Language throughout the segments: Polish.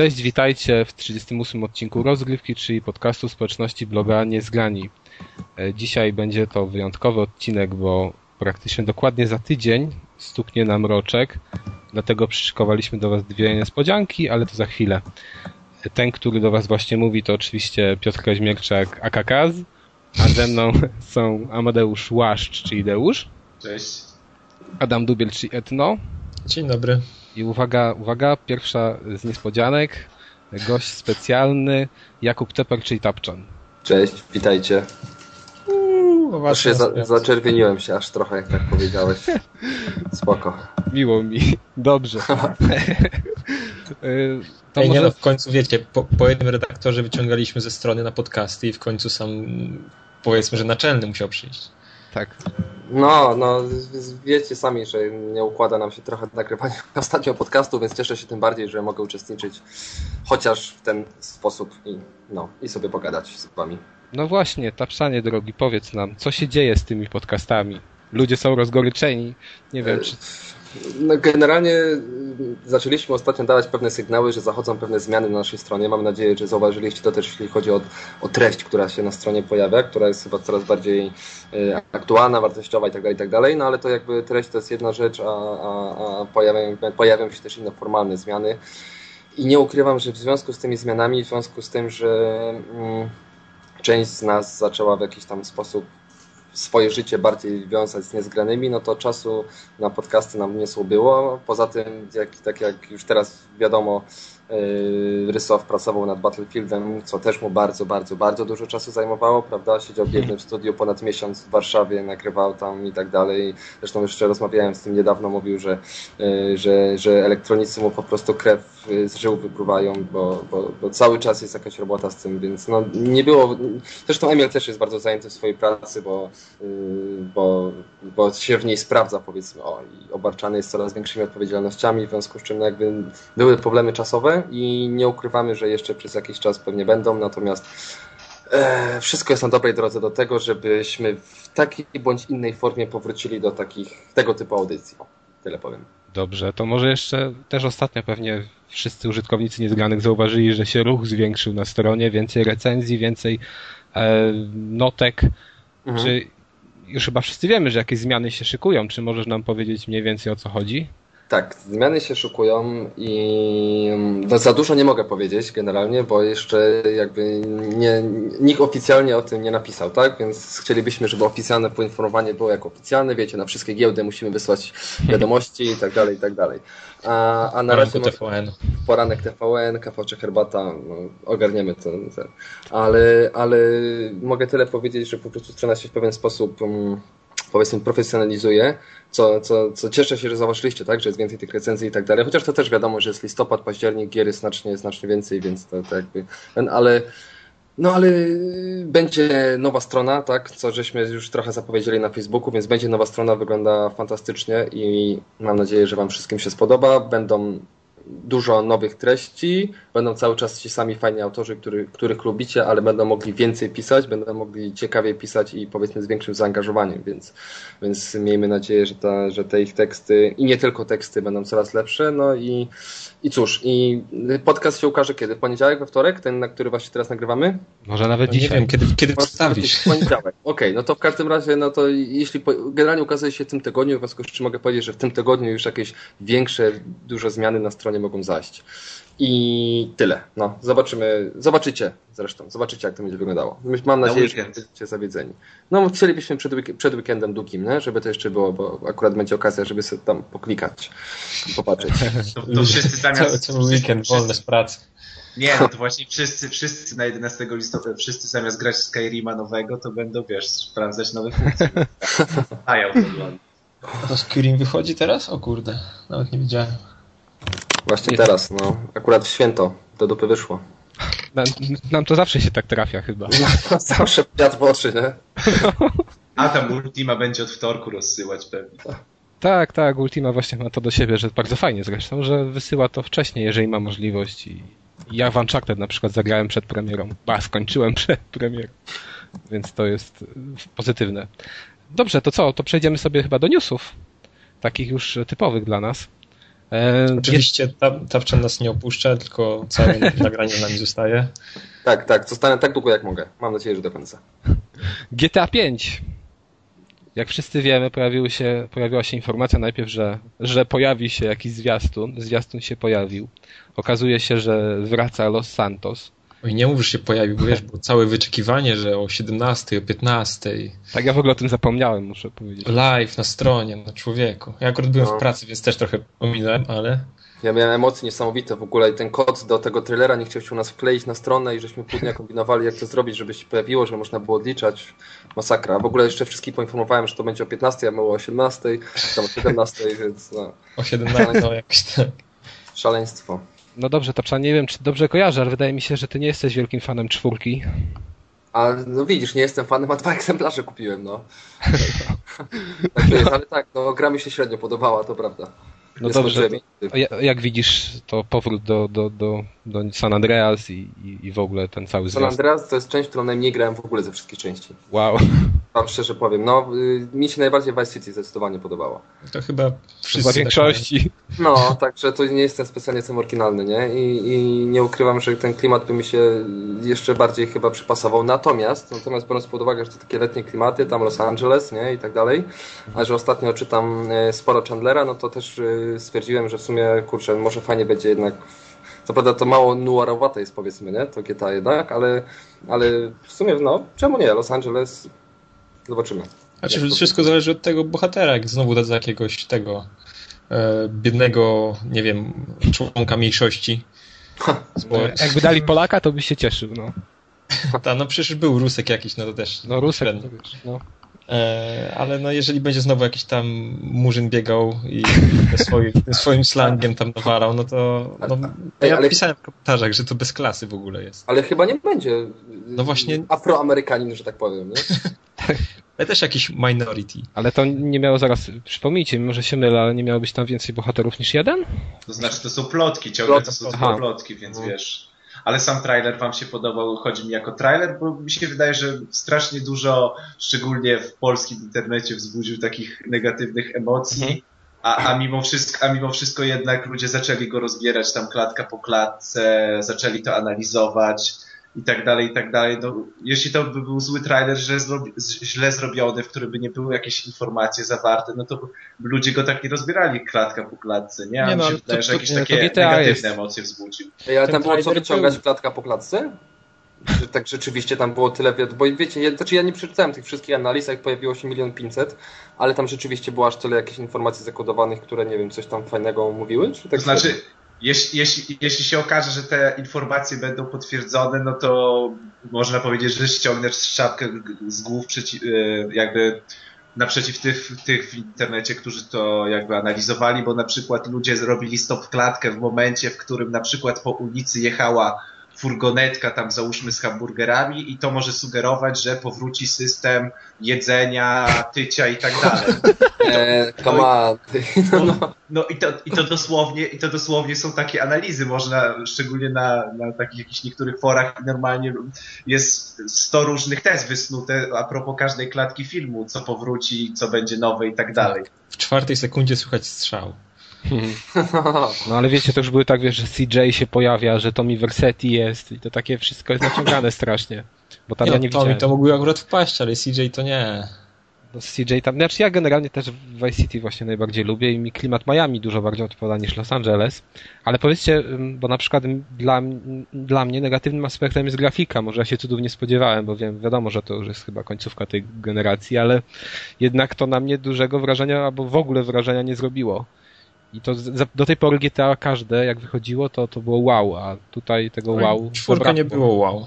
Cześć, witajcie w 38 odcinku Rozgrywki, czyli podcastu społeczności bloga Niezgrani. E, dzisiaj będzie to wyjątkowy odcinek, bo praktycznie dokładnie za tydzień stuknie nam roczek, dlatego przyszykowaliśmy do Was dwie niespodzianki, ale to za chwilę. E, ten, który do Was właśnie mówi, to oczywiście Piotr Kaźmierczak, Akakaz, a ze mną są Amadeusz Łaszcz, czyli Deusz. Cześć. Adam Dubiel, czyli Etno. Dzień dobry. I uwaga, uwaga, pierwsza z niespodzianek, gość specjalny, Jakub Teper, czyli Tapczan. Cześć, witajcie. Uuu, Aż się za, zaczerwieniłem się aż trochę, jak tak powiedziałeś. Spoko. Miło mi. Dobrze. to Ej, może... nie no, w końcu wiecie, po, po jednym redaktorze wyciągaliśmy ze strony na podcasty i w końcu sam powiedzmy, że naczelny musiał przyjść. Tak. No, no, wiecie sami, że nie układa nam się trochę nagrywanie ostatnio podcastu, więc cieszę się tym bardziej, że mogę uczestniczyć chociaż w ten sposób i, no, i sobie pogadać z wami. No właśnie, Tapszanie drogi, powiedz nam, co się dzieje z tymi podcastami? Ludzie są rozgoryczeni, nie wiem, czy... No, generalnie y, zaczęliśmy ostatnio dawać pewne sygnały, że zachodzą pewne zmiany na naszej stronie. Mam nadzieję, że zauważyliście to też, jeśli chodzi o, o treść, która się na stronie pojawia, która jest chyba coraz bardziej y, aktualna, wartościowa itd., tak itd., tak no ale to jakby treść to jest jedna rzecz, a, a, a pojawiają, pojawią się też inne formalne zmiany. I nie ukrywam, że w związku z tymi zmianami, w związku z tym, że mm, część z nas zaczęła w jakiś tam sposób swoje życie bardziej wiązać z niezgranymi, no to czasu na podcasty nam nie było. Poza tym, jak, tak jak już teraz wiadomo, Rysow pracował nad Battlefieldem, co też mu bardzo, bardzo, bardzo dużo czasu zajmowało, prawda? Siedział w jednym studiu ponad miesiąc w Warszawie, nagrywał tam i tak dalej. Zresztą jeszcze rozmawiałem z tym niedawno, mówił, że, yy, że, że elektronicy mu po prostu krew yy, z żył wypływają, bo, bo, bo cały czas jest jakaś robota z tym, więc no nie było... Zresztą Emil też jest bardzo zajęty w swojej pracy, bo, bo, bo się w niej sprawdza, powiedzmy, o, i obarczany jest coraz większymi odpowiedzialnościami, w związku z czym no jakby były problemy czasowe, i nie ukrywamy, że jeszcze przez jakiś czas pewnie będą, natomiast e, wszystko jest na dobrej drodze do tego, żebyśmy w takiej bądź innej formie powrócili do takich, tego typu audycji. Tyle powiem. Dobrze, to może jeszcze też ostatnio pewnie wszyscy użytkownicy niezgranych zauważyli, że się ruch zwiększył na stronie, więcej recenzji, więcej e, notek. Mhm. Czy już chyba wszyscy wiemy, że jakieś zmiany się szykują? Czy możesz nam powiedzieć mniej więcej o co chodzi? Tak, zmiany się szykują i no, za dużo nie mogę powiedzieć generalnie, bo jeszcze jakby nie, nikt oficjalnie o tym nie napisał, tak? Więc chcielibyśmy, żeby oficjalne poinformowanie było jak oficjalne, wiecie, na wszystkie giełdy musimy wysłać wiadomości i tak dalej, i tak dalej. A, a na razie TVN. poranek TVN, kawałczek herbata, no, ogarniemy to. Ale, ale mogę tyle powiedzieć, że po prostu strona się w pewien sposób um, powiedzmy profesjonalizuje, co, co, co cieszę się, że zauważyliście, tak, że jest więcej tych recenzji i tak dalej, chociaż to też wiadomo, że jest listopad, październik, gier jest znacznie, znacznie więcej, więc to, to jakby, ale no ale będzie nowa strona, tak, co żeśmy już trochę zapowiedzieli na Facebooku, więc będzie nowa strona, wygląda fantastycznie i mam nadzieję, że Wam wszystkim się spodoba. Będą dużo nowych treści, będą cały czas ci sami fajni autorzy, który, których lubicie, ale będą mogli więcej pisać, będą mogli ciekawiej pisać i powiedzmy z większym zaangażowaniem, więc, więc miejmy nadzieję, że, ta, że te ich teksty i nie tylko teksty będą coraz lepsze, no i, i cóż, i podcast się ukaże kiedy? Poniedziałek, we wtorek? Ten, na który właśnie teraz nagrywamy? Może nawet no dzisiaj. Nie wiem, kiedy, kiedy przedstawisz. Poniedziałek. Okej, okay, no to w każdym razie, no to jeśli po, generalnie ukazuje się w tym tygodniu, w związku z czym mogę powiedzieć, że w tym tygodniu już jakieś większe, duże zmiany na stronie mogą zajść. I tyle. No, zobaczymy, zobaczycie zresztą, zobaczycie jak to będzie wyglądało. Mam nadzieję, że będziecie zawiedzeni. No, chcielibyśmy przed, week przed weekendem długim, nie? żeby to jeszcze było, bo akurat będzie okazja, żeby sobie tam poklikać, popatrzeć. To, to wszyscy zamiast... Cały weekend wolny z pracy. Nie, no to właśnie wszyscy, wszyscy na 11 listopada, wszyscy zamiast grać Skyrima nowego, to będą, wiesz, sprawdzać nowe funkcje. A ja to Skyrim wychodzi teraz? O kurde, nawet nie widziałem. Właśnie teraz, no. Akurat w święto do dupy wyszło. Nam, nam to zawsze się tak trafia chyba. No, zawsze wiatr w oczy, nie? A tam Ultima będzie od wtorku rozsyłać pewnie. Tak, tak, Ultima właśnie ma to do siebie, że bardzo fajnie zresztą, że wysyła to wcześniej, jeżeli ma możliwość. I ja w Uncharted na przykład zagrałem przed premierą. Ba, skończyłem przed premierą. Więc to jest pozytywne. Dobrze, to co? To przejdziemy sobie chyba do newsów. Takich już typowych dla nas. E, Oczywiście ta, nas nie opuszcza, tylko całe nagranie z nami zostaje. Tak, tak, zostanę tak długo jak mogę. Mam nadzieję, że do końca. GTA 5. Jak wszyscy wiemy, pojawiły się, pojawiła się informacja najpierw, że, że pojawi się jakiś zwiastun. Zwiastun się pojawił. Okazuje się, że wraca Los Santos. Oj, nie mów, że się pojawił, bo wiesz, było całe wyczekiwanie, że o 17, o 15. Tak, ja w ogóle o tym zapomniałem, muszę powiedzieć. Live na stronie, na człowieku. Ja akurat byłem No. w pracy, więc też trochę ominąłem, ale Ja miałem emocje niesamowite w ogóle i ten kod do tego trailera nie chciał się u nas wkleić na stronę i żeśmy pół dnia kombinowali jak to zrobić, żeby się pojawiło, żeby można było odliczać. Masakra. W ogóle jeszcze wszystkich poinformowałem, że to będzie o 15, a było o 18, tam o 17, więc no, o 17, no jakoś tak. szaleństwo. No dobrze, to nie wiem, czy dobrze kojarzę, ale wydaje mi się, że ty nie jesteś wielkim fanem czwórki. A no widzisz, nie jestem fanem, a dwa egzemplarze kupiłem, no. tak to jest, ale tak, no gra mi się średnio podobała, to prawda. No Nie dobrze, ja- Jak widzisz, to powrót do, do, do, do San Andreas i, i, i w ogóle ten cały San zwiast. Andreas to jest część, którą najmniej grałem w ogóle ze wszystkich części. Wow. Wam szczerze powiem, no y, mi się najbardziej Vice City zdecydowanie podobało. To chyba wszyscy. Dla tak większości. No, także to nie jestem specjalnie tym oryginalny, nie? I, I nie ukrywam, że ten klimat by mi się jeszcze bardziej chyba przypasował. Natomiast, natomiast biorąc pod uwagę, że to takie letnie klimaty, tam Los Angeles, nie? I tak dalej, a że ostatnio czytam e, sporo Chandlera, no to też e, stwierdziłem, że w sumie, kurczę, może fajnie będzie jednak co prawda to mało noirowe jest powiedzmy, nie? To GTA jednak, ale, ale w sumie, no, czemu nie? Los Angeles, zobaczymy. Znaczy, wszystko zależy od tego bohatera. Jak znowu da jakiegoś tego e, biednego, nie wiem, członka mniejszości. społecznej. Jakby dali Polaka, to byś się cieszył, no. Ta, no przecież był Rusek jakiś, no to też. No Rusek, średnio. to wiesz, no. E, ale no jeżeli będzie znowu jakiś tam murzyn biegał i swoim, swoim slangiem tam nawalał, no to no, Ej, ja ale- pisałem w komentarzach, że to bez klasy w ogóle jest. Ale chyba nie będzie No właśnie- afroamerykanin, że tak powiem, nie? Ale też jakiś minority. Ale to nie miało zaraz, przypomnijcie może się mylę, ale nie miało być tam więcej bohaterów niż jeden? To znaczy, to są plotki, ciągle to są plotki, więc No. wiesz. Ale sam trailer wam się podobał, chodzi mi jako trailer, bo mi się wydaje, że strasznie dużo, szczególnie w polskim internecie, wzbudził takich negatywnych emocji. Mhm. A, a, mimo wszystko, a mimo wszystko jednak ludzie zaczęli go rozbierać tam klatka po klatce, zaczęli to analizować i tak dalej, i tak dalej. No, jeśli to by był zły trailer, zrobi, z- źle zrobiony, w którym by nie były jakieś informacje zawarte, no to by ludzie go tak nie rozbierali klatka po klatce, nie? A Nie mi no, się ale to- że jakieś nie, to takie negatywne jest. emocje wzbudził. Ej, ale Ten tam było co wyciągać był. klatka po klatce? Że tak rzeczywiście tam było tyle, bo wiecie, ja, znaczy ja nie przeczytałem tych wszystkich analiz, jak pojawiło się milion pięćset, ale tam rzeczywiście było aż tyle jakichś informacji zakodowanych, które nie wiem, coś tam fajnego mówiły? Czy tak To znaczy, jeśli, jeśli, jeśli się okaże, że te informacje będą potwierdzone, no to można powiedzieć, że ściągniesz szapkę z głów przeci- y, jakby naprzeciw tych, tych w internecie, którzy to jakby analizowali, bo na przykład ludzie zrobili stop klatkę w momencie, w którym na przykład po ulicy jechała furgonetka tam załóżmy z hamburgerami i to może sugerować, że powróci system jedzenia, tycia i tak dalej. E, come on. No, no. No i to, i to dosłownie, i to dosłownie są takie analizy, można, szczególnie na, na takich jakichś niektórych forach normalnie jest 100 różnych tez wysnute a propos każdej klatki filmu, co powróci, co będzie nowe i tak dalej. W czwartej sekundzie słychać strzał. No ale wiecie, to już były tak, wiesz, że CJ się pojawia, że Tommy Versetti jest i to takie wszystko jest naciągane strasznie. Bo tam Nie, ja no, nie to mi widziałem. to mogły akurat wpaść, ale CJ to nie. No, CJ tam, znaczy ja generalnie też Vice City właśnie najbardziej lubię i mi klimat Miami dużo bardziej odpowiada niż Los Angeles, ale powiedzcie, ym, bo na przykład dla, dla mnie negatywnym aspektem jest grafika, może ja się cudów nie spodziewałem, bo wiem, wiadomo, że to już jest chyba końcówka tej generacji, ale jednak to na mnie dużego wrażenia, albo w ogóle wrażenia nie zrobiło. I to z- do tej pory GTA każde, jak wychodziło, to, to było wow, a tutaj tego wow Czwórka nie było wow.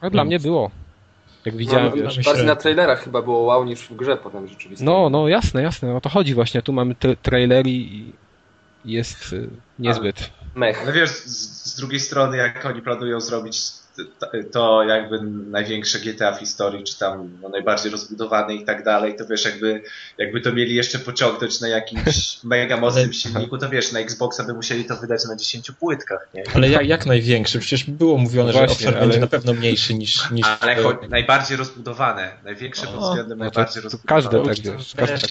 A dla Nic. mnie było. Jak widziałem, No, wiesz. myślę- bardziej na trailerach chyba było wow niż w grze potem rzeczywiście. No, no jasne, jasne, o to chodzi właśnie. Tu mamy tra- trailer i jest y, niezbyt. Mech. Ale wiesz, z, z drugiej strony, jak oni planują zrobić to, to jakby największe GTA w historii, czy tam no, najbardziej rozbudowane i tak dalej, to wiesz, jakby, jakby to mieli jeszcze pociągnąć na jakimś mega mocnym silniku, to wiesz, na Xboxa by musieli to wydać na 10 płytkach, nie? Ale jak, jak największy? Przecież było mówione, No że właśnie, obszar ale- będzie na pewno mniejszy niż... niż Ale najbardziej rozbudowane, największe pod względem No to, najbardziej to rozbudowane. każde tak, to wiesz. Każde tak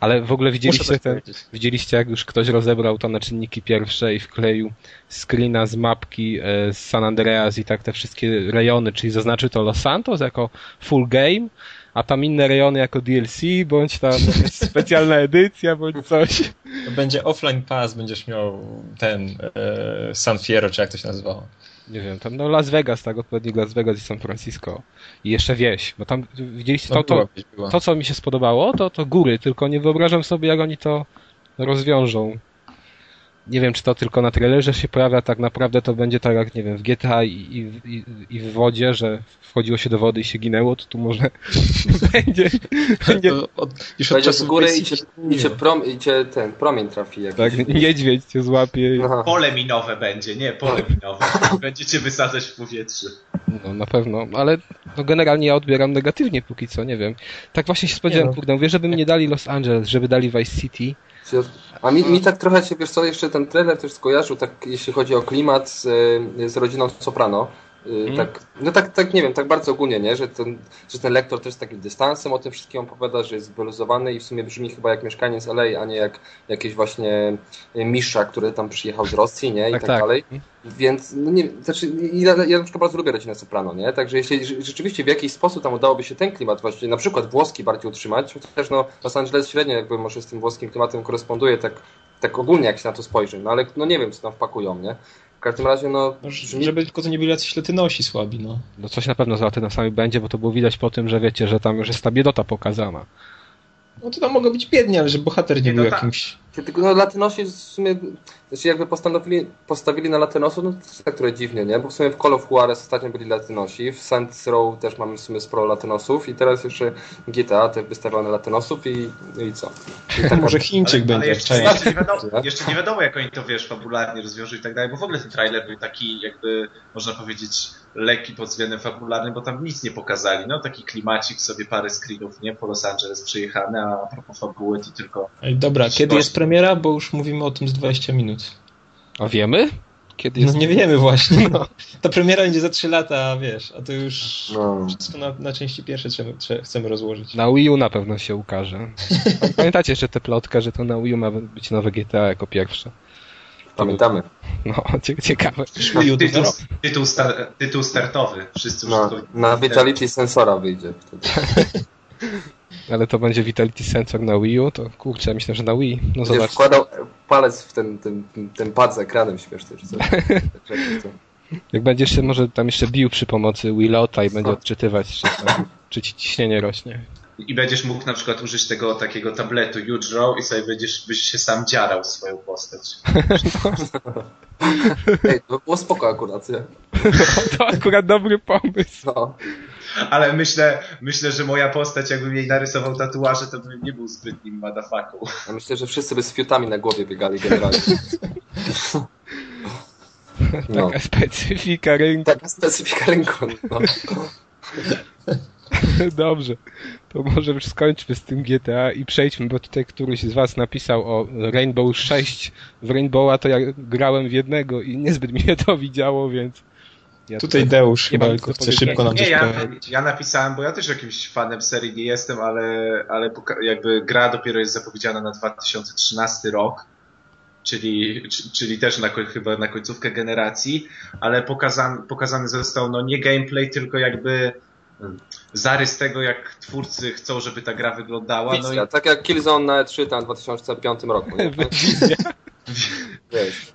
Ale w ogóle widzieliście, ten, widzieliście jak już ktoś rozebrał to na czynniki pierwsze i wkleił screena z mapki e, z San Andreas i tak te wszystkie rejony, czyli zaznaczył to Los Santos jako full game, a tam inne rejony jako DLC, bądź tam specjalna edycja, bądź coś. To będzie offline pass, będziesz miał ten e, San Fierro, czy jak to się nazywało. Nie wiem, tam no Las Vegas, tak, odpowiednik Las Vegas i San Francisco. I jeszcze wieś, bo tam widzieliście to, to, to co mi się spodobało, to, to góry, tylko nie wyobrażam sobie, jak oni to rozwiążą nie wiem, czy to tylko na trailerze się pojawia, tak naprawdę to będzie tak jak, nie wiem, w GTA i, i, i w wodzie, że wchodziło się do wody i się ginęło, to tu może będzie... będzie od, już od czasu góry i cię, i, cię prom, i cię ten promień trafi. Jakiś. Tak, niedźwiedź cię złapie. I... Pole minowe będzie, nie, pole minowe. Będziecie wysadzać w powietrze. No, na pewno, ale no, generalnie ja odbieram negatywnie póki co, nie wiem. Tak właśnie się spodziewałem, no. kurde, mówię, żeby mi nie dali Los Angeles, żeby dali Vice City, a mi, mi tak trochę się, wiesz co, jeszcze ten trailer też skojarzył, tak jeśli chodzi o klimat z, z rodziną Soprano. Mm. Tak, no tak, tak, nie wiem, tak bardzo ogólnie, nie? Że, ten, że ten lektor też z takim dystansem o tym wszystkim opowiada, że jest wyluzowany i w sumie brzmi chyba jak mieszkaniec LA, a nie jak jakiś właśnie misza, który tam przyjechał z Rosji, nie? I tak, tak, tak. dalej. Mhm. Więc, no nie znaczy, ja, ja na przykład bardzo lubię rodzinę Soprano, nie? Także jeśli rzeczywiście w jakiś sposób tam udałoby się ten klimat właśnie, na przykład włoski bardziej utrzymać, chociaż no Los Angeles średnio jakby może z tym włoskim klimatem koresponduje tak, tak ogólnie jak się na to spojrzy, no ale no nie wiem, co tam wpakują, nie? W każdym razie, no... no żeby tylko to nie byli jacyś latynosi słabi, no. No coś na pewno z latynosami będzie, bo to było widać po tym, że wiecie, że tam już jest ta biedota pokazana. No to tam mogło być biednie, ale że bohater nie, był jakimś... Tylko no, Latynosi w sumie, znaczy jakby postanowili, postawili na Latynosów, no to jest tak trochę dziwnie, nie? Bo w sumie w Call of Juarez ostatnio byli Latynosi, w Saints Row też mamy w sumie sporo Latynosów i teraz jeszcze GTA też wystawione Latynosów i, i co? I taka... Może Chińczyk ale, będzie. Ale jeszcze, jeszcze, nie wiadomo, jeszcze nie wiadomo, jak oni to, wiesz, fabularnie rozwiążą i tak dalej, bo w ogóle ten trailer był taki jakby, można powiedzieć, lekki pod względem fabularnym, bo tam nic nie pokazali. No taki klimacik, sobie parę screenów, nie? Po Los Angeles przejechane, a propos fabuły to tylko... Ej, dobra, kiedy jest premiera? Bo już mówimy o tym z 20 minut. A wiemy? Kiedy jest... No nie wiemy właśnie. No. Ta premiera będzie za 3 lata, a wiesz, a to już no. wszystko na, na części pierwsze chcemy rozłożyć. Na Wii U na pewno się ukaże. Pamiętacie jeszcze tę plotkę, że to na Wii U ma być nowe GTA jako pierwsze? Pamiętamy. No, ciekawe. Tytuł, tytuł, star, tytuł startowy. Wszyscy no, Na Vitality Sensora wyjdzie wtedy. Ale to będzie Vitality Sensor na Wii U, to kurczę, myślę, że na Wii. No zobacz. wkładał palec w ten, ten, ten pad z ekranem śmieszny, czy coś. Jak będziesz się może tam jeszcze bił przy pomocy Willota i będzie odczytywać, czy, czy ci ciśnienie rośnie i będziesz mógł na przykład użyć tego takiego tabletu Row i sobie będziesz byś się sam dziarał swoją postać. Ej, to było spoko akurat, nie? To akurat dobry pomysł. No. Ale myślę, myślę, że moja postać, jakbym jej narysował tatuaże, to bym nie był zbytnim madafaką. Ja myślę, że wszyscy by z fiutami na głowie biegali generalnie. No. Taka specyfika rynku. Taka specyfika rynku, no. Dobrze, to może już skończmy z tym GTA i przejdźmy, bo tutaj któryś z was napisał o Rainbow 6. W Rainbowa to ja grałem w jednego i niezbyt się to widziało, więc... Ja tutaj Deusz chyba tylko chce szybko nam nie, ja, ja napisałem, bo ja też jakimś fanem serii nie jestem, ale, ale jakby gra dopiero jest zapowiedziana na 2013 rok czyli, czyli też na, chyba na końcówkę generacji, ale pokazany, pokazany został no nie gameplay, tylko jakby zarys tego, jak twórcy chcą, żeby ta gra wyglądała. no i... Tak jak Killzone na E3 tam w 2005 roku.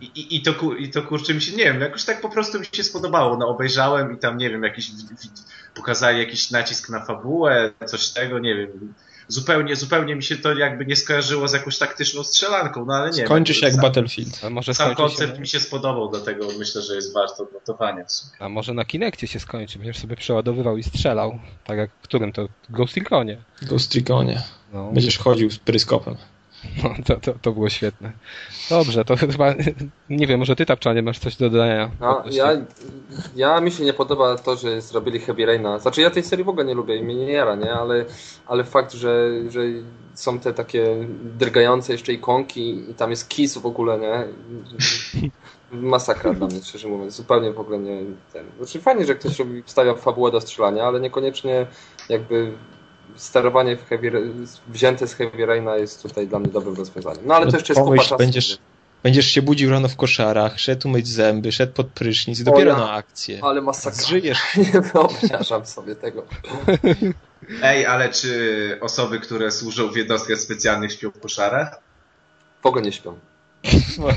I, i, i, to, I to kurczę mi się, nie wiem, jakoś tak po prostu mi się spodobało. No obejrzałem i tam, nie wiem, jakiś pokazali jakiś nacisk na fabułę, coś tego, nie wiem zupełnie, zupełnie mi się to jakby nie skojarzyło z jakąś taktyczną strzelanką, no ale nie. Skończy się jak sam, Battlefield. A może sam koncept się... mi się spodobał, dlatego myślę, że jest warto odnotowania. A może na Kinekcie się skończy, będziesz sobie przeładowywał i strzelał, tak jak w którym to Ghost Reconie. Ghost Reconie. No. Będziesz chodził z pryskopem. No, to, to, to było świetne. Dobrze, to chyba, nie wiem, może ty, Tapczanie, masz coś do dodania? No, ja, ja mi się nie podoba to, że zrobili Heavy Raina. Znaczy, ja tej serii w ogóle nie lubię i mnie nie jara, nie? Ale, ale fakt, że, że są te takie drgające jeszcze ikonki i tam jest Kiss w ogóle, nie? Masakra dla mnie, szczerze mówiąc. Zupełnie w ogóle nie ten. Znaczy, fajnie, że ktoś robi, wstawia fabułę do strzelania, ale niekoniecznie jakby sterowanie w heavy, wzięte z Heavy Raina jest tutaj dla mnie dobrym rozwiązaniem. No ale No to jeszcze jest kupa czasu. będziesz- Będziesz się budził rano w koszarach, szedł myć zęby, szedł pod prysznic i dopiero ja. na akcję. Ale masakra. Zżyjesz. Nie wyobrażam sobie tego. Ej, ale czy osoby, które służą w jednostkach specjalnych śpią w koszarach? W ogóle nie śpią. No.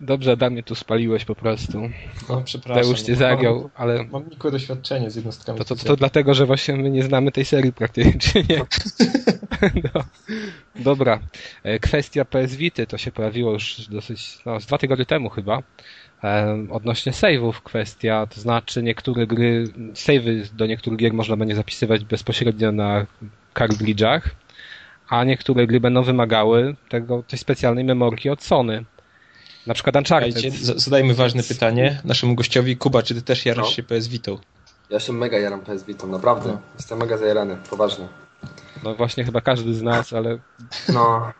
Dobrze, Adamie, tu spaliłeś po prostu. No, przepraszam. Teusz cię no, zagiął, ale Mam, mam nikłe doświadczenie z jednostkami. to, to, to dlatego, że właśnie my nie znamy tej serii praktycznie. No. Dobra. E, Kwestia PS Vity to się pojawiło już dosyć, no, z dwa tygodnie temu chyba. Odnośnie save'ów kwestia, to znaczy niektóre gry, save'y do niektórych gier można będzie zapisywać bezpośrednio na cartridge'ach, a niektóre gry będą wymagały tego, tej specjalnej memorki od Sony. Na przykład Uncharted. Zadajmy ważne pytanie naszemu gościowi. Kuba, czy ty też jarasz No. się PS Vitą? Ja się mega jaram PS Vita, naprawdę. No. Jestem mega zajarany, poważnie. No właśnie chyba każdy z nas, ale, No,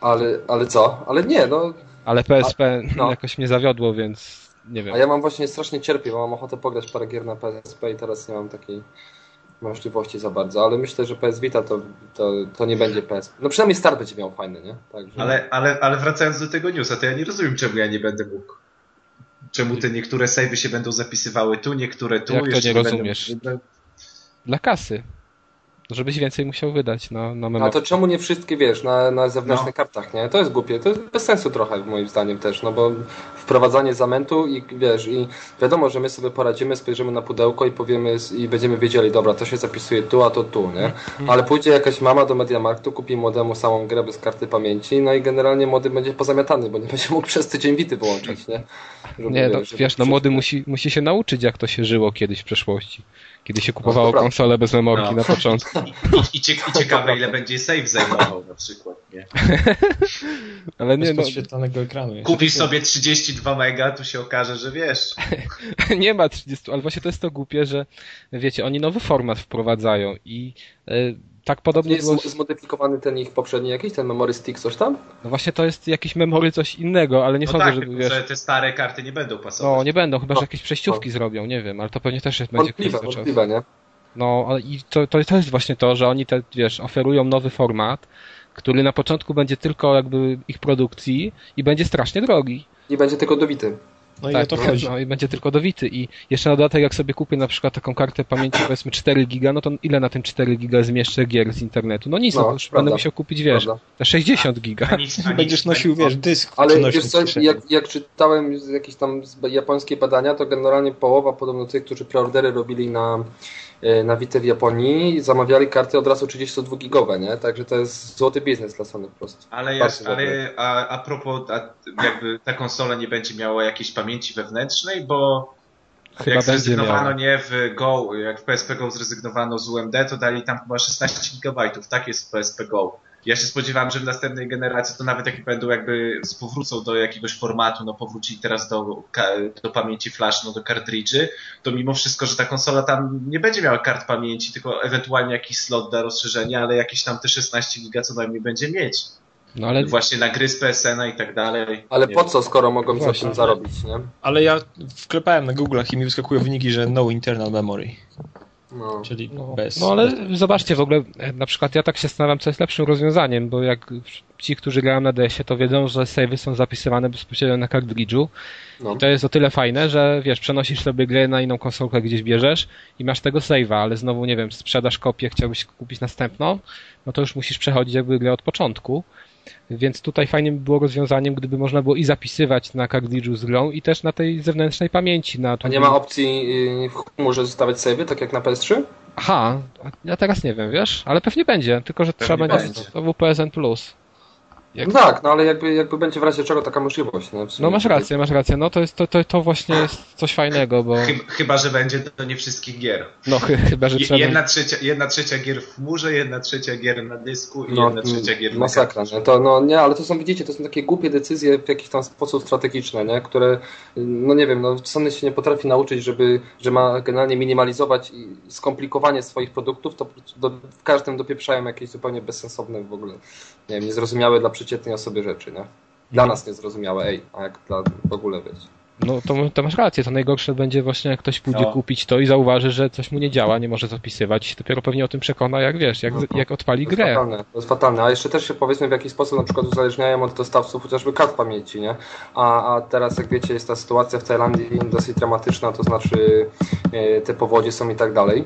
ale, ale co? Ale nie, no. ale PSP no. jakoś mnie zawiodło, więc nie wiem. A ja mam właśnie strasznie cierpię, bo mam ochotę pograć parę gier na PSP i teraz nie mam takiej możliwości za bardzo, ale myślę, że PS Vita to, to, to nie będzie PSP. No przynajmniej start będzie miał fajny, nie? Także... Ale, ale, ale wracając do tego newsa, to ja nie rozumiem, czemu ja nie będę mógł. Czemu te niektóre savey się będą zapisywały tu, niektóre tu. Jak to jeszcze nie będę- rozumiesz? Dla kasy. Żebyś więcej musiał wydać na, na A memorię. to czemu nie wszystkie, wiesz, na, na zewnętrznych No. kartach, nie? To jest głupie, to jest bez sensu trochę moim zdaniem też, no bo wprowadzanie zamętu i wiesz, i wiadomo, że my sobie poradzimy, spojrzymy na pudełko i powiemy i będziemy wiedzieli, dobra, to się zapisuje tu, a to tu, nie? Mhm. Ale pójdzie jakaś mama do Mediamarktu, kupi młodemu samą grę bez karty pamięci, no i generalnie młody będzie pozamiatany, bo nie będzie mógł przez tydzień bity wyłączyć, nie? Żeby, Nie, no, wiesz, no młody musi, musi się nauczyć, jak to się żyło kiedyś w przeszłości. Kiedy się kupowało dobra. konsolę bez memorki No. na początku. I, i, I ciekawe, ile będzie save zajmował na przykład. Nie? Ale nie, no, ekranu. jeszcze. Kupisz sobie 32 mega, tu się okaże, że wiesz. nie ma 30, ale właśnie to jest to głupie, że wiecie, oni nowy format wprowadzają i e, tak Nie podobnie jest było, zmo- zmodyfikowany ten ich poprzedni jakiś, ten memory stick, coś tam? no właśnie to jest jakiś memory coś innego, ale nie No sądzę, tak, żeby tylko, wiesz, że te stare karty nie będą pasować. no nie będą, chyba, że No. jakieś przejściówki zrobią, nie wiem, ale to pewnie też jest, będzie Wątpliwe, kwestia czasu. wątpliwe, nie? No, ale i to, to, to jest właśnie to, że oni te, wiesz, oferują nowy format, który na początku będzie tylko jakby ich produkcji i będzie strasznie drogi. I będzie tylko dobity. No i tak, o to no, chodzi. No i będzie tylko dowity. I jeszcze na dodatek, jak sobie kupię na przykład taką kartę pamięci, powiedzmy 4 giga, no to ile na tym 4 giga zmieszczę gier z internetu? No nic, no, No, to już prawda. będę musiał kupić, wiesz, Prawda. te 60 giga. A nic, a nic, Będziesz nosił, wiesz, dysk. Ale wiesz co, jak, jak czytałem z jakieś tam japońskie badania, to generalnie połowa podobno tych, którzy preordery robili na, na Vita w Japonii, zamawiali karty od razu 32 gigowe, nie? Także to jest złoty biznes dla Sony po prostu. Ale, ja, ale a, a propos, a, jakby ta konsola nie będzie miała jakiejś pamięci wewnętrznej, bo Chyba jak zrezygnowano nie w Go, jak w PSP Go zrezygnowano z UMD, to dali tam chyba 16 GB, tak jest w PSP Go. Ja się spodziewałem, że w następnej generacji to nawet jak będą jakby powrócą do jakiegoś formatu, no powrócili teraz do, do pamięci flash, no do kartridży, to mimo wszystko, że ta konsola tam nie będzie miała kart pamięci, tylko ewentualnie jakiś slot dla rozszerzenia, ale jakieś tam te 16 giga co najmniej będzie mieć. No ale Właśnie na gry z PSN-a i tak dalej. Ale Nie po wiem. co, skoro mogą Właśnie. tym zarobić, nie? Ale ja wklepałem na Google'ach i mi wyskakują wyniki, że no internal memory, No. czyli No, bez. no ale zobaczcie w ogóle, e, na przykład ja tak się zastanawiam, co jest lepszym rozwiązaniem, bo jak ci, którzy grają na DS-ie, to wiedzą, że savey są zapisywane bezpośrednio na kartridżu No. i to jest o tyle fajne, że wiesz, przenosisz sobie grę na inną konsolkę gdzieś bierzesz i masz tego save'a, ale znowu, nie wiem, sprzedasz kopię, chciałbyś kupić następną, no to już musisz przechodzić jakby grę od początku. Więc tutaj fajnym by było rozwiązaniem, gdyby można było i zapisywać na kartridżu z grą i też na tej zewnętrznej pamięci. Na A nie ma opcji yy, w chmurze zostawiać save'y, tak jak na PS3? Aha, a ja teraz nie wiem, wiesz? Ale pewnie będzie, tylko że trzeba będzie. będzie. To był PSN Plus. Jak- No tak, no ale jakby, jakby będzie w razie czego taka możliwość, sumie No masz rację, masz rację. No to jest to, to, to właśnie jest coś fajnego, bo Chyba, że będzie to nie wszystkich gier. no chy- chyba, że trzeba. Jedna trzecia, jedna trzecia gier w chmurze, jedna trzecia gier na dysku i No, jedna trzecia gier na masakra, kartridżu. nie? To, no nie, ale to są, widzicie, to są takie głupie decyzje w jakiś tam sposób strategiczne, nie? Które, no nie wiem, no Sony się nie potrafi nauczyć, żeby, że ma generalnie minimalizować i skomplikowanie swoich produktów, to do, w każdym dopieprzają jakieś zupełnie bezsensowne w ogóle, nie wiem, niezrozumiałe dla przeciętnej osoby rzeczy, nie? Dla nas niezrozumiałe, ej, a jak dla w ogóle wiecie. No to, to masz rację, to najgorsze będzie właśnie jak ktoś pójdzie No. kupić to i zauważy, że coś mu nie działa, nie może zapisywać i się dopiero pewnie o tym przekona, jak wiesz, jak, jak odpali To jest grę. fatalne, to jest fatalne. A jeszcze też się powiedzmy w jaki sposób na przykład uzależniają od dostawców chociażby kart pamięci, nie? A, a teraz jak wiecie jest ta sytuacja w Tajlandii dosyć dramatyczna, to znaczy e, te powodzie są i tak dalej.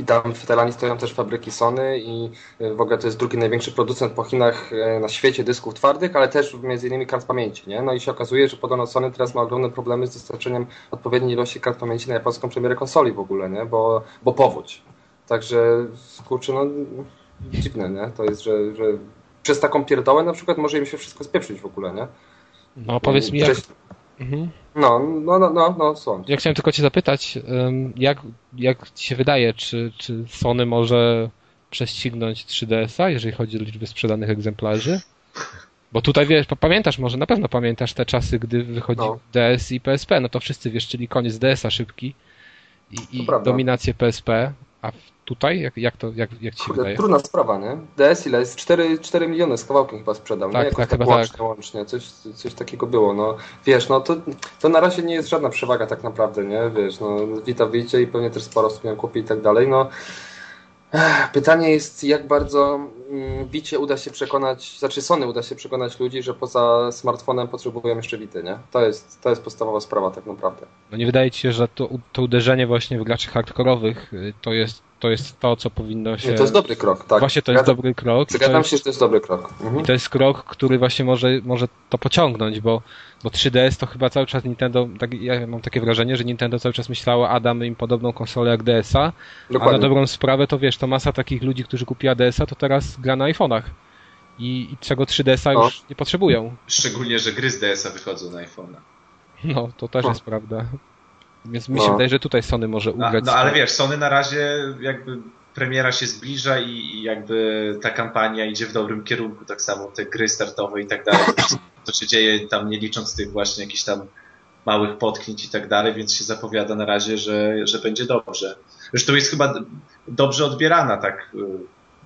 I tam w Tajlandii stoją też fabryki Sony i e, w ogóle to jest drugi największy producent po Chinach e, na świecie dysków twardych, ale też między innymi kart pamięci, nie? No i się okazuje, że podobno Sony teraz ma ogromne problemy z dostarczeniem odpowiedniej ilości kart pamięci na japońską premierę konsoli w ogóle, nie? Bo, bo powódź. Także kurczę, no dziwne, nie? To jest, że, że przez taką pierdołę na przykład może im się wszystko spieprzyć w ogóle, nie? No powiedz mi, jak, mhm. No, no, no, no, no, ja chciałem tylko cię zapytać, jak, jak ci się wydaje, czy, czy Sony może prześcignąć 3DS-a, jeżeli chodzi o liczbę sprzedanych egzemplarzy? Bo tutaj wiesz, pa- pamiętasz może, na pewno pamiętasz te czasy, gdy wychodził No. DS i PSP, no to wszyscy wieszczyli koniec DS-a szybki i, i dominację PSP, a tutaj jak, jak to, jak, jak ci się Kurde, wydaje? trudna sprawa, nie? DS ile jest? 4, 4 miliony z kawałkiem chyba sprzedał, Tak, nie? Jakoś tak, tak, chyba łącznie, łącznie. Coś, coś takiego było, no. Wiesz, no to, to na razie nie jest żadna przewaga tak naprawdę, nie? Wiesz, no Vita wyjdzie i pewnie też sporo osób ją kupi i tak dalej, no. Pytanie jest, jak bardzo mm, Bicie uda się przekonać, znaczy Sony uda się przekonać ludzi, że poza smartfonem potrzebują jeszcze Vity, nie? To jest, to jest podstawowa sprawa tak naprawdę. No nie wydaje ci się, że to, to uderzenie właśnie w graczy hardkorowych y, to jest, to jest to, co powinno się... Nie, to jest dobry krok, tak. Właśnie to jest Zgadzam- dobry krok. Zgadzam jest, się, że to jest dobry krok. Mhm. I to jest krok, który właśnie może, może to pociągnąć, bo, bo 3DS to chyba cały czas Nintendo, tak, ja mam takie wrażenie, że Nintendo cały czas myślało, a damy im podobną konsolę jak DS-a, a na Dokładnie. dobrą sprawę to wiesz, to masa takich ludzi, którzy kupiła DS-a, to teraz gra na iPhone'ach. I, i czego 3DS-a No. już nie potrzebują. Szczególnie, że gry z DS-a wychodzą na iPhone'a. No, to też No. jest prawda. Więc mi się No. wydaje, że tutaj Sony może No, ugrać. no ale wiesz, Sony na razie jakby premiera się zbliża i, i jakby ta kampania idzie w dobrym kierunku, tak samo te gry startowe i tak dalej, to się dzieje tam nie licząc tych właśnie jakichś tam małych potknięć i tak dalej, więc się zapowiada na razie, że, że będzie dobrze. Zresztą jest chyba dobrze odbierana tak y,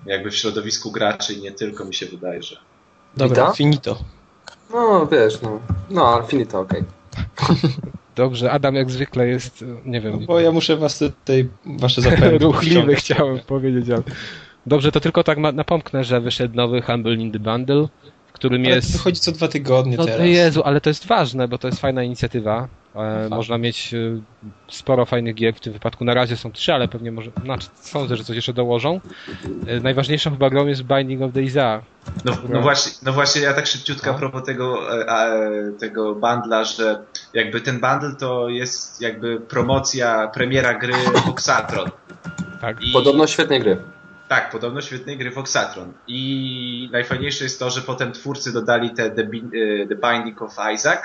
jakby w środowisku graczy i nie tylko mi się wydaje, że Dobra, finito. No, wiesz, no. No, ale finito, okej. Dobrze, Adam jak zwykle jest, nie wiem, No, bo ja muszę was tutaj, wasze zapędy ruchliwy chciałem powiedzieć, ale... Dobrze, to tylko tak napomknę, że wyszedł nowy Humble in the Bundle, w którym Ale jest... wychodzi co dwa tygodnie No teraz. Jezu, ale to jest ważne, bo to jest fajna inicjatywa. E, fakt. można mieć e, sporo fajnych gier, w tym wypadku na razie są trzy, ale pewnie może, znaczy sądzę, że coś jeszcze dołożą. E, najważniejszą chyba grą jest Binding of the Isaac. No, Dobra. no, właśnie, no właśnie, ja tak szybciutko No. a propos tego, tego bundla, że jakby ten bundle to jest jakby promocja, premiera gry Foxatron. Tak. I, Podobno świetnej gry. Tak, podobno świetnej gry Foxatron. I najfajniejsze jest to, że potem twórcy dodali te The Binding of Isaac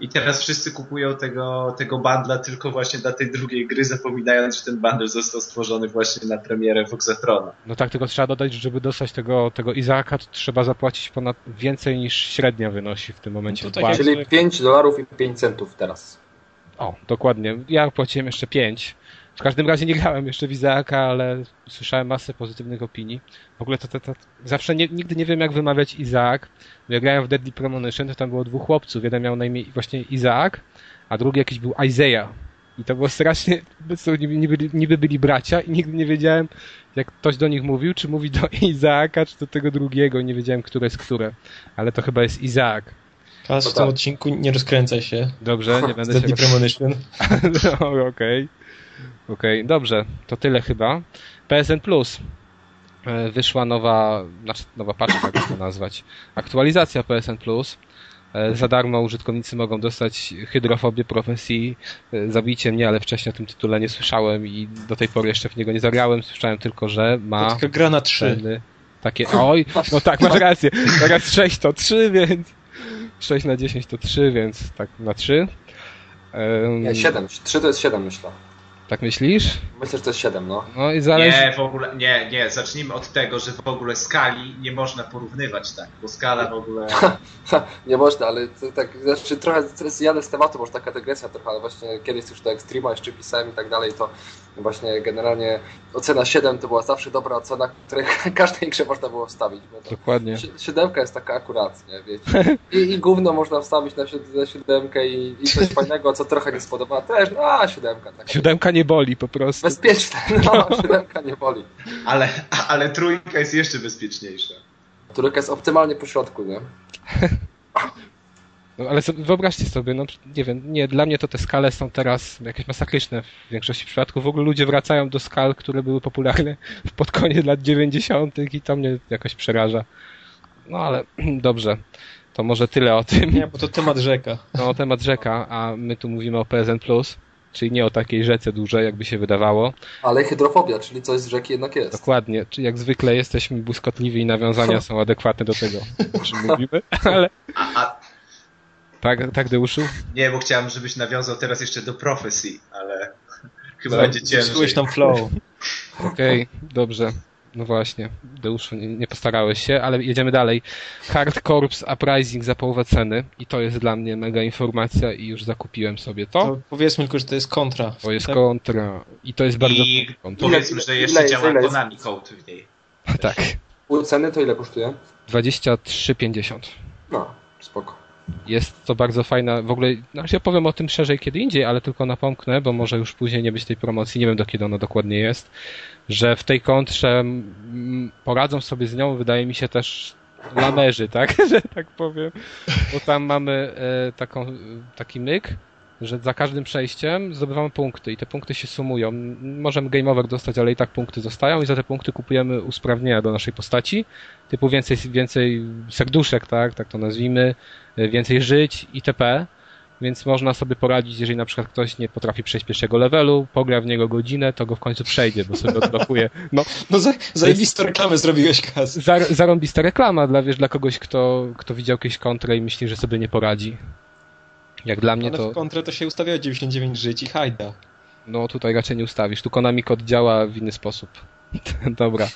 i teraz wszyscy kupują tego, tego bundla tylko właśnie dla tej drugiej gry, zapominając, że ten bundle został stworzony właśnie na premierę Foxatrona. No tak, tylko trzeba dodać, że żeby dostać tego, tego Izaaka, to trzeba zapłacić ponad więcej niż średnia wynosi w tym momencie. No tak Czyli 5 dolarów i 5 centów teraz. O, dokładnie. Ja płaciłem jeszcze 5. W każdym razie nie grałem jeszcze w Izaaka, ale słyszałem masę pozytywnych opinii. W ogóle to, to, to zawsze nie, nigdy nie wiem jak wymawiać Izaak. Bo Ja grałem w Deadly Premonition, to tam było dwóch chłopców. Jeden miał na imię właśnie Izaak, a drugi jakiś był Isaiah. I to było strasznie, niby, niby, niby byli bracia i nigdy nie wiedziałem, jak ktoś do nich mówił, czy mówi do Izaaka, czy do tego drugiego. Nie wiedziałem, które jest które. Ale to chyba jest Izaak. Kas, No w tym tak. odcinku nie rozkręcaj się. Dobrze, nie będę Deadly się... Premonition. No, Okej. Okej, dobrze. To tyle chyba. PSN Plus. E, Wyszła nowa, znaczy nowa paczka, jak to nazwać. Aktualizacja PSN Plus. E, Za darmo użytkownicy mogą dostać hydrofobię profesji. E, Zabijcie mnie, ale wcześniej o tym tytule nie słyszałem i do tej pory jeszcze w niego nie zagrałem. Słyszałem tylko, że To ma taka gra na trzy. ceny takie. Oj, no tak, masz rację. Teraz 6 to 3, więc 6 na 10 to 3, więc tak na 3. Nie, 7. 3 to jest 7 myślę. Tak myślisz? Myślę, że to jest 7, no. No i zależy... Nie, w ogóle, nie, nie, zacznijmy od tego, że w ogóle skali nie można porównywać tak, bo skala w ogóle... nie można, ale to tak, znaczy trochę jadę z tematu, może taka dygresja trochę, ale właśnie kiedyś już do Extrema jeszcze pisałem i tak dalej, to właśnie generalnie ocena 7 to była zawsze dobra ocena, której każdej grze można było wstawić. Dokładnie. Siódemka jest taka akurat, nie, wiecie. I, i gówno można wstawić na, na siódemkę i, i coś fajnego, co trochę nie spodoba też, no a siódemka. Taka siódemka nie boli po prostu. Bezpieczne, no, siódemka nie boli. Ale, ale trójka jest jeszcze bezpieczniejsza. Trójka jest optymalnie po środku, nie? No, ale wyobraźcie sobie, no nie wiem, nie, dla mnie to te skale są teraz jakieś masakryczne w większości przypadków. W ogóle ludzie wracają do skal, które były popularne pod koniec lat 90. i to mnie jakoś przeraża. No ale dobrze, to może tyle o tym. Nie, bo to temat rzeka. No, temat rzeka, a my tu mówimy o PSN Plus, czyli nie o takiej rzece dużej, jakby się wydawało. Ale hydrofobia, czyli coś z rzeki jednak jest. Dokładnie, czyli jak zwykle jesteśmy błyskotliwi i nawiązania są adekwatne do tego, o czym mówimy, ale... A, a... Tak, tak, Deuszu? Nie, bo chciałem, żebyś nawiązał teraz jeszcze do profesji, ale chyba będzie ciężej. Czułeś tam flow. Okej, okay, dobrze. No właśnie, Deuszu, nie, nie, postarałeś się, ale jedziemy dalej. Hard Corps Uprising za połowę ceny i to jest dla mnie mega informacja i już zakupiłem sobie to. to powiedzmy tylko, że to jest kontra. To jest tak? kontra i to jest bardzo... I powiedzmy, że jeszcze ile, działa ile Konami Code w niej. tak. Pół ceny to ile kosztuje? 23,50. No, spoko. Jest to bardzo fajna, w ogóle, znaczy ja powiem o tym szerzej kiedy indziej, ale tylko napomknę, bo może już później nie być tej promocji, nie wiem do kiedy ona dokładnie jest, że w tej kontrze poradzą sobie z nią, wydaje mi się też lamerzy, tak, że tak powiem, bo tam mamy e, taką, taki myk, że za każdym przejściem zdobywamy punkty i te punkty się sumują. Możemy game over dostać, ale i tak punkty zostają i za te punkty kupujemy usprawnienia do naszej postaci, typu więcej, więcej serduszek, tak, tak to nazwijmy, więcej żyć itp. Więc można sobie poradzić, jeżeli na przykład ktoś nie potrafi przejść pierwszego levelu, pogra w niego godzinę, to go w końcu przejdzie, bo sobie odblokuje. No, no za, zajebistą reklamę zrobiłeś, Kaz. Za, zarąbista reklama dla, wiesz, dla kogoś, kto, kto widział jakieś kontrę i myśli, że sobie nie poradzi. Jak dla mnie Ale to... w kontrę to się ustawia 99 żyć i hajda. No tutaj raczej nie ustawisz. Tu Konami kod działa w inny sposób. Dobra.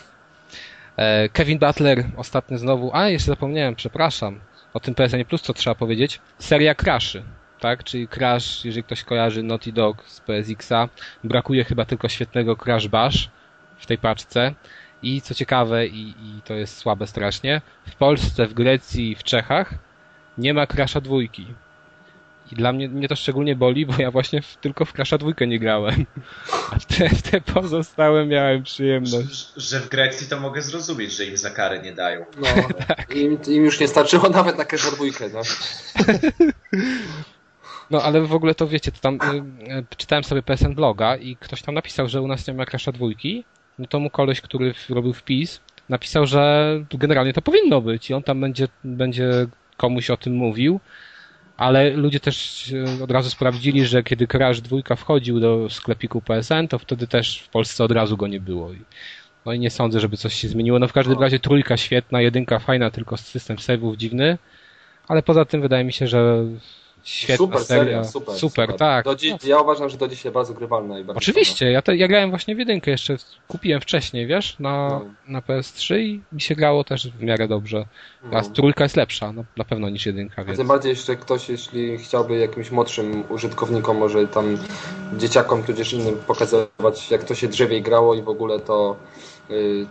E, Kevin Butler ostatnio znowu... A, jeszcze zapomniałem, przepraszam. O tym PSN Plus co trzeba powiedzieć. Seria Crashy. Tak, czyli Crash, jeżeli ktoś kojarzy Naughty Dog z PSX-a, brakuje chyba tylko świetnego Crash Bash w tej paczce. I co ciekawe, i, i to jest słabe strasznie, w Polsce, w Grecji i w Czechach nie ma Crasha dwójki. I dla mnie, mnie to szczególnie boli, bo ja właśnie w, tylko w Crasha dwójkę nie grałem. A w te, te pozostałe miałem przyjemność. Że, że w Grecji to mogę zrozumieć, że im za karę nie dają. No, tak. im, im już nie starczyło nawet na Crasha dwójkę, no. No ale w ogóle to wiecie, to tam y, y, czytałem sobie PSN bloga i ktoś tam napisał, że u nas nie ma Crasha dwójki. No to mu koleś, który robił wpis, napisał, że generalnie to powinno być i on tam będzie, będzie komuś o tym mówił ale ludzie też od razu sprawdzili, że kiedy Crash 2 wchodził do sklepiku PSN, to wtedy też w Polsce od razu go nie było. No i nie sądzę, żeby coś się zmieniło. No w każdym no. razie trójka świetna, jedynka fajna, tylko system save'ów dziwny, ale poza tym wydaje mi się, że Świetna super seria. seria super, super, super. tak. Dzi- ja uważam, że do dzisiaj bardzo grywalna. I bardzo Oczywiście, ja, te, ja grałem właśnie w jedynkę jeszcze, kupiłem wcześniej, wiesz, na, no. na PS3 i mi się grało też w miarę dobrze. Teraz no. trójka jest lepsza, no, na pewno niż jedynka. Więc... Tym bardziej jeszcze ktoś, jeśli chciałby jakimś młodszym użytkownikom, może tam dzieciakom, tudzież innym pokazywać, jak to się drzewiej grało i w ogóle to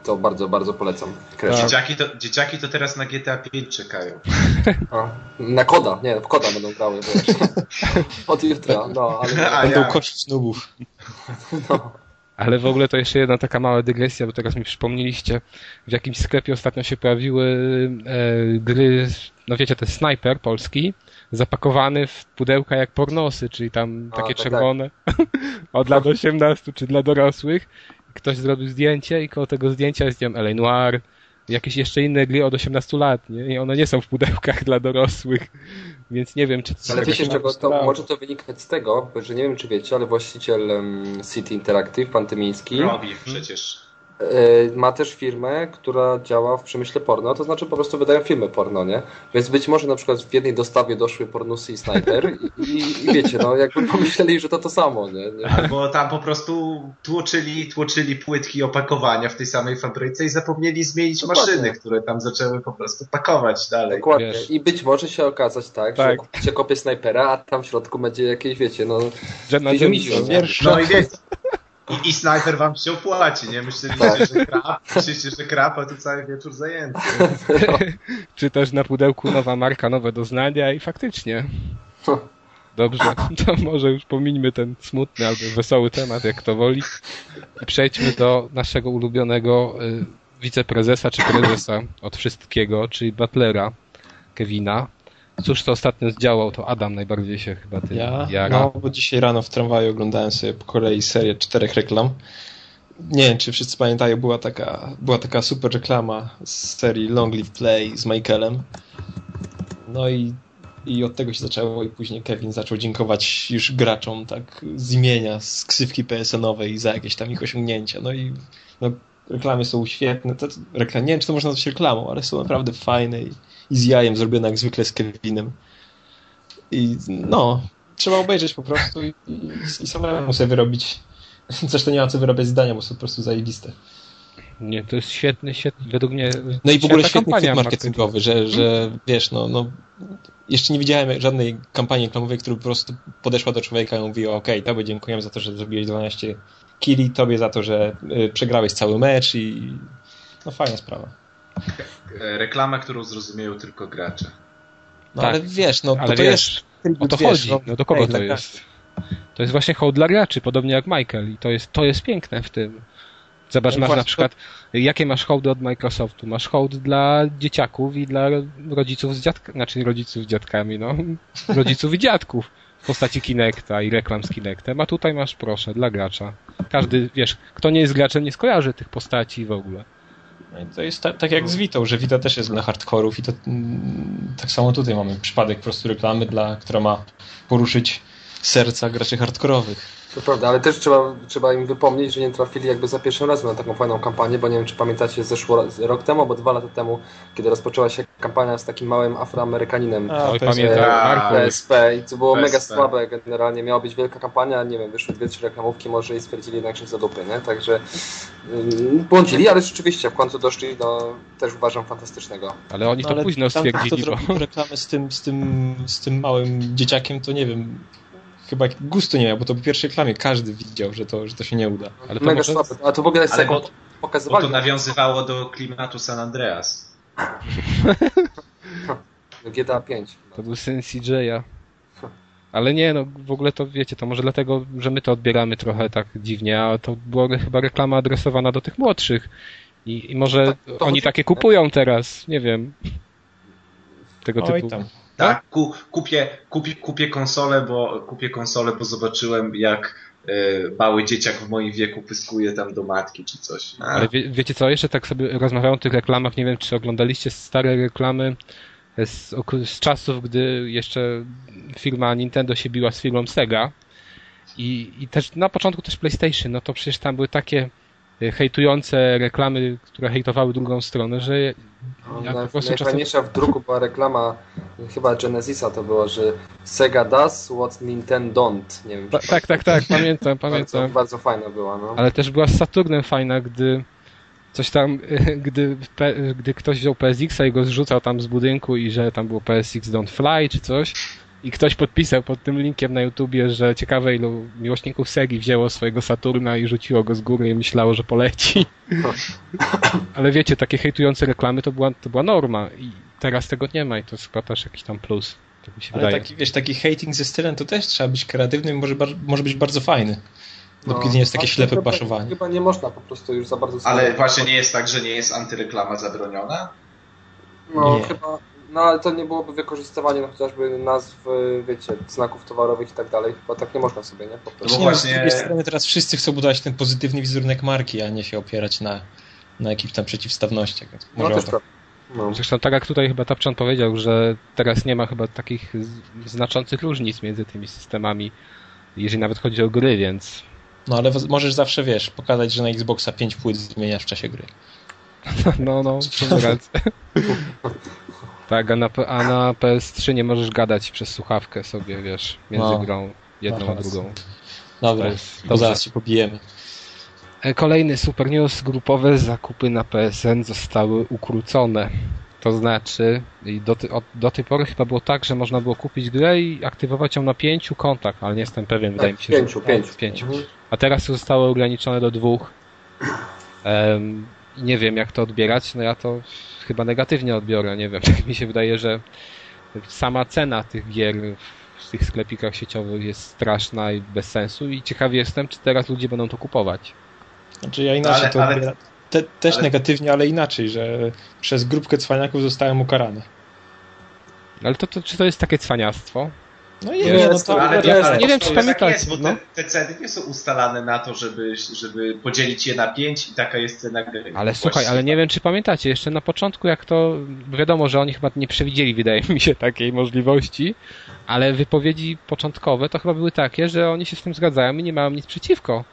to bardzo, bardzo polecam. Dzieciaki to, dzieciaki to teraz na GTA 5 czekają. A, na koda, nie, w koda będą grały. Od jutra, no. Ale... A, będą ja. kościć nubów. No. Ale w ogóle to jeszcze jedna taka mała dygresja, bo teraz mi przypomnieliście, w jakimś sklepie ostatnio się pojawiły e, gry, no wiecie, to jest snajper polski, zapakowany w pudełka jak pornosy, czyli tam takie tak, tak. czerwone, tak. od lat 18 czy dla dorosłych ktoś zrobił zdjęcie i koło tego zdjęcia jest, nie wiem, L.A. Noir, jakieś jeszcze inne gry od 18 lat, nie? I one nie są w pudełkach dla dorosłych, więc nie wiem, czy... Ale wiecie, czego to, może to wynikać z tego, że nie wiem, czy wiecie, ale właściciel um, City Interactive, pan Tymiński... Robi przecież. E, ma też firmę, która działa w przemyśle porno, to znaczy po prostu wydają filmy porno, nie? Więc być może na przykład w jednej dostawie doszły pornusy i Sniper i, i, wiecie, no jakby pomyśleli, że to to samo, nie? nie? Albo tam po prostu tłoczyli, tłoczyli płytki opakowania w tej samej fabryce i zapomnieli zmienić Dokładnie. maszyny, które tam zaczęły po prostu pakować dalej. Dokładnie. Wiesz. I być może się okazać tak, tak. że kupicie kopię Snipera, a tam w środku będzie jakieś, wiecie, no... Że na ziemi No i wiecie, i, I snajper wam się opłaci, nie? Myśleliście, tak. że krap, myślicie, że krap, a tu cały wieczór zajęty. Czy też na pudełku nowa marka, nowe doznania i faktycznie. Dobrze, to może już pomińmy ten smutny albo wesoły temat, jak to woli. I przejdźmy do naszego ulubionego y, wiceprezesa czy prezesa od wszystkiego, czyli butlera Kevina. Cóż to ostatnio zdziałał, to Adam najbardziej się chyba tym ja? jara. No, bo dzisiaj rano w tramwaju oglądałem sobie po kolei serię czterech reklam. Nie wiem, czy wszyscy pamiętają, była taka, była taka super reklama z serii Long Live Play z Michaelem. No i, i od tego się zaczęło i później Kevin zaczął dziękować już graczom tak z imienia, z ksywki PSN-owej za jakieś tam ich osiągnięcia. No i no, reklamy są świetne. To, reklam, nie wiem, czy to można nazwać reklamą, ale są naprawdę fajne i i z jajem zrobione jak zwykle z Kevinem. I no, trzeba obejrzeć po prostu i, i, i samemu sobie wyrobić. Zresztą nie ma co wyrabiać zdania, bo są po prostu zajebiste. Nie, to jest świetny, świetny według mnie. No i w ogóle świetny chwyt marketingowy, że, że wiesz, no, no, jeszcze nie widziałem żadnej kampanii reklamowej, która po prostu podeszła do człowieka i mówiła, ok, tobie dziękujemy za to, że zrobiłeś 12 kili, tobie za to, że y, przegrałeś cały mecz i no fajna sprawa. Reklama, którą zrozumieją tylko gracze. No tak. ale wiesz, no ale to, wiesz, jest... O to wiesz, chodzi, no, no do kogo to jest? To jest właśnie hołd dla graczy, podobnie jak Michael i to jest, to jest piękne w tym. Zobacz, no masz na przykład, jakie masz hołdy od Microsoftu? Masz hołd dla dzieciaków i dla rodziców z dziadkami, znaczy rodziców z dziadkami, no, rodziców i dziadków w postaci Kinecta i reklam z Kinectem, a tutaj masz, proszę, dla gracza. Każdy, wiesz, kto nie jest graczem, nie skojarzy tych postaci w ogóle. To jest ta, tak jak z Witą, że Wita też jest dla hardkorów i to mm, tak samo tutaj mamy przypadek po prostu reklamy, dla, która ma poruszyć serca graczy hardkorowych. To prawda, ale też trzeba, trzeba im wypomnieć, że nie trafili jakby za pierwszym razem na taką fajną kampanię, bo nie wiem, czy pamiętacie, zeszło rok temu, albo dwa lata temu, kiedy rozpoczęła się kampania z takim małym afroamerykaninem. A, pamiętam, PSP i to było PSP. mega słabe generalnie. Miała być wielka kampania, nie wiem, wyszły dwie, trzy reklamówki może i stwierdzili jednak, że za dupy, nie? Także yy, błądzili, ale rzeczywiście w końcu doszli do też uważam fantastycznego. Ale oni to no, późno stwierdzili. Tam, bo... reklamę z tym, z, tym, z tym małym dzieciakiem, to nie wiem, chyba gustu nie miał, bo to po pierwszej reklamie każdy widział, że to, że to się nie uda. Ale Mega może... słabe. A to w ogóle jest bo, pokazywali. Bo to nawiązywało do klimatu San Andreas. GTA 5. To był syn CJ'a. Ale nie, no w ogóle to wiecie, to może dlatego, że my to odbieramy trochę tak dziwnie, a to była chyba reklama adresowana do tych młodszych. I, i może to, to oni takie kupują teraz, nie wiem. Tego Oj, typu. Tam. Tak, ku, kupię, kupię, kupię konsolę, bo kupię konsolę, bo zobaczyłem jak y, mały dzieciak w moim wieku pyskuje tam do matki czy coś. A. Ale wie, wiecie co, jeszcze tak sobie rozmawiałem o tych reklamach, nie wiem czy oglądaliście stare reklamy z, z czasów, gdy jeszcze firma Nintendo się biła z firmą Sega i, i też na początku też PlayStation, no to przecież tam były takie hejtujące reklamy, które hejtowały drugą stronę, że no, ja po prostu Najfajniejsza czasem... w druku była reklama, chyba Genesisa to było, że Sega does what Nintendo don't. Nie wiem, tak, tak, tak, tak, pamiętam, pamiętam. Bardzo, bardzo fajna była, no. Ale też była z Saturnem fajna, gdy coś tam, gdy, gdy ktoś wziął PSX-a i go zrzucał tam z budynku i że tam było PSX don't fly czy coś i ktoś podpisał pod tym linkiem na YouTubie, że ciekawe ilu miłośników Segi wzięło swojego Saturna i rzuciło go z góry i myślało, że poleci. Ale wiecie, takie hejtujące reklamy to była, to była norma i teraz tego nie ma i to jest chyba też jakiś tam plus. Tak mi się Ale wydaje. taki, wiesz, taki hating ze stylem to też trzeba być kreatywnym i może, może być bardzo fajny. Dopóki no, nie jest takie ślepe chyba, paszowanie. Chyba nie można po prostu już za bardzo... Ale właśnie nie jest tak, że nie jest antyreklama zabroniona? No nie. chyba no ale to nie byłoby wykorzystywanie no, chociażby nazw, wiecie, znaków towarowych i tak dalej. Chyba tak nie można sobie, nie? Po prostu. No właśnie... Z drugiej strony teraz wszyscy chcą budować ten pozytywny wizerunek marki, a nie się opierać na, na jakichś tam przeciwstawnościach. Więc może no, to... No. Zresztą tak jak tutaj chyba Tapczan powiedział, że teraz nie ma chyba takich znaczących różnic między tymi systemami, jeżeli nawet chodzi o gry, więc No ale możesz zawsze, wiesz, pokazać, że na Xboxa 5 płyt zmieniasz w czasie gry. No, no, rację. tak, a na, a na PS3 nie możesz gadać przez słuchawkę sobie, wiesz, między no. grą jedną no, a drugą. Dobra, to, zaraz się pobijemy. E, kolejny super news. Grupowe zakupy na PSN zostały ukrócone. To znaczy, do, od, do tej pory chyba było tak, że można było kupić grę i aktywować ją na pięciu kontach, ale nie jestem pewien, wydaje mi się, pięciu, że pięciu. pięciu. A teraz zostało ograniczone do dwóch. Um, nie wiem, jak to odbierać. No ja to chyba negatywnie odbiorę. Nie wiem, tak mi się wydaje, że sama cena tych gier w tych sklepikach sieciowych jest straszna i bez sensu i ciekawy jestem, czy teraz ludzie będą to kupować. Znaczy ja inaczej ale, to ale, odbieram. Te, też ale... negatywnie, ale inaczej, że przez grupkę cwaniaków zostałem ukarany. Ale to, to, czy to jest takie cwaniactwo? No nie, nie, no to, ale, ja, nie wiem, czy pamiętacie. Jest, bo no. te, te, ceny nie są ustalane na to, żeby, żeby podzielić je na pięć i taka jest cena gry. Ale słuchaj, ale nie wiem, czy pamiętacie, jeszcze na początku, jak to wiadomo, że oni chyba nie przewidzieli, wydaje mi się, takiej możliwości, ale wypowiedzi początkowe to chyba były takie, że oni się z tym zgadzają i nie mają nic przeciwko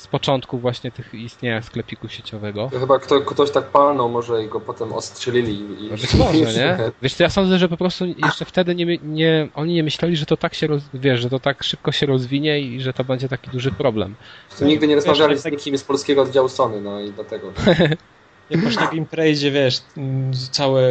z początku właśnie tych istnienia sklepiku sieciowego. Chyba kto, ktoś tak palnął może i go potem ostrzelili. I... No być może, nie? Wiesz, to ja sądzę, że po prostu jeszcze wtedy nie, nie, oni nie myśleli, że to tak się, roz, wiesz, że to tak szybko się rozwinie i że to będzie taki duży problem. To nigdy nie rozmawiali z nikim z polskiego oddziału Sony, no i dlatego. Jak masz na Game Trade'zie, wiesz, całe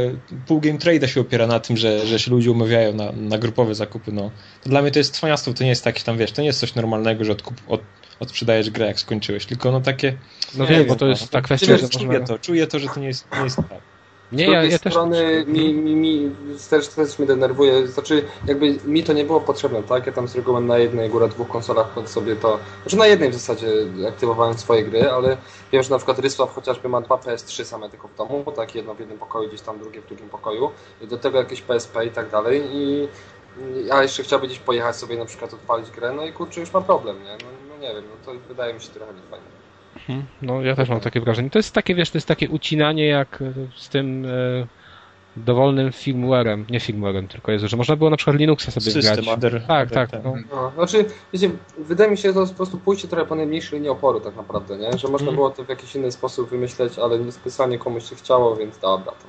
pół Game Trade'a się opiera na tym, że, że się ludzie umawiają na, na grupowe zakupy, no. To dla mnie to jest cwaniactwo, to nie jest takie tam, wiesz, to nie jest coś normalnego, że odkup, od, odsprzedajesz grę, jak skończyłeś, tylko no takie... No wiem, bo to jest no, ta kwestia, że czuję to, czuję to, że to nie jest, nie jest tak. Nie, ja, ja strony też... mi, mi, mi też, też mnie denerwuje, znaczy jakby mi to nie było potrzebne, tak? Ja tam z reguły na jednej, góra dwóch konsolach sobie to, znaczy na jednej w zasadzie aktywowałem swoje gry, ale wiem, że na przykład Rysław chociażby ma dwa PS3 same tylko w domu, tak jedno w jednym pokoju, gdzieś tam drugie w drugim pokoju, i do tego jakieś PSP i tak dalej i ja jeszcze chciałbym gdzieś pojechać sobie na przykład odpalić grę, no i kurczę już ma problem, nie? No, no nie wiem, no to wydaje mi się trochę niefajne. Mhm. No ja też mam takie wrażenie. To jest takie, wiesz, to jest takie ucinanie jak z tym e, dowolnym firmwarem, nie firmwarem, tylko jest, że można było na przykład Linuxa sobie System, grać. Other, tak, tak. No. No, znaczy, wiecie, wydaje mi się, że to jest po prostu pójście trochę po najmniejszej linii oporu tak naprawdę, nie? Że można mm. było to w jakiś inny sposób wymyśleć, ale niespecjalnie komuś się chciało, więc dobra, to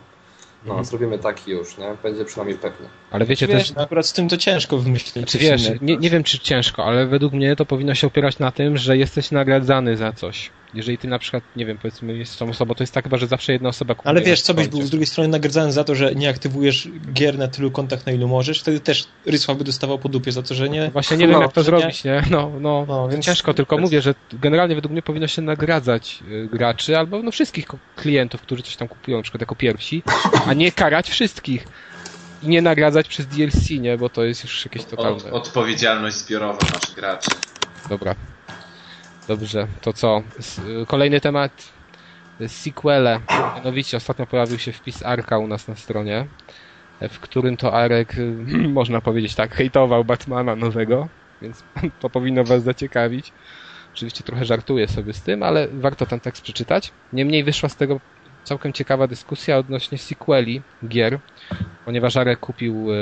no, mhm. zrobimy taki już, nie? Będzie przynajmniej pewnie. Ale wiecie wiesz, też... No, akurat z tym to ciężko wymyślić. Czy wiesz, nie, nie wiem czy ciężko, ale według mnie to powinno się opierać na tym, że jesteś nagradzany za coś. Jeżeli ty na przykład, nie wiem, powiedzmy jest tą osobą, to jest tak chyba, że zawsze jedna osoba kupuje. Ale wiesz, co byś był z drugiej strony nagradzany za to, że nie aktywujesz gier na tylu kontach, na ilu możesz, wtedy też Rysław by dostawał po dupie za to, że nie... Właśnie nie no, wiem, jak to zrobić, nie? No, no, no więc ciężko, tylko jest... mówię, że generalnie według mnie powinno się nagradzać y, graczy, albo no wszystkich klientów, którzy coś tam kupują, na przykład jako pierwsi, a nie karać wszystkich i nie nagradzać przez DLC, nie? Bo to jest już jakieś totalne... Od, odpowiedzialność zbiorowa naszych graczy. Dobra. Dobrze, to co? Kolejny temat. Sequele. Mianowicie ostatnio pojawił się wpis Arka u nas na stronie, w którym to Arek, można powiedzieć tak, hejtował Batmana nowego, więc to powinno was zaciekawić. Oczywiście trochę żartuję sobie z tym, ale warto ten tekst przeczytać. Niemniej wyszła z tego całkiem ciekawa dyskusja odnośnie sequeli gier, ponieważ Arek kupił e,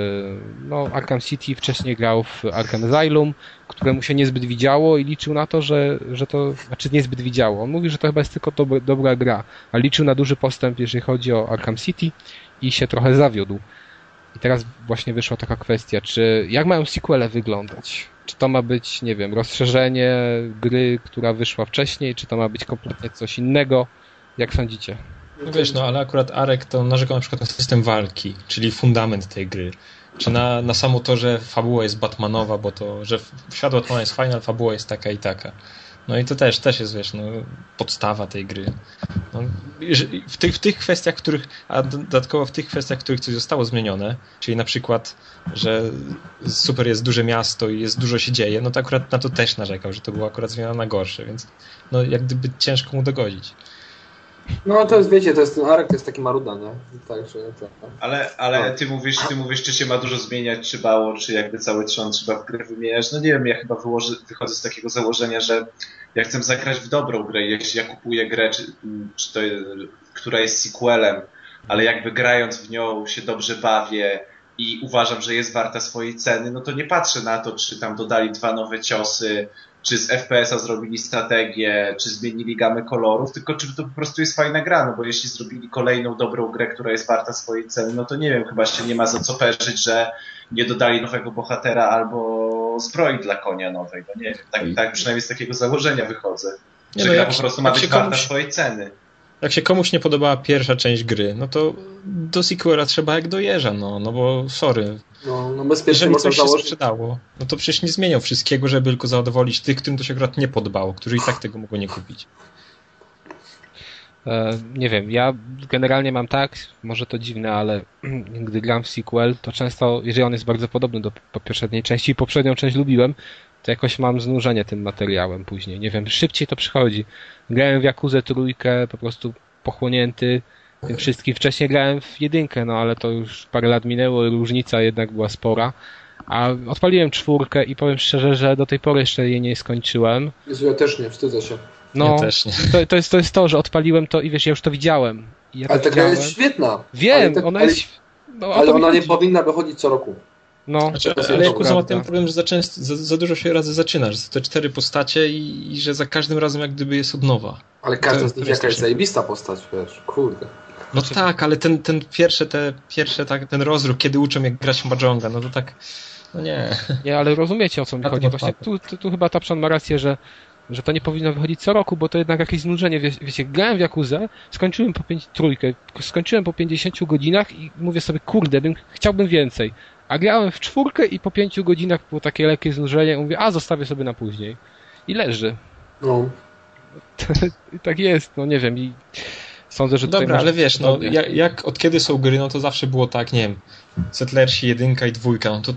no, Arkham City, wcześniej grał w Arkham Asylum, któremu się niezbyt widziało i liczył na to, że, że to, znaczy niezbyt widziało. On mówi, że to chyba jest tylko dobra, dobra gra, a liczył na duży postęp, jeżeli chodzi o Arkham City i się trochę zawiódł. I teraz właśnie wyszła taka kwestia, czy jak mają sequele wyglądać? Czy to ma być, nie wiem, rozszerzenie gry, która wyszła wcześniej, czy to ma być kompletnie coś innego? Jak sądzicie? No wiesz, no ale akurat Arek to narzekał na przykład na system walki, czyli fundament tej gry. Czy na, na samo to, że fabuła jest Batmanowa, bo to, że świat Batmana jest fajny, ale fabuła jest taka i taka. No i to też, też jest, wiesz, no, podstawa tej gry. No, w, tych, w tych kwestiach, których, a dodatkowo w tych kwestiach, w których coś zostało zmienione, czyli na przykład, że super jest duże miasto i jest dużo się dzieje, no to akurat na to też narzekał, że to było akurat zmiana na gorsze, więc no jak gdyby ciężko mu dogodzić. No to jest, wiecie, to jest ten Arek to jest taki maruda, nie? Także to... Ale, ale ty mówisz, ty mówisz, czy się ma dużo zmieniać, czy mało, czy jakby cały trzon trzeba w grę wymieniać. No nie wiem, ja chyba wyłożę, wychodzę z takiego założenia, że ja chcę zagrać w dobrą grę, jeśli ja kupuję grę, czy, czy to, która jest sequelem, ale jakby grając w nią się dobrze bawię i uważam, że jest warta swojej ceny, no to nie patrzę na to, czy tam dodali dwa nowe ciosy, czy z FPS-a zrobili strategię, czy zmienili gamę kolorów, tylko czy to po prostu jest fajna gra, no bo jeśli zrobili kolejną dobrą grę, która jest warta swojej ceny, no to nie wiem, chyba się nie ma za co perzyć, że nie dodali nowego bohatera albo zbroi dla konia nowej, no nie wiem, tak, tak przynajmniej z takiego założenia wychodzę, że no, gra po prostu ma być warta komuś... swojej ceny jak się komuś nie podobała pierwsza część gry, no to do sequela trzeba jak do jeża, no, no bo sorry. No, no bezpiecznie Jeżeli coś się sprzedało, no to przecież nie zmienią wszystkiego, żeby tylko zadowolić tych, którym to się akurat nie podobało, którzy i tak tego mogą nie kupić. E, nie wiem, ja generalnie mam tak, może to dziwne, ale gdy gram w sequel, to często, jeżeli on jest bardzo podobny do poprzedniej części i poprzednią część lubiłem, to jakoś mam znużenie tym materiałem później. Nie wiem, szybciej to przychodzi. Grałem w Jakuzę trójkę, po prostu pochłonięty tym wszystkim. Wcześniej grałem w jedynkę, no ale to już parę lat minęło różnica jednak była spora. A odpaliłem czwórkę i powiem szczerze, że do tej pory jeszcze jej nie skończyłem. ja też nie, wstydzę się. No, ja też nie. To, to, jest, to jest to, że odpaliłem to i wiesz, ja już to widziałem. Ja ale ta gra jest świetna. Wiem, tak, ona jest... No, ale ona nie powinna wychodzić co roku. No, znaczy, ale Yakuza ma ten problem, że za, często, za, za, dużo się razy zaczynasz, że te cztery postacie i, i, że za każdym razem jak gdyby jest od nowa. Ale każda z nich jaka jest zajebista postać, wiesz, kurde. No znaczy... tak, ale ten, ten pierwszy, te, pierwsze, tak, ten rozruch, kiedy uczą jak grać Mahjonga, no to tak, no nie. Nie, ale rozumiecie o co mi chodzi. Właśnie tu, tu, tu chyba Tapszan ma rację, że że to nie powinno wychodzić co roku, bo to jednak jakieś znużenie. Wie, wiecie, grałem w Jakuzę, skończyłem po pięć, trójkę, skończyłem po 50 godzinach i mówię sobie, kurde, bym, chciałbym więcej. A grałem w czwórkę i po pięciu godzinach było takie lekkie znużenie i mówię, a zostawię sobie na później. I leży. No. I tak jest, no nie wiem. I sądzę, że Dobra, ale wiesz, no jak, jak, od kiedy są gry, no to zawsze było tak, nie wiem, Settlersi jedynka i dwójka, no to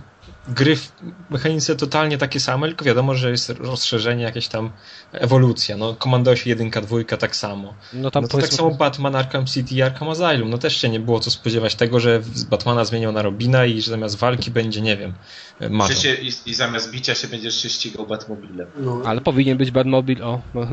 gry w mechanice totalnie takie same, tylko wiadomo, że jest rozszerzenie, jakieś tam ewolucja. No, Commandosi 1, 2 tak samo. No, tam no to tak samo Batman Arkham City i Arkham Asylum. No też się nie było co spodziewać tego, że Batmana zmienią na Robina i że zamiast walki będzie, nie wiem, Się, i, i, zamiast bicia się będziesz się ścigał Batmobilem. No. Ale powinien być Batmobil, o. No,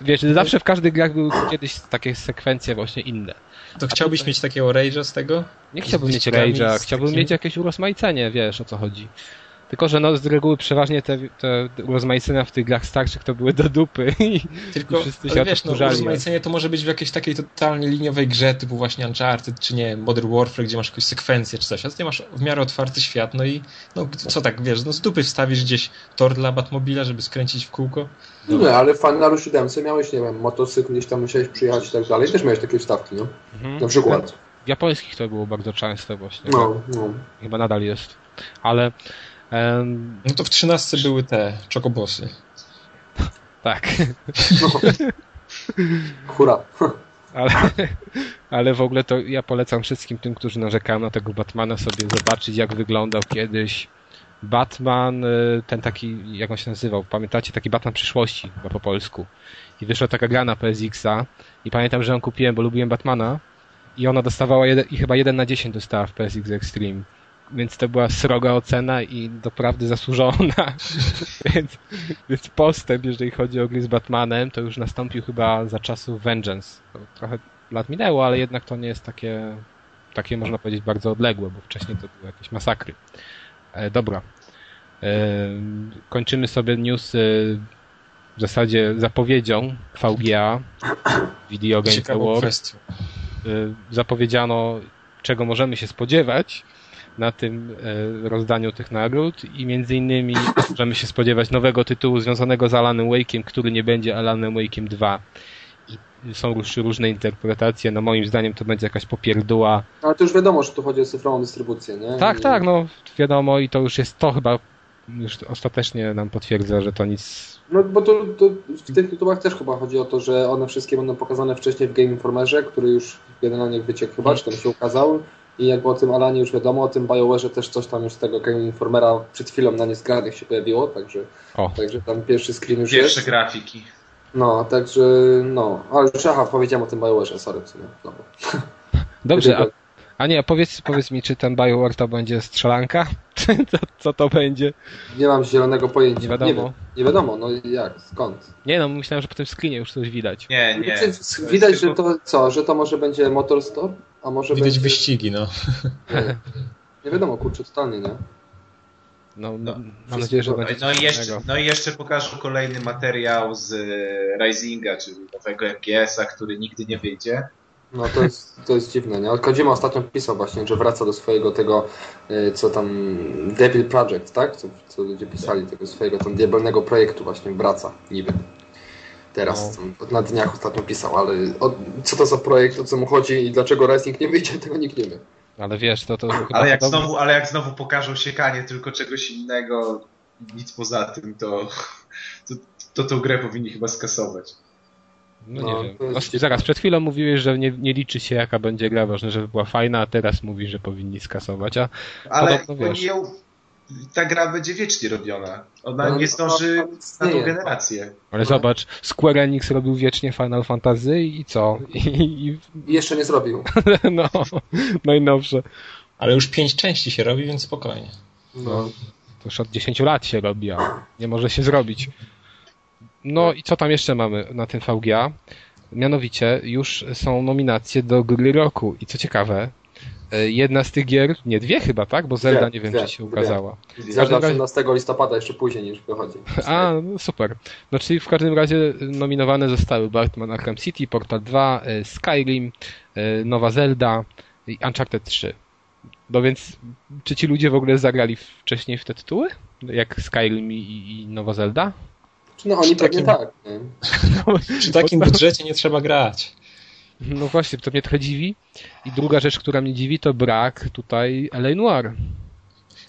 wiesz, zawsze w każdych grach były kiedyś takie sekwencje właśnie inne. To chciałbyś mieć takiego rage'a z tego? Nie chciałbym mieć rage'a, chciałbym takim... mieć jakieś urozmaicenie, wiesz o co chodzi. Tylko, że no z reguły przeważnie te, te rozmaicenia w tych grach starszych to były do dupy i, Tylko, i wszyscy się ale wiesz, no, rozmaicenie to może być w jakiejś takiej totalnie liniowej grze typu właśnie Uncharted, czy nie Modern Warfare, gdzie masz jakąś sekwencję czy coś, a ty masz w miarę otwarty świat, no i no co tak, wiesz, no z dupy wstawisz gdzieś tor dla Batmobila, żeby skręcić w kółko. No. Nie, ale w Final 7 miałeś, nie wiem, motocykl gdzieś tam musiałeś przyjechać i tak dalej, też miałeś takie wstawki, no? Mhm. Na przykład. W japońskich to było bardzo częste właśnie. No, no. Chyba nadal jest. Ale Um, no to w 13 były te czokobosy. Tak. No. Hura. Ale, ale w ogóle to ja polecam wszystkim tym, którzy narzekają na tego Batmana sobie zobaczyć, jak wyglądał kiedyś. Batman, y, ten taki, jak on się nazywał, pamiętacie, taki Batman przyszłości, chyba po polsku. I wyszła taka gra na PSX-a i pamiętam, że ją kupiłem, bo lubiłem Batmana i ona dostawała jeden, i chyba 1 na 10 dostała w PSX Extreme więc to była sroga ocena i doprawdy zasłużona. więc, więc postęp, jeżeli chodzi o gry z Batmanem, to już nastąpił chyba za czasów Vengeance. To trochę lat minęło, ale jednak to nie jest takie, takie można powiedzieć bardzo odległe, bo wcześniej to były jakieś masakry. E, dobra. E, kończymy sobie news w zasadzie zapowiedzią VGA Video Games Awards. E, zapowiedziano, czego możemy się spodziewać na tym e, rozdaniu tych nagród i między innymi możemy się spodziewać nowego tytułu związanego z Alanem Wake'iem, który nie będzie Alanem Wake'iem 2. I są już różne interpretacje, no moim zdaniem to będzie jakaś popierdła. Ale to już wiadomo, że tu chodzi o cyfrową dystrybucję, nie? Tak, I... tak, no wiadomo i to już jest to chyba już ostatecznie nam potwierdza, że to nic no bo to, to, w tych tytułach też chyba chodzi o to, że one wszystkie będą pokazane wcześniej w Game Informerze, który już generalnie wyciekł chyba, czy tam się ukazał i jakby o tym Alanie już wiadomo, o tym BioWare'ze też coś tam już z tego Game Informera przed chwilą na niezgranych się pojawiło, także, także tam pierwszy screen już Pierwsze jest. grafiki. No, także no, ale już aha, powiedziałem o tym BioWare'ze, sorry w sumie. Dobra. Dobrze, a, a nie, powiedz, powiedz mi, czy ten BioWare to będzie strzelanka? co, co to będzie? Nie mam zielonego pojęcia. Nie wiadomo. Nie, nie wiadomo, no jak, skąd? Nie no, myślałem, że po tym screenie już coś widać. Nie, nie. Widać, że to co, że to może będzie Motor Store? A może Widać będzie... wyścigi, no. Nie, nie wiadomo, kurczę, totalnie, nie? No, No, mam nadzieję, że będzie No i, jeszcze, no i jeszcze pokażą kolejny materiał z e, Risinga, czyli nowego MGS-a, który nigdy nie wyjdzie. No to jest, to jest dziwne, nie? Kojima ostatnio pisał właśnie, że wraca do swojego tego, y, co tam, Devil Project, tak? Co, co ludzie pisali, tego swojego tam diabelnego projektu właśnie wraca, niby. Teraz, No. tam, na dniach ostatnio pisał, ale o, co to za projekt, o co mu chodzi i dlaczego Rising nie wyjdzie, tego nikt nie wie. Ale wiesz, to to Ale jak, podobnie- znowu, ale jak znowu pokażą siekanie tylko czegoś innego, nic poza tym, to to, to tą grę powinni chyba skasować. No, No, nie wiem. jest No, zaraz, przed chwilą mówiłeś, że nie, nie liczy się jaka będzie gra, ważne, żeby była fajna, a teraz mówisz, że powinni skasować, a Ale Podobno wiesz. ją, ta gra będzie wiecznie robiona. Ona No, nie to- zdąży to na tą generację. ale No. zobacz, Square Enix robił wiecznie Final Fantasy i co? I, i I jeszcze nie zrobił. no, najnowsze. Ale już pięć części się robi, więc spokojnie. No, to już od 10 lat się robi, a nie może się zrobić. No i co tam jeszcze mamy na tym VGA? Mianowicie już są nominacje do gry roku i co ciekawe, e, jedna z tych gier, nie dwie chyba, tak? Bo Zelda Dwie, nie wiem, dwie, czy się dwie. ukazała. Zjażdża razie- 18 listopada, jeszcze później niż wychodzi. A, no super. No czyli w każdym razie nominowane zostały Batman Arkham City, Portal 2, e, Skyrim, e, Nowa Zelda i Uncharted 3. No więc, czy ci ludzie w ogóle zagrali wcześniej w te tytuły? Jak Skyrim i, i Nowa Zelda? No oni Przy pewnie takim- tak. Nie? Przy takim budżecie nie trzeba grać. No właśnie, to mnie trochę dziwi. I druga rzecz, która mnie dziwi, to brak tutaj L.A. Noir.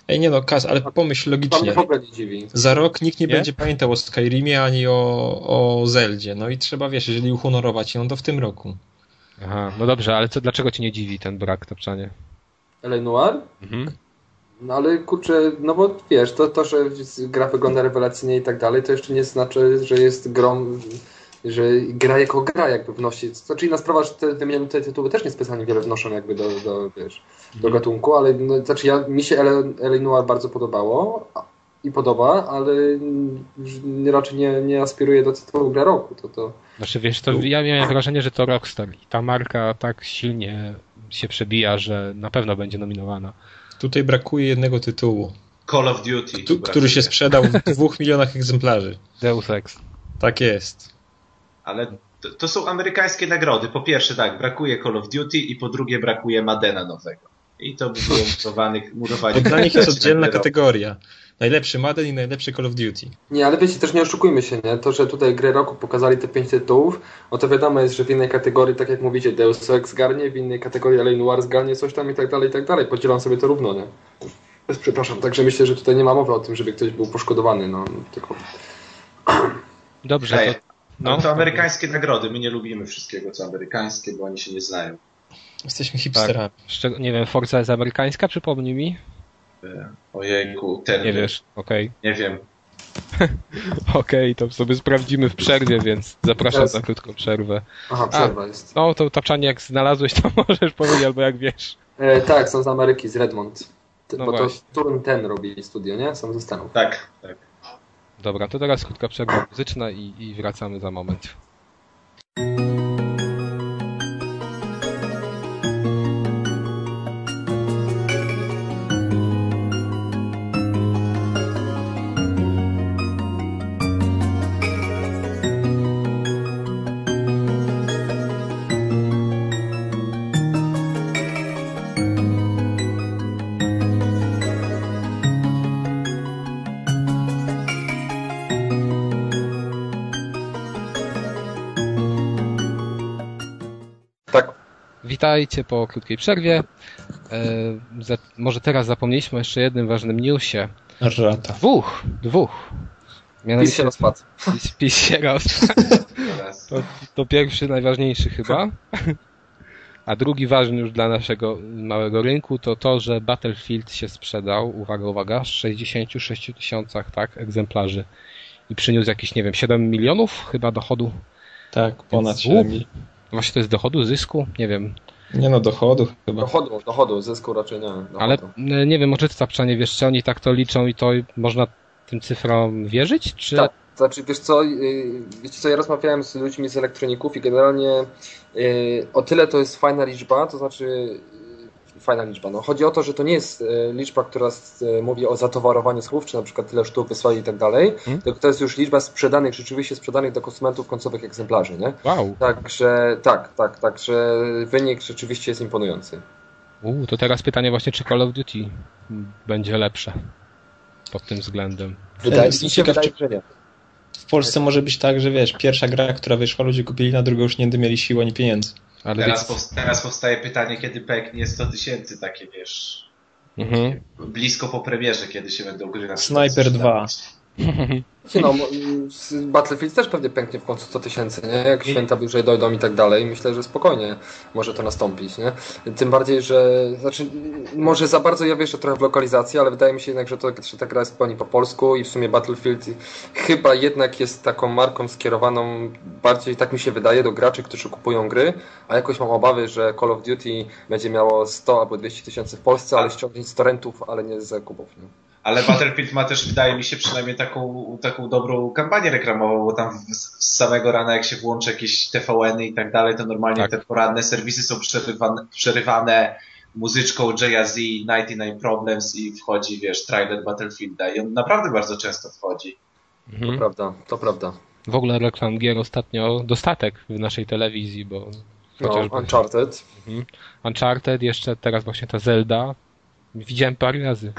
Ej, nie no, Kaz, ale pomyśl logicznie. w ogóle nie dziwi. Za rok nikt nie, Nie? będzie pamiętał o Skyrimie ani o, o Zeldzie. No i trzeba, wiesz, jeżeli uhonorować ją, to w tym roku. Aha, no dobrze, ale co, dlaczego ci nie dziwi ten brak, Topczanie? L.A. Noir? Mhm. No ale kurczę, no bo wiesz, to, to, że gra wygląda rewelacyjnie i tak dalej, to jeszcze nie znaczy, że jest grą, że gra jako gra jakby wnosi. Znaczy inna sprawa, że te, te, te tytuły też nie specjalnie wiele wnoszą jakby do, do wiesz, do gatunku, ale no, znaczy ja, mi się L.A. Noir bardzo podobało i podoba, ale raczej nie, nie aspiruję do tytułu gra roku. To, to, Znaczy wiesz, to ja miałem wrażenie, że to Rockstar i ta marka tak silnie się przebija, że na pewno będzie nominowana. Tutaj brakuje jednego tytułu, Call of Duty. który się sprzedał w dwóch milionach egzemplarzy. Deus Ex. Tak jest. Ale to, to są amerykańskie nagrody. Po pierwsze tak, brakuje Call of Duty i po drugie brakuje Madena nowego. I to by było murowanych, murowanie. Dla nich jest oddzielna Tego. kategoria. Najlepszy Madden i najlepszy Call of Duty. Nie, ale wiecie, też nie oszukujmy się, nie? To, że tutaj grę roku pokazali te pięć tytułów, no to wiadomo jest, że w innej kategorii, tak jak mówicie, Deus Ex zgarnie, w innej kategorii L.A. Noir zgarnie coś tam i tak dalej, i tak dalej. Podzielam sobie to równo, nie? Przepraszam, także myślę, że tutaj nie ma mowy o tym, żeby ktoś był poszkodowany, no tylko... Dobrze, Ej, to, No, no, to amerykańskie nagrody. My nie lubimy wszystkiego, co amerykańskie, bo oni się nie znają. Jesteśmy hipsterami. Szczeg- nie wiem, Forza jest amerykańska, przypomnij mi? E, Ojejku, ten. Nie wiesz, okej. Nie wiem. Okej, to sobie sprawdzimy w przerwie, więc zapraszam Teraz- na krótką przerwę. Aha, przerwa jest. No, to Tapczanie, jak znalazłeś, to możesz powiedzieć, albo jak wiesz. E, tak, są z Ameryki, z Redmond. Ty- No bo to właśnie. Turn ten robi studio, nie? Są ze Stanów. Tak, tak. Dobra, to teraz krótka przerwa muzyczna i, i wracamy za moment. Witajcie po krótkiej przerwie. E, za, może teraz zapomnieliśmy o jeszcze jednym ważnym newsie. Rata. Dwóch, dwóch. PiS się rozpadł. PiS, PiS się rozpadł. To, to pierwszy, najważniejszy chyba. A drugi ważny już dla naszego małego rynku to to, że Battlefield się sprzedał, uwaga, uwaga, w 66 tysiącach tak, egzemplarzy i przyniósł jakieś, nie wiem, 7 milionów chyba dochodu. Tak, ponad Więc- 7 mil. Właśnie to jest dochodu, zysku? Nie wiem. Nie no, dochodu chyba. Dochodu, dochodu, zysku raczej nie. Dochodu. Ale e, nie wiem, może ty Tapczanie, wiesz, czy oni tak to liczą i to można tym cyfrom wierzyć? Czy... Tak, znaczy wiesz co, yy, wiecie co, ja rozmawiałem z ludźmi z elektroników i generalnie yy, o tyle to jest fajna liczba, to znaczy fajna liczba. No, chodzi o to, że to nie jest e, liczba, która e, mówi o zatowarowaniu słów, czy na przykład tyle sztuk wysłali i tak dalej, hmm? tylko to jest już liczba sprzedanych, rzeczywiście sprzedanych do konsumentów końcowych egzemplarzy, nie? Wow. Także tak, tak, także wynik rzeczywiście jest imponujący. U, to teraz pytanie właśnie, czy Call of Duty będzie lepsze pod tym względem. Wydaje mi się, wydaje, że nie. W Polsce może być tak, że wiesz, pierwsza gra, która wyszła, ludzie kupili, na drugą już nie mieli siły ani pieniędzy. Ale teraz, powst teraz powstaje pytanie, kiedy pęknie 100 tysięcy, takie wiesz, mhm. blisko po premierze, kiedy się będą gry na Sniper 2. No, Battlefield też pewnie pęknie w końcu 100 tysięcy, nie? Jak święta bliżej dojdą i tak dalej. Myślę, że spokojnie może to nastąpić, nie? Tym bardziej, że znaczy, może za bardzo ja wierzę trochę w lokalizację, ale wydaje mi się jednak, że, to, że ta gra jest pełni po polsku i w sumie Battlefield chyba jednak jest taką marką skierowaną bardziej, tak mi się wydaje, do graczy, którzy kupują gry, a jakoś mam obawy, że Call of Duty będzie miało 100 albo 200 tysięcy w Polsce, ale ściągnięć z torrentów, ale nie z zakupów. Nie? Ale Battlefield ma też, wydaje mi się, przynajmniej taką, taką dobrą kampanię reklamową, bo tam z samego rana, jak się włączy jakieś TVN-y i tak dalej, to normalnie tak. te poranne serwisy są przerywane, przerywane muzyczką Jay-Z, 99 Problems i wchodzi, wiesz, trailer Battlefielda i on naprawdę bardzo często wchodzi. Mhm. To prawda, to prawda. W ogóle reklam gier ostatnio dostatek w naszej telewizji, bo no, Uncharted. Mhm. Uncharted, jeszcze teraz właśnie ta Zelda. Widziałem parę razy.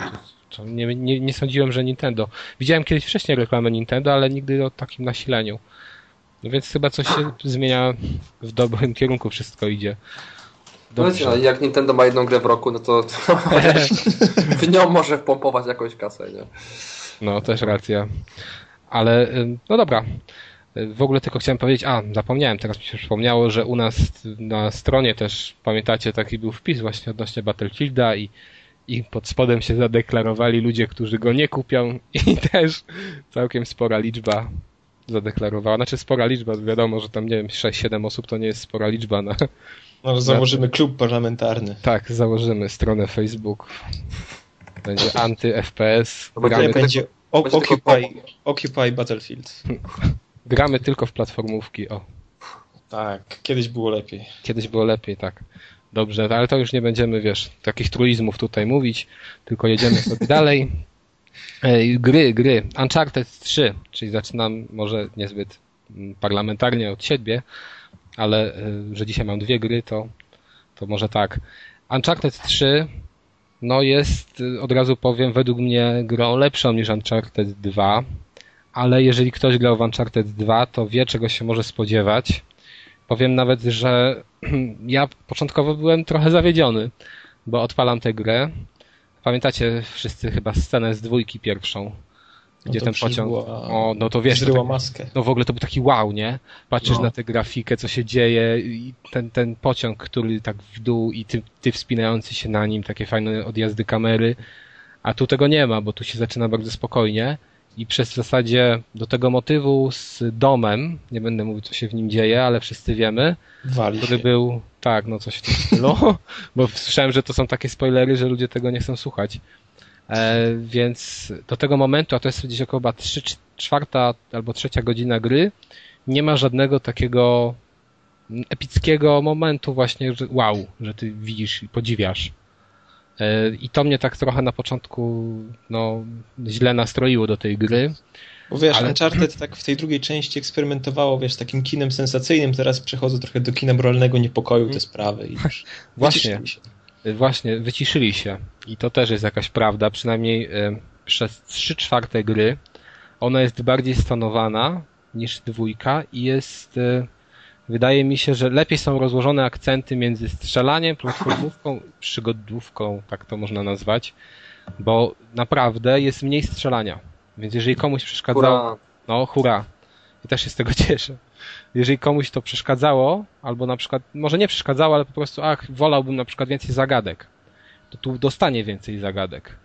Nie, nie, nie sądziłem, że Nintendo. Widziałem kiedyś wcześniej reklamę Nintendo, ale nigdy o takim nasileniu. No więc chyba coś się zmienia w dobrym kierunku, wszystko idzie. Dobrze. No, jak Nintendo ma jedną grę w roku, no to, to w nią może pompować jakąś kasę, nie? No, też racja. Ale, no dobra. W ogóle tylko chciałem powiedzieć, a zapomniałem, teraz mi się przypomniało, że u nas na stronie też, pamiętacie, taki był wpis właśnie odnośnie Battlefielda i i pod spodem się zadeklarowali ludzie, którzy go nie kupią i też całkiem spora liczba zadeklarowała. Znaczy spora liczba, wiadomo, że tam nie wiem, 6-7 osób to nie jest spora liczba na... No, założymy klub parlamentarny. Tak, założymy stronę Facebook. Będzie anty-FPS. No Gramy będzie Occupy, Occupy Battlefield. Gramy tylko w platformówki, o. Tak, kiedyś było lepiej. Kiedyś było lepiej, tak. Dobrze, ale to już nie będziemy, wiesz, takich truizmów tutaj mówić, tylko jedziemy sobie dalej. Gry, gry. Uncharted 3, czyli zaczynam może niezbyt mm, parlamentarnie od siebie, ale e, że dzisiaj mam dwie gry, to, to może tak. Uncharted 3 no jest, od razu powiem, według mnie grą lepszą niż Uncharted 2, ale jeżeli ktoś grał w Uncharted 2, to wie czego się może spodziewać. Powiem nawet, że ja początkowo byłem trochę zawiedziony, bo odpalam tę grę. Pamiętacie wszyscy chyba scenę z dwójki pierwszą, gdzie no ten pociąg. Była... O, no to wiesz. Zryła tak, maskę. No w ogóle to był taki wow, nie? Patrzysz no. na tę grafikę, co się dzieje, i ten, ten pociąg, który tak w dół i ty, ty wspinający się na nim, takie fajne odjazdy kamery. A tu tego nie ma, bo tu się zaczyna bardzo spokojnie i przez w zasadzie do tego motywu z domem, nie będę mówił co się w nim dzieje, ale wszyscy wiemy, Wali który się. był, tak, no coś w tym stylu, bo słyszałem, że to są takie spoilery, że ludzie tego nie chcą słuchać. E, więc do tego momentu, a to jest gdzieś około 3 czwarta albo trzecia godzina gry, nie ma żadnego takiego epickiego momentu właśnie, że wow, że ty widzisz i podziwiasz. E, I to mnie tak trochę na początku no, źle nastroiło do tej gry. Bo wiesz, ale... Uncharted tak w tej drugiej części eksperymentowało, wiesz, takim kinem sensacyjnym, teraz przechodzę trochę do kina moralnego niepokoju te sprawy i już Właśnie, właśnie, wyciszyli się. I to też jest jakaś prawda, przynajmniej y, przez 3 czwarte gry ona jest bardziej stanowana niż dwójka i jest y, wydaje mi się, że lepiej są rozłożone akcenty między strzelaniem, platformówką, przygodówką, tak to można nazwać, bo naprawdę jest mniej strzelania. Więc jeżeli komuś przeszkadzało, no hura, i też się z tego cieszę. Jeżeli komuś to przeszkadzało, albo na przykład, może nie przeszkadzało, ale po prostu, ach, wolałbym na przykład więcej zagadek, to tu dostanie więcej zagadek.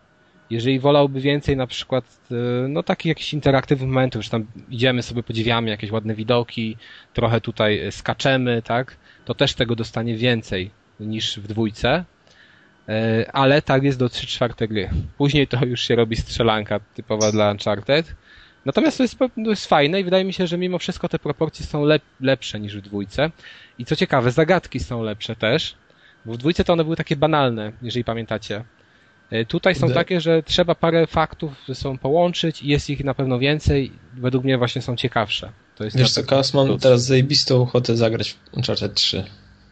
Jeżeli wolałby więcej na przykład, y, no takich jakichś interaktywnych momentów, że tam idziemy sobie, podziwiamy jakieś ładne widoki, trochę tutaj skaczemy, tak, to też tego dostanie więcej niż w dwójce, y, ale tak jest do 3 czwarte gry. Później to już się robi strzelanka typowa dla Uncharted. Natomiast to jest, to jest fajne i wydaje mi się, że mimo wszystko te proporcje są lep, lepsze niż w dwójce. I co ciekawe, zagadki są lepsze też Bo w dwójce to one były takie banalne, jeżeli pamiętacie. E, tutaj są takie, że trzeba parę faktów ze sobą połączyć i jest ich na pewno więcej. Według mnie właśnie są ciekawsze. To jest Wiesz co, Kaos, mam teraz zajebistą ochotę zagrać w Uncharted 3.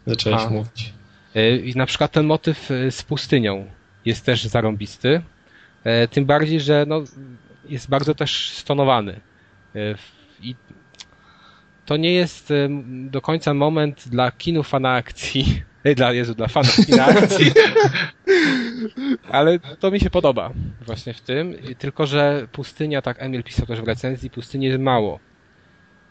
Zacząłeś A. mówić. E, I na przykład ten motyw e, z pustynią jest też zarąbisty. Tym bardziej, że no, jest bardzo też stonowany. I to nie jest do końca moment dla kinu fana akcji. Dla, Jezu, dla fanów kina akcji. Ale to mi się podoba właśnie w tym. Tylko, że pustynia, tak Emil pisał też w recenzji, pustyni jest mało.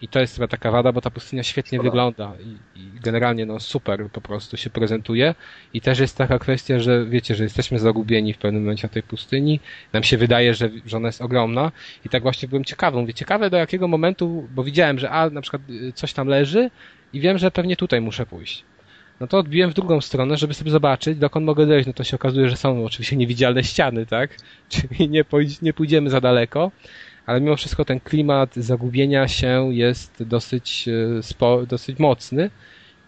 I to jest chyba taka wada, bo ta pustynia świetnie Szkoda. wygląda i, i generalnie no super po prostu się prezentuje. I też jest taka kwestia, że wiecie, że jesteśmy zagubieni w pewnym momencie na tej pustyni. Nam się wydaje, że, że ona jest ogromna. I tak właśnie byłem ciekawy. Mówię, ciekawe do jakiego momentu, bo widziałem, że a, na przykład y, coś tam leży i wiem, że pewnie tutaj muszę pójść. No to odbiłem w drugą stronę, żeby sobie zobaczyć, dokąd mogę dojść. No to się okazuje, że są oczywiście niewidzialne ściany, tak? Czyli nie, pójdź, nie pójdziemy za daleko. Ale mimo wszystko ten klimat zagubienia się jest dosyć, e, spo, dosyć mocny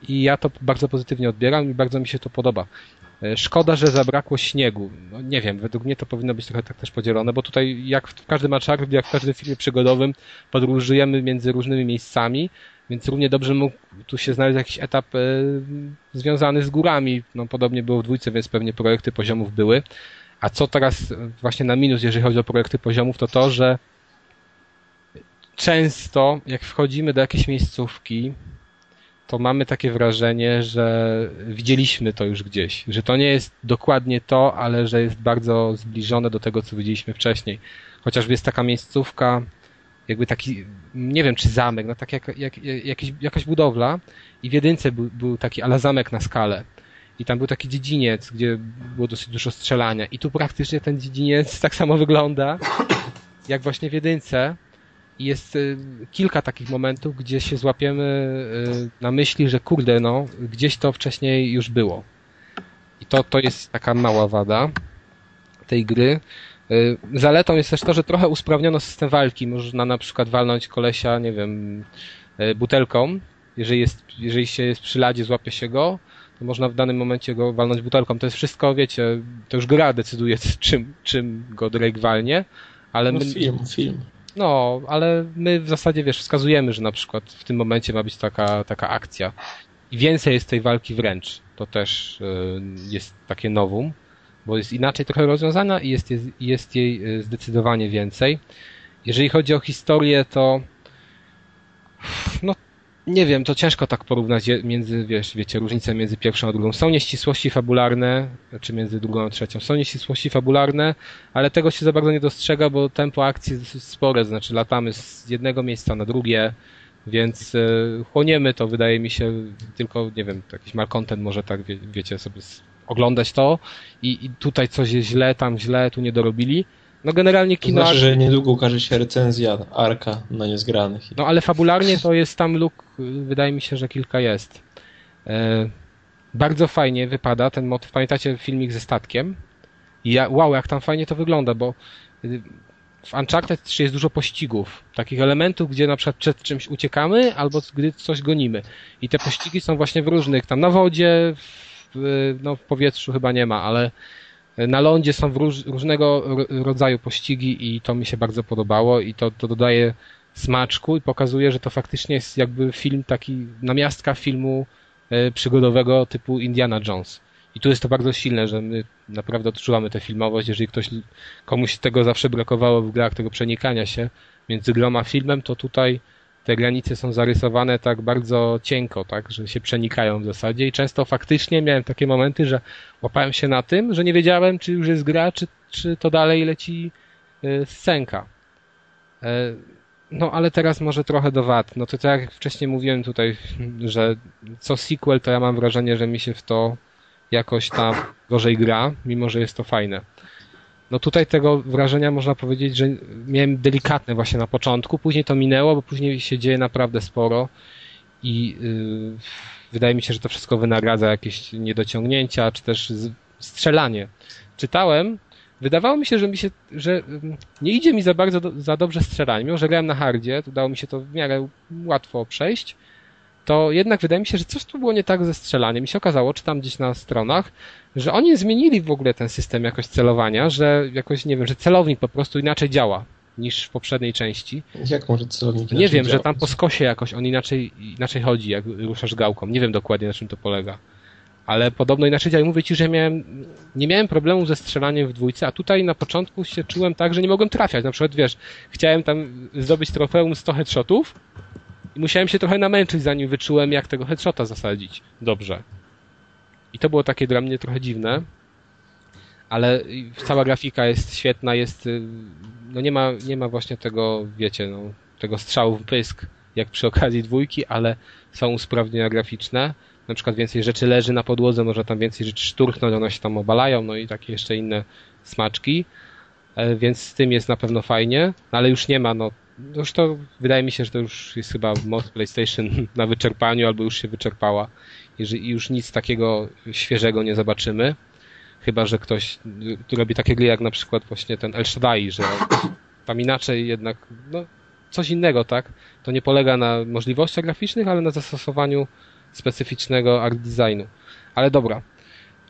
i ja to bardzo pozytywnie odbieram i bardzo mi się to podoba. E, Szkoda, że zabrakło śniegu. No nie wiem, według mnie to powinno być trochę tak też podzielone, bo tutaj jak w każdym Uncharted, jak w każdym filmie przygodowym podróżujemy między różnymi miejscami, więc równie dobrze mógł tu się znaleźć jakiś etap e, związany z górami. No podobnie było w dwójce, więc pewnie projekty poziomów były. A co teraz e, właśnie na minus, jeżeli chodzi o projekty poziomów, to to, że często jak wchodzimy do jakiejś miejscówki, to mamy takie wrażenie, że widzieliśmy to już gdzieś, że to nie jest dokładnie to, ale że jest bardzo zbliżone do tego, co widzieliśmy wcześniej. Chociażby jest taka miejscówka, jakby taki, nie wiem czy zamek, no tak jak, jak, jakiś, jakaś budowla i w jedynce był, był taki ala zamek na skalę. I tam był taki dziedziniec, gdzie było dosyć dużo strzelania. I tu praktycznie ten dziedziniec tak samo wygląda, jak właśnie w jedynce. I jest y, kilka takich momentów, gdzie się złapiemy y, na myśli, że kurde, no, gdzieś to wcześniej już było. I to, to jest taka mała wada tej gry. Y, Zaletą jest też to, że trochę usprawniono system walki. Można na przykład walnąć kolesia, nie wiem, y, butelką. Jeżeli, jest, jeżeli się jest przy ladzie, złapie się go, to można w danym momencie go walnąć butelką. To jest wszystko, wiecie, to już gra decyduje, czym, czym go Drake walnie. Ale No my, film, film. no, ale my w zasadzie, wiesz, wskazujemy, że na przykład w tym momencie ma być taka, taka akcja. I więcej jest tej walki wręcz. To też y, jest takie nowum, bo jest inaczej trochę rozwiązana i jest, jest, jest jej y, zdecydowanie więcej. Jeżeli chodzi o historię, to no nie wiem, to ciężko tak porównać między, wiesz, wiecie, różnice między pierwszą a drugą. Są nieścisłości fabularne, czy między drugą a trzecią. Są nieścisłości fabularne, ale tego się za bardzo nie dostrzega, bo tempo akcji jest dosyć spore, znaczy latamy z jednego miejsca na drugie, więc e, chłoniemy to, wydaje mi się, tylko, nie wiem, jakiś malcontent może tak, wie, wiecie, sobie oglądać to i, i tutaj coś jest źle, tam źle, tu nie dorobili. No generalnie To kino... znaczy, że niedługo ukaże się recenzja Arka na niezgranych. No ale fabularnie to jest tam luk, wydaje mi się, że kilka jest. E, bardzo fajnie wypada ten motyw. Pamiętacie filmik ze statkiem? I ja, wow, jak tam fajnie to wygląda, bo y, w Uncharted 3 jest dużo pościgów. Takich elementów, gdzie na przykład przed czymś uciekamy, albo gdy coś gonimy. I te pościgi są właśnie w różnych, tam na wodzie, w, y, no w powietrzu chyba nie ma, ale na lądzie są w róż, różnego ro- rodzaju pościgi i to mi się bardzo podobało i to, to dodaje smaczku i pokazuje, że to faktycznie jest jakby film taki, namiastka filmu e, przygodowego typu Indiana Jones. I tu jest to bardzo silne, że my naprawdę odczuwamy tę filmowość. Jeżeli ktoś, komuś tego zawsze brakowało w grach, tego przenikania się między grą a filmem, to tutaj te granice są zarysowane tak bardzo cienko, tak, że się przenikają w zasadzie i często faktycznie miałem takie momenty, że łapałem się na tym, że nie wiedziałem, czy już jest gra, czy, czy to dalej leci e, scenka. E, No ale teraz może trochę do wad. No to tak jak wcześniej mówiłem tutaj, że co sequel, to ja mam wrażenie, że mi się w to jakoś tam gorzej gra, mimo że jest to fajne. No tutaj tego wrażenia można powiedzieć, że miałem delikatne właśnie na początku, później to minęło, bo później się dzieje naprawdę sporo i yy, wydaje mi się, że to wszystko wynagradza jakieś niedociągnięcia, czy też strzelanie. Czytałem, wydawało mi się, że mi się, że ym, nie idzie mi za bardzo do, za dobrze strzelanie, mimo że grałem na hardzie, udało mi się to w miarę łatwo przejść, to jednak wydaje mi się, że coś tu było nie tak ze strzelaniem. Mi się okazało, czy tam gdzieś na stronach, że oni zmienili w ogóle ten system jakoś celowania, że jakoś, nie wiem, że celownik po prostu inaczej działa niż w poprzedniej części. Jak może celownik Nie wiem, że tam po skosie jakoś on inaczej, inaczej chodzi, jak ruszasz gałką. Nie wiem dokładnie na czym to polega. Ale podobno inaczej działa. Mówię ci, że miałem, nie miałem problemu ze strzelaniem w dwójce, a tutaj na początku się czułem tak, że nie mogłem trafiać. Na przykład, wiesz, chciałem tam zdobyć trofeum 100 headshotów i musiałem się trochę namęczyć, zanim wyczułem, jak tego headshota zasadzić. Dobrze. I to było takie dla mnie trochę dziwne. Ale cała grafika jest świetna, jest, y, no nie ma, nie ma właśnie tego, wiecie, no, tego strzału w pysk, jak przy okazji dwójki, ale są usprawnienia graficzne. Na przykład więcej rzeczy leży na podłodze, można tam więcej rzeczy szturchnąć, one się tam obalają, no i takie jeszcze inne smaczki. E, więc z tym jest na pewno fajnie, no ale już nie ma, no już to wydaje mi się, że to już jest chyba moc PlayStation na wyczerpaniu, albo już się wyczerpała. Jeżeli już nic takiego świeżego nie zobaczymy. Chyba, że ktoś robi takie gry jak na przykład właśnie ten El Shaddai, że tam inaczej jednak, no coś innego, tak? To nie polega na możliwościach graficznych, ale na zastosowaniu specyficznego art designu. Ale dobra.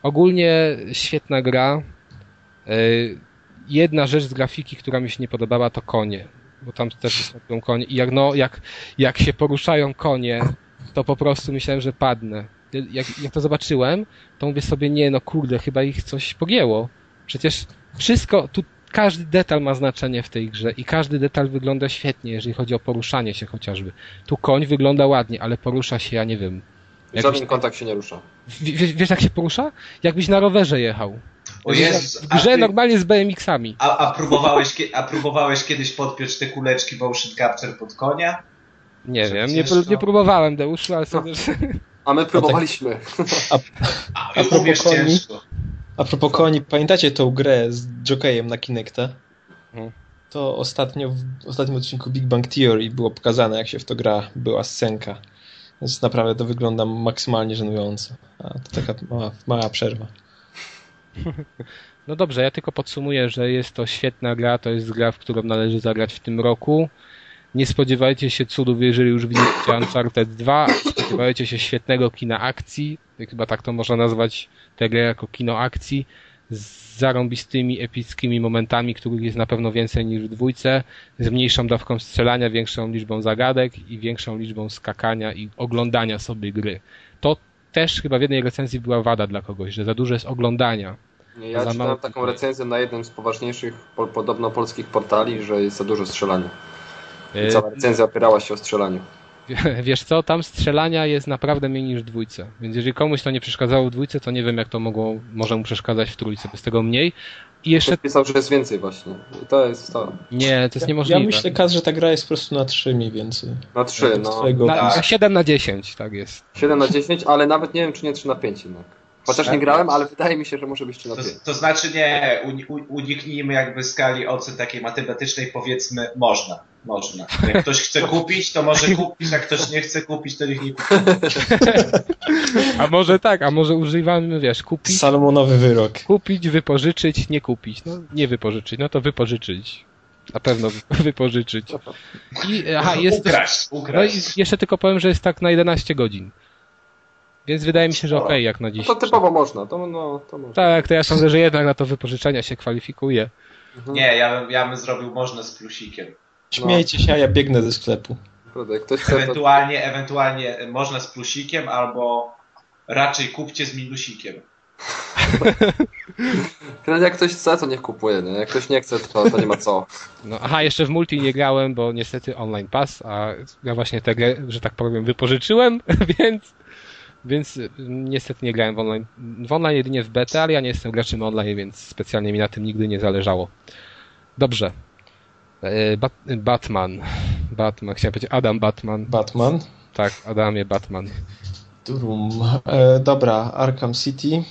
Ogólnie świetna gra. Y, jedna rzecz z grafiki, która mi się nie podobała, to konie. Bo tam też występują konie. I jak, no, jak, jak się poruszają konie, to po prostu myślałem, że padnę. Jak, jak to zobaczyłem, to mówię sobie, nie no kurde, chyba ich coś pogięło. Przecież wszystko, tu każdy detal ma znaczenie w tej grze i każdy detal wygląda świetnie, jeżeli chodzi o poruszanie się chociażby. Tu koń wygląda ładnie, ale porusza się, ja nie wiem. W żaden kontakt się nie rusza. Wiesz, wiesz jak się porusza? Jakbyś na rowerze jechał. O Jezus, w grze ty, normalnie z BMX-ami. A, a, próbowałeś, a próbowałeś kiedyś podpiąć te kuleczki Motion Capture pod konia? Nie wiem, nie, nie próbowałem Deuszu, ale sobie... A my próbowaliśmy. A, a, a propos koni, a propos koni, pamiętacie tą grę z jockeyem na Kinecta? Hmm. To ostatnio w ostatnim odcinku Big Bang Theory było pokazane, jak się w to gra. Była scenka. Więc naprawdę to wygląda maksymalnie żenująco. A to taka mała, mała przerwa. No dobrze, ja tylko podsumuję, że jest to świetna gra, to jest gra, w którą należy zagrać w tym roku. Nie spodziewajcie się cudów, jeżeli już widzicie Uncharted 2. Spodziewajcie się świetnego kina akcji. Chyba tak to można nazwać tę grę jako kino akcji. Z zarąbistymi, epickimi momentami, których jest na pewno więcej niż w dwójce. Z mniejszą dawką strzelania, większą liczbą zagadek i większą liczbą skakania i oglądania sobie gry. To też chyba w jednej recenzji była wada dla kogoś, że za dużo jest oglądania. Nie, ja czytałem taką recenzję na jednym z poważniejszych po, podobno polskich portali, że jest za dużo strzelania. I cała recenzja opierała się o strzelaniu. Wiesz co, tam strzelania jest naprawdę mniej niż w dwójce. Więc jeżeli komuś to nie przeszkadzało w dwójce, to nie wiem jak to mogło, może mu przeszkadzać w trójce. Bez tego mniej. I jeszcze... pisał, że jest więcej właśnie. I to jest to. Nie, to jest niemożliwe. Ja myślę, Kaz, że ta gra jest po prostu na 3 mniej więcej. Na 3, no. Na, na 7 na 10, tak jest. 7 na 10, ale nawet nie wiem, czy nie 3 na 5 jednak. Chociaż nie grałem, ale wydaje mi się, że może być 3 na 5. To, to znaczy nie, uniknijmy jakby skali ocen takiej matematycznej, powiedzmy można. Można. Jak ktoś chce kupić, to może kupić, jak ktoś nie chce kupić, to niech nie kupi. A może tak, a może używamy, wiesz, kupić. Salomonowy wyrok. Kupić, wypożyczyć, nie kupić. No nie wypożyczyć, no to wypożyczyć. Na pewno wypożyczyć. I, aha, jest, ukraść, ukraść. No i jeszcze tylko powiem, że jest tak na 11 godzin. Więc wydaje mi się, że okej, okay, jak na dziś. No to typowo można, to, no, to można. Tak, to ja sądzę, że jednak na to wypożyczenia się kwalifikuje. Mhm. Nie, ja bym, ja bym zrobił można z plusikiem. Śmiejcie się, a ja biegnę ze sklepu. Ktoś ewentualnie, to... ewentualnie można z plusikiem, albo raczej kupcie z minusikiem. jak ktoś chce, to niech kupuje, nie? Jak ktoś nie chce, to, to nie ma co. No, aha, jeszcze w multi nie grałem, bo niestety online pass, a ja właśnie tę grę, że tak powiem, wypożyczyłem, więc więc niestety nie grałem w online. W online jedynie w beta, ale ja nie jestem graczem online, więc specjalnie mi na tym nigdy nie zależało. Dobrze. E, Bat Batman. Batman, chciałem powiedzieć Adam Batman. Batman? Tak, Adamie Batman. Durum. E, dobra, Arkham City.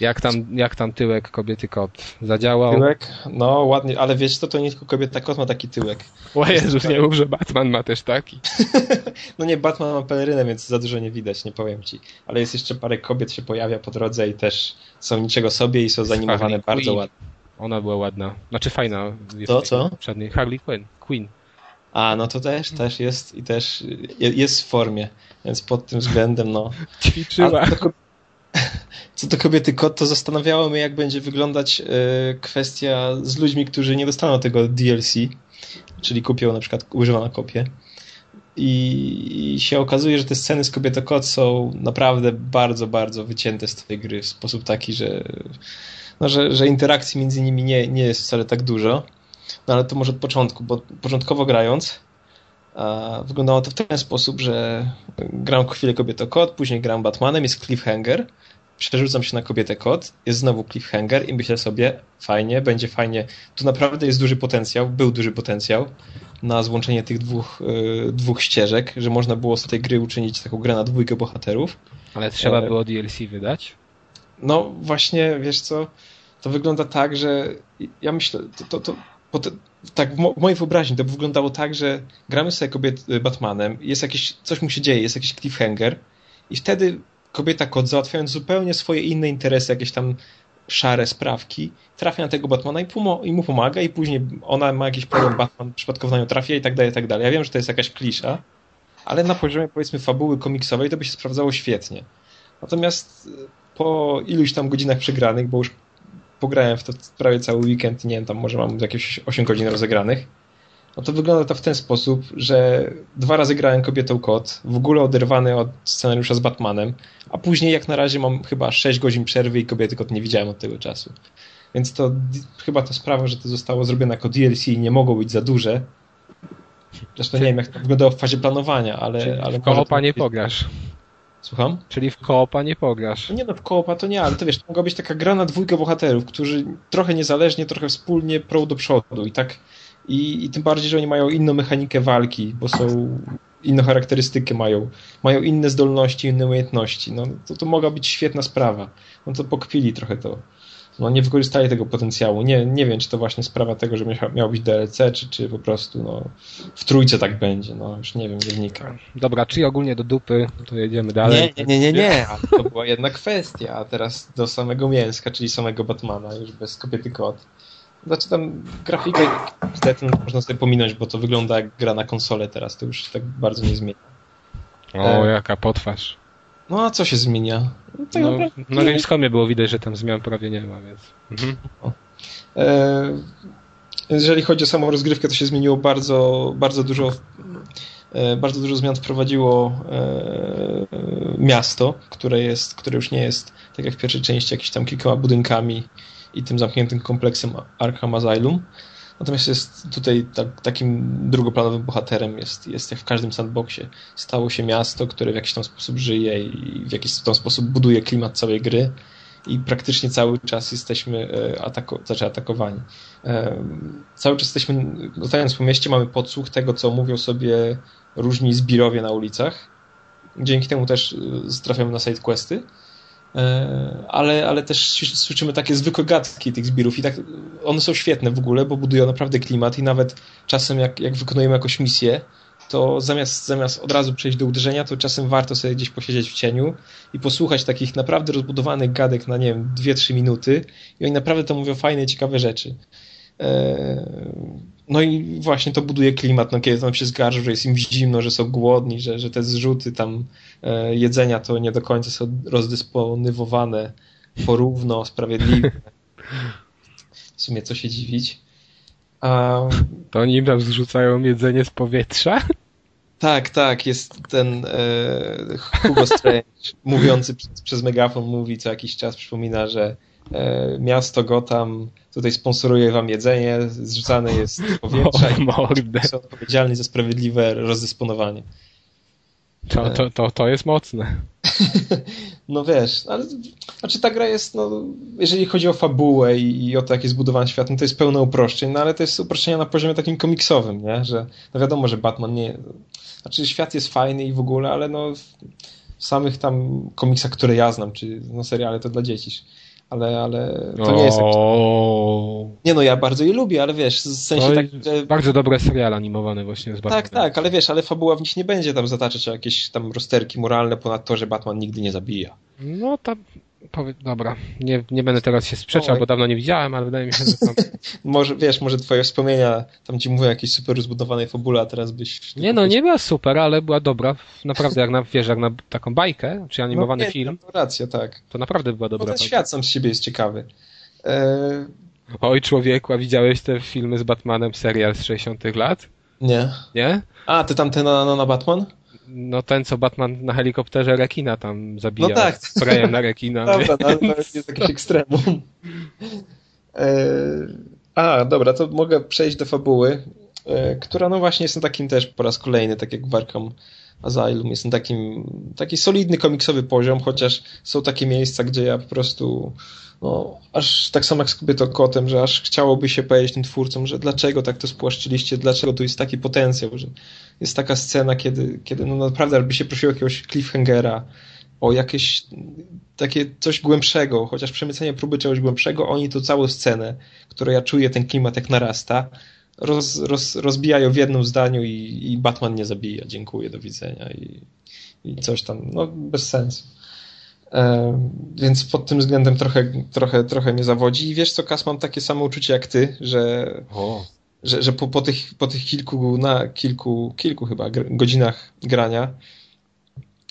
Jak tam, jak tam tyłek kobiety kot? Zadziałał? Tyłek? No ładnie, ale wiesz co, to nie tylko kobieta kot ma taki tyłek. O Jezus, nie mów, że Batman ma też taki. no nie, Batman ma pelerynę, więc za dużo nie widać, nie powiem ci. Ale jest jeszcze parę kobiet się pojawia po drodze i też są niczego sobie i są zanimowane bardzo ładnie. Ona była ładna. Znaczy fajna. To co? Przedniej. Harley Quinn. Queen. A, no to też, też jest i też jest w formie, więc pod tym względem, no. Ćwiczyła. To, co do kobiety kot, to zastanawiało mnie, jak będzie wyglądać y, kwestia z ludźmi, którzy nie dostaną tego DLC, czyli kupią na przykład używaną kopię. I, I, się okazuje, że te sceny z kobietą kot są naprawdę bardzo, bardzo wycięte z tej gry w sposób taki, że, no, że, że interakcji między nimi nie, nie jest wcale tak dużo. No ale to może od początku, bo początkowo grając wyglądało to w ten sposób, że gram chwilę kobietę kot, później gram Batmanem, jest cliffhanger, przerzucam się na kobietę kot, jest znowu cliffhanger i myślę sobie, fajnie, będzie fajnie. Tu naprawdę jest duży potencjał, był duży potencjał na złączenie tych dwóch, y, dwóch ścieżek, że można było z tej gry uczynić taką grę na dwójkę bohaterów. Ale trzeba e, było DLC wydać? No właśnie, wiesz co, to wygląda tak, że ja myślę, to, to, to tak w, mo w, mojej wyobraźni to by wyglądało tak, że gramy sobie kobiet Batmanem, jest jakieś, coś mu się dzieje, jest jakiś cliffhanger i wtedy kobieta kot załatwiając zupełnie swoje inne interesy, jakieś tam szare sprawki, trafia na tego Batmana i, i, mu pomaga i później ona ma jakiś problem, Batman przypadkowo na nią trafia i tak dalej, i tak dalej. Ja wiem, że to jest jakaś klisza, ale na poziomie powiedzmy fabuły komiksowej to by się sprawdzało świetnie. Natomiast y, po iluś tam godzinach przegranych, bo już pograłem w to prawie cały weekend, nie wiem, tam może mam jakieś 8 godzin rozegranych, no to wygląda to w ten sposób, że dwa razy grałem kobietą kot, w ogóle oderwany od scenariusza z Batmanem, a później jak na razie mam chyba 6 godzin przerwy i kobiety kot nie widziałem od tego czasu. Więc to chyba to sprawa, że to zostało zrobione jako DLC i nie mogło być za duże. Zresztą nie wiem, jak to wyglądało w fazie planowania, ale... ale w koopa nie pograsz. Słucham? Czyli w koopa nie pograsz. No nie no, w koopa to nie, ale to wiesz, to mogła być taka gra na dwójkę bohaterów, którzy trochę niezależnie, trochę wspólnie prą do przodu i tak i, i tym bardziej, że oni mają inną mechanikę walki, bo są inną charakterystykę mają, mają inne zdolności, inne umiejętności. No to, to mogła być świetna sprawa. No to pokpili trochę to no, nie wykorzystali tego potencjału. Nie, nie wiem, czy to właśnie sprawa tego, że miał być DLC, czy, czy po prostu no, w trójce tak będzie. No, już nie wiem, nie wnikam. Dobra, czyli ogólnie do dupy, to jedziemy dalej. Nie, nie, nie, nie, nie. to była jedna kwestia, a teraz do samego mięska, czyli samego Batmana, już bez kobiety kot. Znaczy tam grafikę niestety można sobie pominąć, bo to wygląda jak gra na konsolę teraz, to już tak bardzo nie zmienia. O, e... jaka potwarz. No a co się zmienia? No, tak no, na Gamescomie było widać, że tam zmian prawie nie ma, więc... Mhm. E, jeżeli chodzi o samą rozgrywkę, to się zmieniło bardzo, bardzo dużo e, bardzo dużo zmian wprowadziło e, miasto, które jest, które już nie jest tak jak w pierwszej części, jakieś tam kilkoma budynkami i tym zamkniętym kompleksem Arkham Asylum. Natomiast jest tutaj tak, takim drugoplanowym bohaterem, jest, jest jak w każdym sandboxie. Stało się miasto, które w jakiś tam sposób żyje i w jakiś tam sposób buduje klimat całej gry i praktycznie cały czas jesteśmy e, atako znaczy atakowani. E, cały czas jesteśmy, latając po mieście, mamy podsłuch tego, co mówią sobie różni zbirowie na ulicach. Dzięki temu też e, trafiamy na side questy ale, ale też słyszymy takie zwykłe gadki tych zbirów i tak one są świetne w ogóle, bo budują naprawdę klimat i nawet czasem jak, jak wykonujemy jakąś misję, to zamiast, zamiast od razu przejść do uderzenia, to czasem warto sobie gdzieś posiedzieć w cieniu i posłuchać takich naprawdę rozbudowanych gadek na, nie wiem, 2-3 minuty i oni naprawdę to mówią fajne ciekawe rzeczy. E, no i właśnie to buduje klimat, no kiedy tam się zgarzą, że jest im zimno, że są głodni, że, że te zrzuty tam e, jedzenia to nie do końca są rozdysponowywane porówno, sprawiedliwie. W sumie co się dziwić. A... To oni tam zrzucają jedzenie z powietrza? Tak, tak, jest ten e, Hugo Strange mówiący przez, przez megafon mówi co jakiś czas, przypomina, że miasto Gotham tutaj sponsoruje wam jedzenie, zrzucane jest powietrza o, i są odpowiedzialni za sprawiedliwe rozdysponowanie. To, to, to, to jest mocne. no wiesz, ale znaczy ta gra jest, no, jeżeli chodzi o fabułę i, i o to, jak jest zbudowany świat, no to jest pełno uproszczeń, no ale to jest uproszczenia na poziomie takim komiksowym, nie? Że no wiadomo, że Batman nie... Znaczy świat jest fajny i w ogóle, ale no w samych tam komiksach, które ja znam, czy no seriale to dla dzieci ale, ale to nie jest tak. Nie no, ja bardzo je lubię, ale wiesz, w sensie tak, że... Bardzo dobre seriale animowane właśnie z Batmanem. Tak, tak, ale wiesz, ale fabuła w nich nie będzie tam zataczać o jakieś tam rozterki moralne ponad to, że Batman nigdy nie zabija. No tam Powie, dobra, nie, nie będę teraz się sprzeczał, bo dawno nie widziałem, ale wydaje mi się, że tam... może, wiesz, może twoje wspomnienia, tam ci mówią o jakiejś super rozbudowanej fabule, a teraz byś... Nie no, nie była super, ale była dobra. Naprawdę, jak na, wiesz, jak na taką bajkę, czy animowany no, nie, film... To racja, tak. To naprawdę była dobra. No ten świat sam z siebie jest ciekawy. E... Oj, człowieku, a widziałeś te filmy z Batmanem, serial z 60 lat? Nie. Nie? A, ty tam ten na, na, na Batman? No ten, co Batman na helikopterze rekina tam zabija. No tak. Sprayem na rekina. Dobra, no, to jest jakiś ekstremum. E... A, dobra, to mogę przejść do fabuły, e, która no właśnie jest na takim też po raz kolejny, tak jak w Arkham Asylum, jest na takim taki solidny komiksowy poziom, chociaż są takie miejsca, gdzie ja po prostu no, aż tak samo jak z kobietą kotem, że aż chciałoby się powiedzieć tym twórcom, że dlaczego tak to spłaszczyliście, dlaczego tu jest taki potencjał, że jest taka scena, kiedy, kiedy no naprawdę by się prosiło jakiegoś cliffhangera, o jakieś takie coś głębszego, chociaż przemycenie próby czegoś głębszego, oni tu całą scenę, którą ja czuję, ten klimat jak narasta, roz, roz, rozbijają w jednym zdaniu i, i Batman nie zabija, dziękuję, do widzenia i, i coś tam, no bez sensu. E, więc pod tym względem trochę, trochę, trochę mnie zawodzi. I wiesz co, Kas, mam takie samo uczucie jak ty, że, że, że po, po, tych, po tych kilku, na kilku, kilku chyba godzinach grania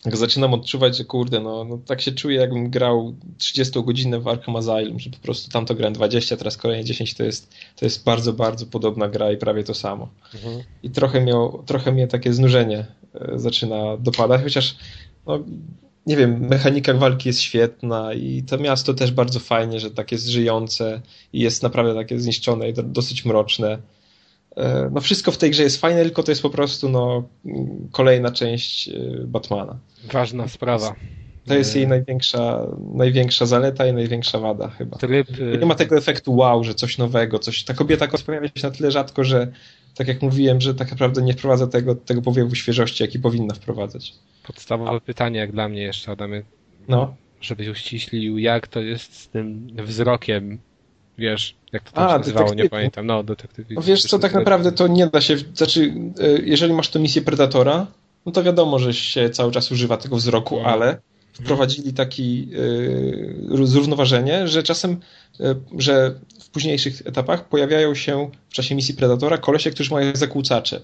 jak zaczynam odczuwać, że kurde, no, no tak się czuję, jakbym grał 30 godzinę w Arkham Asylum, że po prostu tamto grałem 20, teraz kolejne 10, to jest, to jest bardzo, bardzo podobna gra i prawie to samo. Mhm. I trochę, miał, trochę mnie takie znużenie e, zaczyna dopadać, chociaż no, nie wiem, mechanika walki jest świetna i to miasto też bardzo fajnie, że takie jest żyjące i jest naprawdę takie zniszczone i dosyć mroczne. E, no wszystko w tej grze jest fajne, tylko to jest po prostu no, kolejna część e, Batmana. Ważna sprawa. To jest jej największa, największa zaleta i największa wada chyba. Tryb... Nie ma tego efektu wow, że coś nowego, coś. Ta kobieta pojawia się na tyle rzadko, że tak jak mówiłem, że tak naprawdę nie wprowadza tego, tego powiewu świeżości, jaki powinna wprowadzać. Podstawowe pytanie, jak dla mnie jeszcze, Adamy, no. żebyś uściślił, jak to jest z tym wzrokiem, wiesz, jak to tam A, się nazywało, nie pamiętam. No, detektyw. No wiesz co, tak naprawdę to nie da się, znaczy, e, jeżeli masz to misję Predatora, no to wiadomo, że się cały czas używa tego wzroku, mhm. ale wprowadzili taki y, zrównoważenie, że czasem, y, że w późniejszych etapach pojawiają się w czasie misji Predatora kolesie, którzy mają zakłócacze.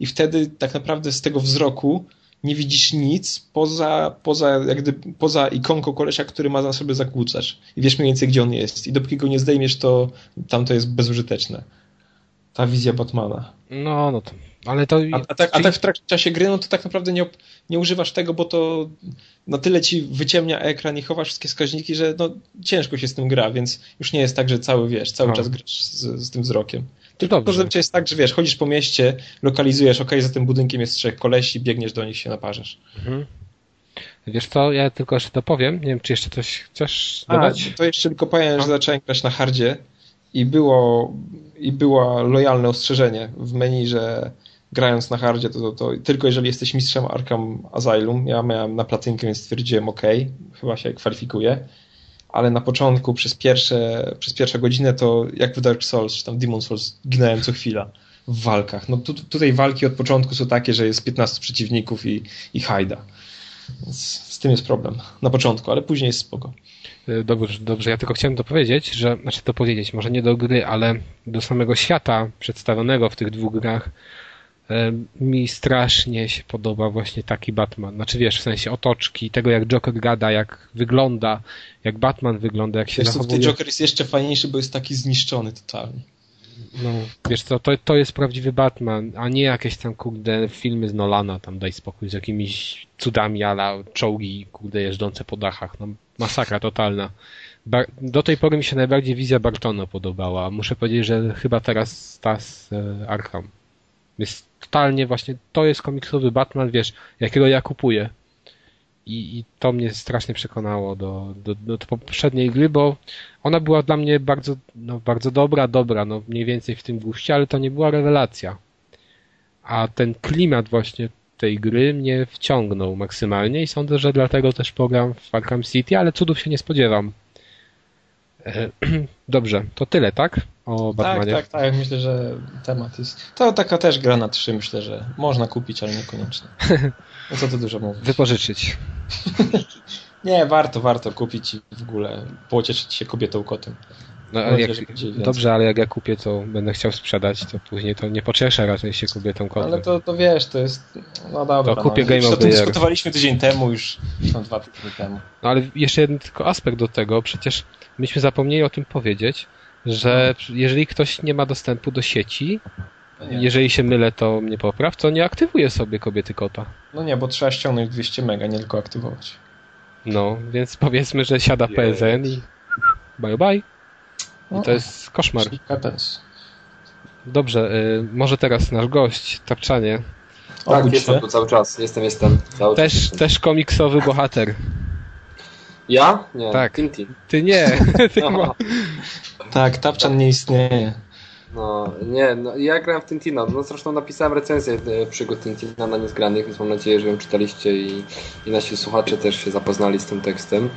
I wtedy tak naprawdę z tego wzroku nie widzisz nic poza, poza, jak gdyby, poza ikonką kolesia, który ma na sobie zakłócacz. I wiesz mniej więcej, gdzie on jest. I dopóki go nie zdejmiesz, to tam to jest bezużyteczne. Ta wizja Batmana. No, no to ale to... A, a, tak, a tak w trakcie czasie gry, no to tak naprawdę nie, nie używasz tego, bo to na tyle ci wyciemnia ekran i chowasz wszystkie wskaźniki, że no, ciężko się z tym gra, więc już nie jest tak, że cały, wiesz, cały no. czas grasz z, z, tym wzrokiem. Tylko to zazwyczaj jest tak, że wiesz, chodzisz po mieście, lokalizujesz, ok, za tym budynkiem jest trzech kolesi, biegniesz do nich, się naparzasz. Mhm. Wiesz co, ja tylko jeszcze to powiem, nie wiem, czy jeszcze coś chcesz dodać? A, to jeszcze tylko powiem, że zacząłem grać na hardzie i było, i było lojalne ostrzeżenie w menu, że grając na hardzie, to, to, to, tylko jeżeli jesteś mistrzem Arkham Asylum, ja miałem na platynkę, więc stwierdziłem ok, chyba się kwalifikuję, ale na początku przez pierwsze, przez pierwszą godzinę to jak w Dark Souls, czy tam Demon Souls, ginąłem co chwila w walkach. No tu, tutaj walki od początku są takie, że jest 15 przeciwników i, i hajda. Więc z tym jest problem. Na początku, ale później jest spoko. E, dobrze, dobrze, ja tylko chciałem dopowiedzieć, że, znaczy to powiedzieć, może nie do gry, ale do samego świata przedstawionego w tych dwóch grach, E, mi strasznie się podoba właśnie taki Batman. Znaczy wiesz, w sensie otoczki, tego jak Joker gada, jak wygląda, jak Batman wygląda, jak się wiesz, zachowuje. Ten Joker jest jeszcze fajniejszy, bo jest taki zniszczony totalnie. No, wiesz co, to, to jest prawdziwy Batman, a nie jakieś tam, kurde, filmy z Nolana, tam daj spokój, z jakimiś cudami ala czołgi, kurde, jeżdżące po dachach. No, masakra totalna. Bar do tej pory mi się najbardziej wizja Bartona podobała. Muszę powiedzieć, że chyba teraz ta z e, Arkham. Jest totalnie właśnie, to jest komiksowy Batman, wiesz, jakiego ja kupuję. I, i to mnie strasznie przekonało do, do, do poprzedniej gry, bo ona była dla mnie bardzo, no, bardzo dobra, dobra, no mniej więcej w tym guście, ale to nie była rewelacja. A ten klimat właśnie tej gry mnie wciągnął maksymalnie i sądzę, że dlatego też program w Arkham City, ale cudów się nie spodziewam. E, dobrze, to tyle, tak? O tak, Batmanie. Tak, tak, tak. Myślę, że temat jest. To taka też gra na trzy, myślę, że można kupić, ale niekoniecznie. No co to dużo mówić. Wypożyczyć. Nie, warto, warto kupić i w ogóle pocieszyć się kobietą kotem. No, ale jak, dobrze, ale jak ja kupię, to będę chciał sprzedać, to później to nie pocieszę raczej się kobietą kotem. Ale to, to wiesz, to jest... No dobra, to kupię no, Game of the Year. dyskutowaliśmy tydzień temu, już no, dwa tygodnie temu. No ale jeszcze jeden tylko aspekt do tego, przecież myśmy zapomnieli o tym powiedzieć, że jeżeli ktoś nie ma dostępu do sieci, no jeżeli się mylę, to mnie popraw, to nie aktywuje sobie kobiety kota. No nie, bo trzeba ściągnąć 200 mega, nie tylko aktywować. No, więc powiedzmy, że siada PSN i bye bye. I to jest koszmar. Dobrze, y, może teraz nasz gość, Tapczanie. Tak, Obudź jestem się. tu cały czas. Jestem, jestem. Cały też, czas jestem. też komiksowy bohater. Ja? Nie. Tak. Tintin. Ty nie. Ty no. Tak, Tapczan nie istnieje. No, nie, no, ja grałem w Tintina. No, zresztą napisałem recenzję e, przygód Tintina na niezgranych, więc mam nadzieję, że ją czytaliście i, i nasi słuchacze też się zapoznali z tym tekstem.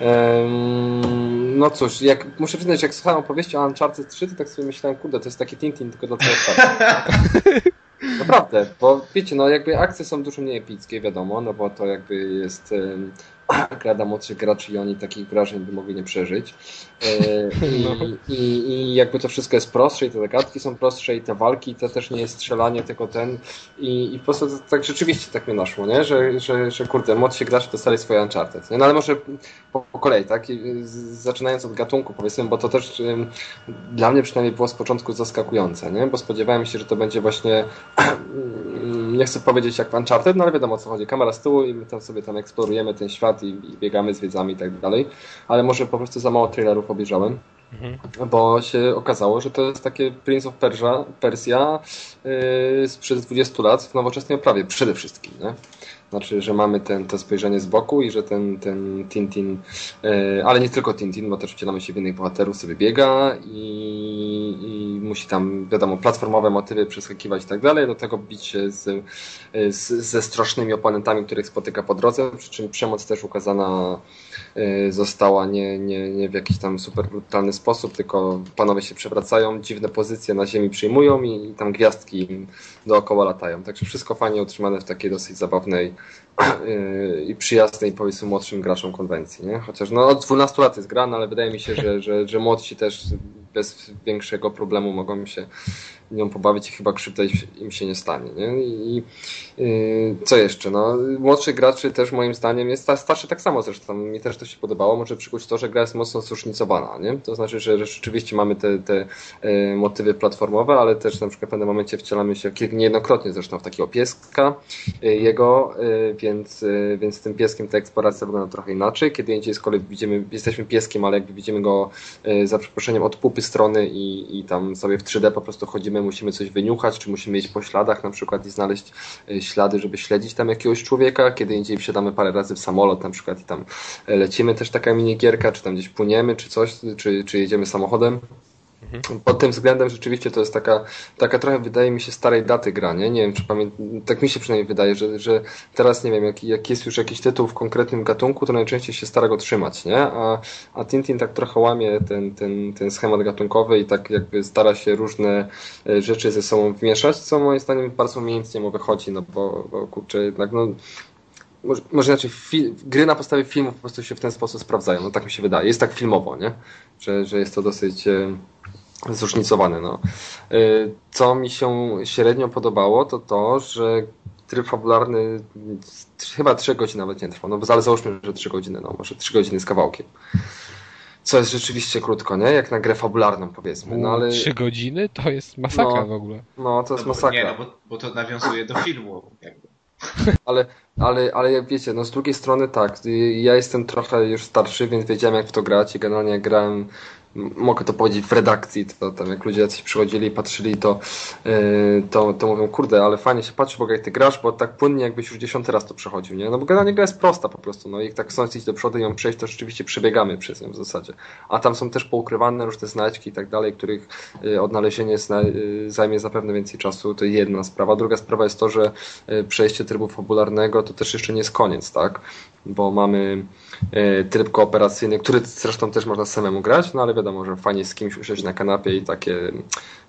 Um, no cóż, jak, muszę przyznać, jak słuchałem opowieści o Uncharted 3, to tak sobie myślałem, kurde, to jest taki Tintin tylko dla całego Naprawdę, bo wiecie, no jakby akcje są dużo mniej epickie, wiadomo, no bo to jakby jest gra młodszych graczy i oni takich wrażeń by mogli nie przeżyć. E, I, no. i, I, jakby to wszystko jest prostsze i te zagadki są prostsze i te walki to też nie jest strzelanie, tylko ten i, i po prostu tak rzeczywiście tak mnie naszło, nie? Że, że, że kurde, młodsi gracze dostali swoje Uncharted. Nie? No ale może po, po kolei, tak? I, zaczynając od gatunku powiedzmy, bo to też um, dla mnie przynajmniej było z początku zaskakujące, nie? Bo spodziewałem się, że to będzie właśnie nie chcę powiedzieć jak Uncharted, no ale wiadomo o co chodzi. Kamera z tyłu i my tam sobie tam eksplorujemy ten świat i, i biegamy, zwiedzamy i tak dalej. Ale może po prostu za mało trailerów obejrzałem. Mhm. Bo się okazało, że to jest takie Prince of Persia, Persja yy, sprzed 20 lat w nowoczesnej oprawie przede wszystkim. Nie? Znaczy, że mamy ten, to spojrzenie z boku i że ten, ten Tintin, e, ale nie tylko Tintin, bo też wcielamy się w innych bohaterów, sobie biega i, i musi tam, wiadomo, platformowe motywy przeskakiwać i tak dalej, do tego bić się z, z, ze strasznymi oponentami, których spotyka po drodze, przy czym przemoc też ukazana e, została nie, nie, nie w jakiś tam super brutalny sposób, tylko panowie się przewracają, dziwne pozycje na ziemi przyjmują i, i tam gwiazdki dookoła latają. Także wszystko fajnie utrzymane w takiej dosyć zabawnej i przyjaznej powiedzmy młodszym graczom konwencji, nie? Chociaż no od 12 lat jest grana, ale wydaje mi się, że, że, że młodsi też bez większego problemu mogą się nią pobawić i chyba krzywda im się nie stanie. Nie? I yy, co jeszcze? No, młodszych graczy też moim zdaniem jest starszy tak samo zresztą. Mi też to się podobało. Może przykuć to, że gra jest mocno zróżnicowana. Nie? To znaczy, że, że rzeczywiście mamy te, te yy, motywy platformowe, ale też na przykład w pewnym momencie wcielamy się niejednokrotnie zresztą w takiego pieska yy, jego, y, więc, y, więc z tym pieskiem ta eksploracja wygląda trochę inaczej. Kiedy indziej z kolei widzimy, jesteśmy pieskiem, ale jakby widzimy go y, za przeproszeniem od pupy strony i, i tam sobie w 3D po prostu chodzimy musimy coś wyniuchać, czy musimy iść po śladach na przykład i znaleźć e, ślady, żeby śledzić tam jakiegoś człowieka, kiedy indziej wsiadamy parę razy w samolot na przykład i tam lecimy też taka minigierka, czy tam gdzieś płyniemy, czy coś, czy, czy jedziemy samochodem. Mhm. Pod tym względem rzeczywiście to jest taka, taka trochę wydaje mi się starej daty gra, nie? Nie wiem, czy pamiętam, tak mi się przynajmniej wydaje, że, że teraz nie wiem, jak, jak jest już jakiś tytuł w konkretnym gatunku, to najczęściej się stara go trzymać, nie? A, a Tintin tak trochę łamie ten, ten, ten schemat gatunkowy i tak jakby stara się różne e, rzeczy ze sobą wmieszać, co moim zdaniem bardzo umiejętnie mu wychodzi, no bo, bo kurczę, jednak no może, może inaczej, gry na podstawie filmów po prostu się w ten sposób sprawdzają, no tak mi się wydaje. Jest tak filmowo, nie? Że, że jest to dosyć e, zróżnicowane. No. Y, co mi się średnio podobało, to to, że tryb fabularny chyba 3 godziny nawet nie trwał, no ale załóżmy, że 3 godziny, no może 3 godziny z kawałkiem. Co jest rzeczywiście krótko, nie? Jak na grę fabularną powiedzmy. No, ale... 3 godziny to jest masakra no, w ogóle. No, to jest no, masakra. Nie, no bo, bo to nawiązuje do filmu. Jakby. Ale, ale, ale jak wiecie, no z drugiej strony tak, ja jestem trochę już starszy, więc wiedziałem jak w to grać i generalnie grałem mogę to powiedzieć w redakcji, to tam jak ludzie jacyś przychodzili i patrzyli, to, yy, to, to mówią, kurde, ale fajnie się patrzy, bo jak ty grasz, bo tak płynnie jakbyś już dziesiąty raz to przechodził, nie? No bo generalnie gra jest prosta po prostu, no i jak tak chcąc iść do przodu i ją przejść, to rzeczywiście przebiegamy przez nią w zasadzie. A tam są też poukrywane różne znajdźki i tak dalej, których yy, odnalezienie yy, zajmie zapewne więcej czasu, to jedna sprawa. Druga sprawa jest to, że przejście trybu fabularnego to też jeszcze nie jest koniec, tak? Bo mamy tryb kooperacyjny, który zresztą też można samemu grać, no ale wiadomo, że fajnie z kimś usiąść na kanapie i takie,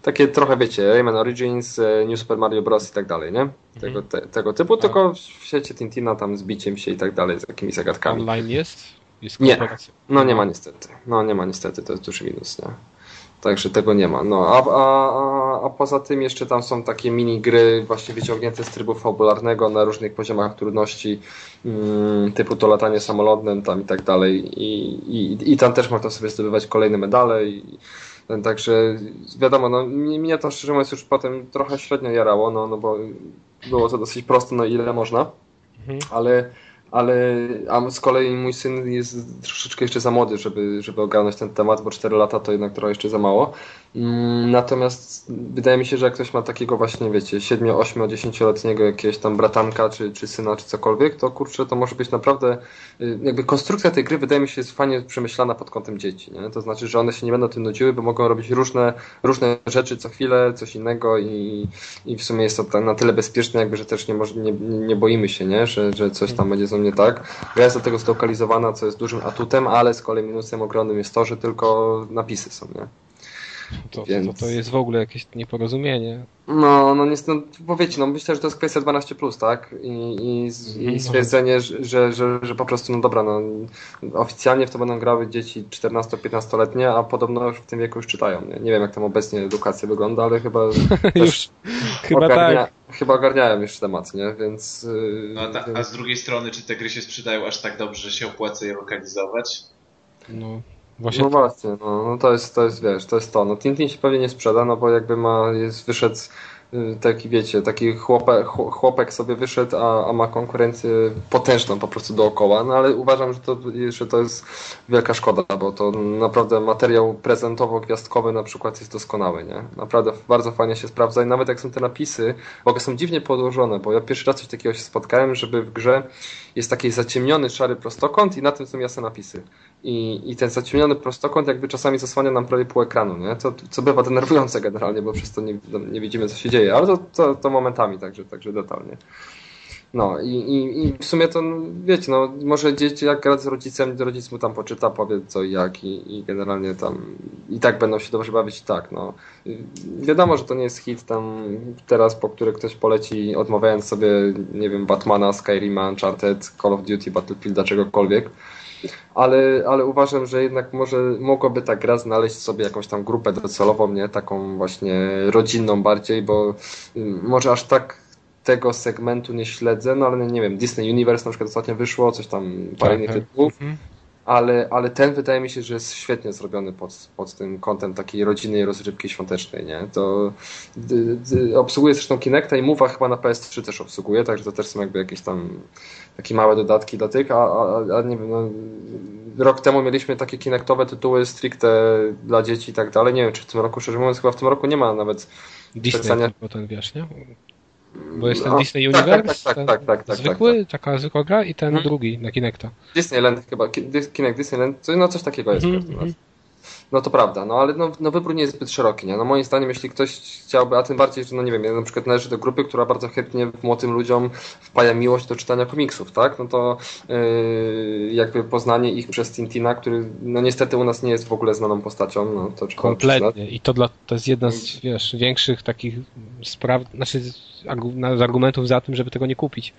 takie trochę, wiecie, Rayman Origins, e, New Super Mario Bros. i tak dalej, nie? Tego, Mhm. te, tego typu, A- tylko w świecie Tintina tam z biciem się i tak dalej, z jakimiś zagadkami. Online jest? Jest Nie. No nie ma niestety. No nie ma niestety, to jest duży minus, nie? Także tego nie ma. No, a, a, a, a poza tym jeszcze tam są takie mini gry właśnie wyciągnięte z trybu fabularnego na różnych poziomach trudności, mm, typu to latanie samolotem tam i tak dalej. I, i, I tam też można sobie zdobywać kolejne medale. I, także wiadomo, no, mnie, mnie to szczerze mówiąc już potem trochę średnio jarało, no, no bo było to dosyć proste, no ile można Mhm. ale, ale a z kolei mój syn jest troszeczkę jeszcze za młody, żeby, żeby ogarnąć ten temat, bo 4 lata to jednak trochę jeszcze za mało. Mm, Natomiast wydaje mi się, że jak ktoś ma takiego właśnie, wiecie, 7, 8, 10-letniego jakiegoś tam bratanka, czy, czy syna, czy cokolwiek, to kurczę, to może być naprawdę, y, jakby konstrukcja tej gry wydaje mi się jest fajnie przemyślana pod kątem dzieci, nie? To znaczy, że one się nie będą tym nudziły, bo mogą robić różne, różne rzeczy co chwilę, coś innego i, i w sumie jest to na tyle bezpieczne, jakby, że też nie, może, nie, nie boimy się, nie? Że, że coś tam będzie ze mnie tak. Gra jest do tego zlokalizowana, co jest dużym atutem, ale z kolei minusem ogromnym jest to, że tylko napisy są, nie? To, Więc- to, to jest w ogóle jakieś nieporozumienie. No, no niestety, no, bo wiecie, no myślę, że to jest kwestia 12+, tak? I, i, z- Mhm. i stwierdzenie, że, że, że, że po prostu, no dobra, no oficjalnie w to będą grały dzieci 14-15-letnie, a podobno już w tym wieku już czytają, nie? Nie wiem, jak tam obecnie edukacja wygląda, ale chyba Już chyba ogarnia, tak. chyba ogarniałem już temat, nie? Więc... yy, No, a, ta, a z drugiej strony, czy te gry się sprzedają aż tak dobrze, że się opłaca je lokalizować? No, właśnie No właśnie, no, no to jest, to jest, wiesz, to jest to. No Tintin się pewnie nie sprzeda, no bo jakby ma, jest, wyszedł y, taki, wiecie, taki chłopek, chłopek sobie wyszedł, a, a ma konkurencję potężną po prostu dookoła, no ale uważam, że to, że to jest wielka szkoda, bo to naprawdę materiał prezentowo-gwiazdkowy na przykład jest doskonały, nie? Naprawdę bardzo fajnie się sprawdza i nawet jak są te napisy, ogóle są dziwnie podłożone, bo ja pierwszy raz coś takiego się spotkałem, żeby w grze jest taki zaciemniony szary prostokąt i na tym są jasne napisy. I, I ten zaciemniony prostokąt jakby czasami zasłania nam prawie pół ekranu, nie? To, co bywa denerwujące generalnie, bo przez to nie, nie widzimy, co się dzieje, ale to, to, to momentami, także, także detalnie. No i, i, i w sumie to, no, wiecie, no może dzieci jak gra z rodzicem, rodzic mu tam poczyta, powie co i jak i, i generalnie tam i tak będą się dobrze bawić i tak, no. Wiadomo, że to nie jest hit tam teraz, po który ktoś poleci odmawiając sobie, nie wiem, Batmana, Skyrima, Uncharted, Call of Duty, Battlefielda, czegokolwiek, ale, ale uważam, że jednak może mogłaby ta gra znaleźć sobie jakąś tam grupę docelową, nie? Taką właśnie rodzinną bardziej, bo y, może aż tak tego segmentu nie śledzę, no ale nie wiem, Disney Universe na przykład ostatnio wyszło, coś tam, parę innych tytułów, Mhm. ale, ale ten wydaje mi się, że jest świetnie zrobiony pod, pod tym kątem takiej rodzinnej rozrywki świątecznej, nie? To d, d, obsługuje zresztą Kinecta i Move'a chyba na PS3 też obsługuje, także to też są jakby jakieś tam takie małe dodatki dla tych, a, a, a nie wiem, no, rok temu mieliśmy takie Kinectowe tytuły stricte dla dzieci i tak dalej, nie wiem czy w tym roku, szczerze mówiąc chyba w tym roku nie ma nawet Disney tylko ten wiesz, nie? Bo jest ten No, Disney tak, tak, Universe, tak, ten tak, tak, tak, zwykły, taka zwykła gra i ten Mhm. drugi na Kinecta. Disneyland chyba, Kinect Disneyland, no coś takiego jest. w No to prawda, no ale no, no wybór nie jest zbyt szeroki, nie? No moim zdaniem, jeśli ktoś chciałby, a tym bardziej, że no nie wiem, ja na przykład należy do grupy, która bardzo chętnie młodym ludziom wpaja miłość do czytania komiksów, tak? No to yy, jakby poznanie ich przez Tintina, który no niestety u nas nie jest w ogóle znaną postacią, no to. Kompletnie. I to, dla, to jest jedna z wiesz, większych takich spraw, znaczy z argu- z argumentów za tym, żeby tego nie kupić.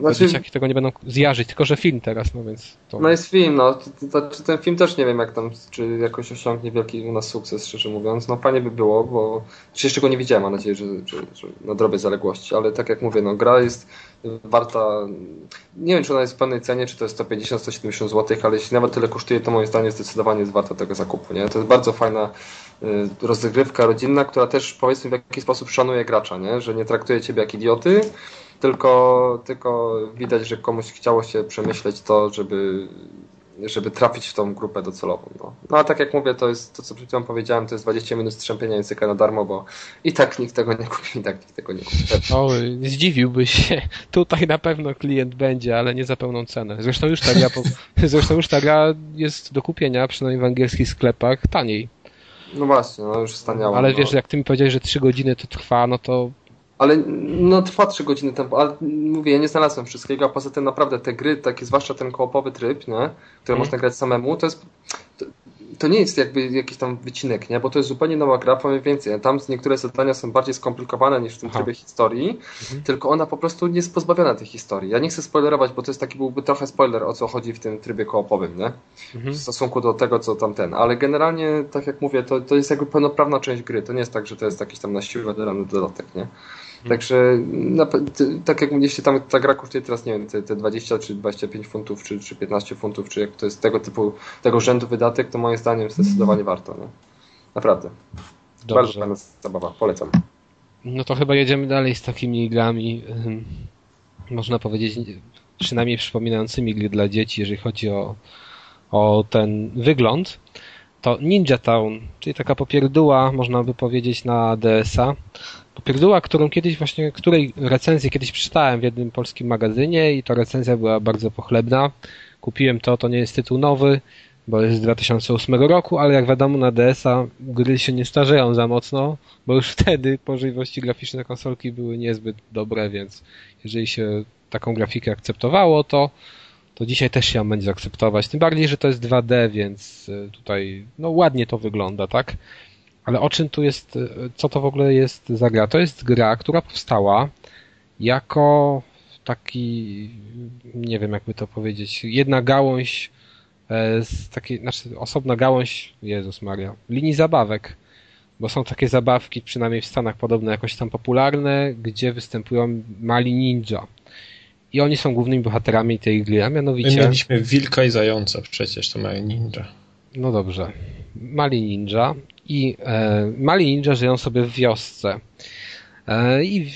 Znaczy, dzieciaki tego nie będą zjarzyć, tylko że film teraz, no więc to... No jest film, no. To, ten film też nie wiem, jak tam, czy jakoś osiągnie wielki u nas sukces, szczerze mówiąc. No fajnie by było, bo czy jeszcze go nie widziałem, mam nadzieję, że, że, że nadrobię zaległości, ale tak jak mówię, no gra jest warta, nie wiem, czy ona jest w pełnej cenie, czy to jest 150-170 zł, ale jeśli nawet tyle kosztuje, to moim zdaniem zdecydowanie jest warta tego zakupu, nie? To jest bardzo fajna rozgrywka rodzinna, która też powiedzmy w jakiś sposób szanuje gracza, nie? Że nie traktuje ciebie jak idioty, tylko, tylko widać, że komuś chciało się przemyśleć to, żeby, żeby trafić w tą grupę docelową. No. no a tak jak mówię, to jest to, co przed chwilą powiedziałem, to jest 20 minut strzępienia języka na darmo, bo i tak nikt tego nie kupi, i tak nikt tego nie kupi. O, zdziwiłbyś się. Tutaj na pewno klient będzie, ale nie za pełną cenę. Zresztą już ta gra, po, zresztą już ta gra jest do kupienia, przynajmniej w angielskich sklepach, taniej. No właśnie, no już staniało. Ale no. wiesz, jak ty mi powiedziałeś, że 3 godziny to trwa, no to Ale no trwa 3 godziny tempo, ale mówię, ja nie znalazłem wszystkiego, a poza tym naprawdę te gry, takie zwłaszcza ten koopowy tryb, nie, który Mhm. można grać samemu, to jest to, to nie jest jakby jakiś tam wycinek, nie? Bo to jest zupełnie nowa gra, powiem więcej. Tam niektóre zadania są bardziej skomplikowane niż w tym Aha. trybie historii, mhm. tylko ona po prostu nie jest pozbawiona tej historii. Ja nie chcę spoilerować, bo to jest taki byłby trochę spoiler, o co chodzi w tym trybie koopowym, nie? Mhm. W stosunku do tego, co tam ten. Ale generalnie, tak jak mówię, to, to jest jakby pełnoprawna część gry. To nie jest tak, że to jest jakiś tam na siłę dodany dodatek, nie? Mhm. Także na, tak jak mówiliście, tam ta gra kosztuje teraz, nie wiem, te, te 20 czy 25 funtów, czy, czy 15 funtów, czy jak to jest tego typu, tego rzędu wydatek, to moim zdaniem zdecydowanie warto. Nie? Naprawdę. Dobrze. Bardzo fajna zabawa, polecam. No to chyba jedziemy dalej z takimi grami, można powiedzieć, przynajmniej przypominającymi gry dla dzieci, jeżeli chodzi o, o ten wygląd. To Ninja Town, czyli taka popierdóła, można by powiedzieć, na DS-a. Którą kiedyś właśnie, której recenzję kiedyś przeczytałem w jednym polskim magazynie i to recenzja była bardzo pochlebna. Kupiłem to, to nie jest tytuł nowy, bo jest z 2008 roku, ale jak wiadomo na DS-a gry się nie starzeją za mocno, bo już wtedy możliwości graficzne konsolki były niezbyt dobre, więc jeżeli się taką grafikę akceptowało, to, to dzisiaj też się ją będzie akceptować. Tym bardziej, że to jest 2D, więc e, tutaj no ładnie to wygląda, tak? Ale o czym tu jest, e, co to w ogóle jest za gra? To jest gra, która powstała jako taki, nie wiem jakby to powiedzieć, jedna gałąź e, z takiej, znaczy osobna gałąź, Jezus Maria, linii zabawek. Bo są takie zabawki, przynajmniej w Stanach podobne, jakoś tam popularne, gdzie występują mali ninja. I oni są głównymi bohaterami tej gry, a mianowicie... My mieliśmy wilka i zająca przecież, to mają ninja. No dobrze. Mali ninja i e, mali ninja żyją sobie w wiosce. E, I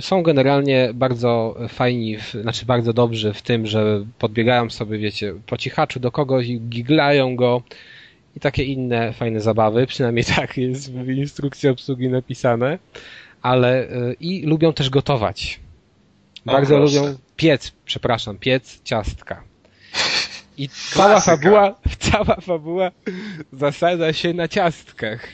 są generalnie bardzo fajni, w, znaczy bardzo dobrzy w tym, że podbiegają sobie, wiecie, po cichaczu do kogoś i giglają go i takie inne fajne zabawy, przynajmniej tak jest w instrukcji obsługi napisane, ale e, i lubią też gotować. Bardzo lubią piec, przepraszam, piec ciastka. I cała fabuła, cała fabuła zasadza się na ciastkach.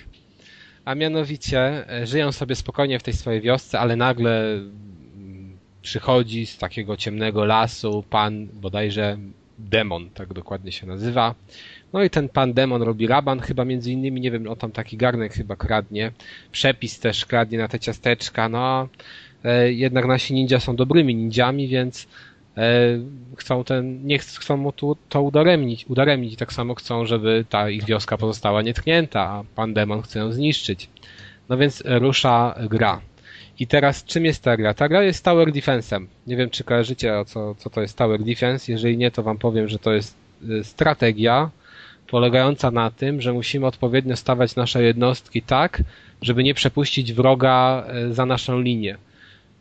A mianowicie e, żyją sobie spokojnie w tej swojej wiosce, ale nagle mm, przychodzi z takiego ciemnego lasu pan, bodajże demon, tak dokładnie się nazywa. No i ten pan demon robi raban, chyba między innymi, nie wiem, o tam taki garnek chyba kradnie. Przepis też kradnie na te ciasteczka, no jednak nasi ninja są dobrymi ninjami, więc E, chcą ten, nie chcą mu tu, to udaremnić, udaremnić tak samo chcą, żeby ta ich wioska pozostała nietknięta, a pan demon chce ją zniszczyć. No więc rusza gra. I teraz czym jest ta gra? Ta gra jest Tower Defense'em. Nie wiem, czy kojarzycie, co, co to jest Tower Defense. Jeżeli nie, to wam powiem, że to jest y, strategia polegająca na tym, że musimy odpowiednio stawiać nasze jednostki tak, żeby nie przepuścić wroga za naszą linię.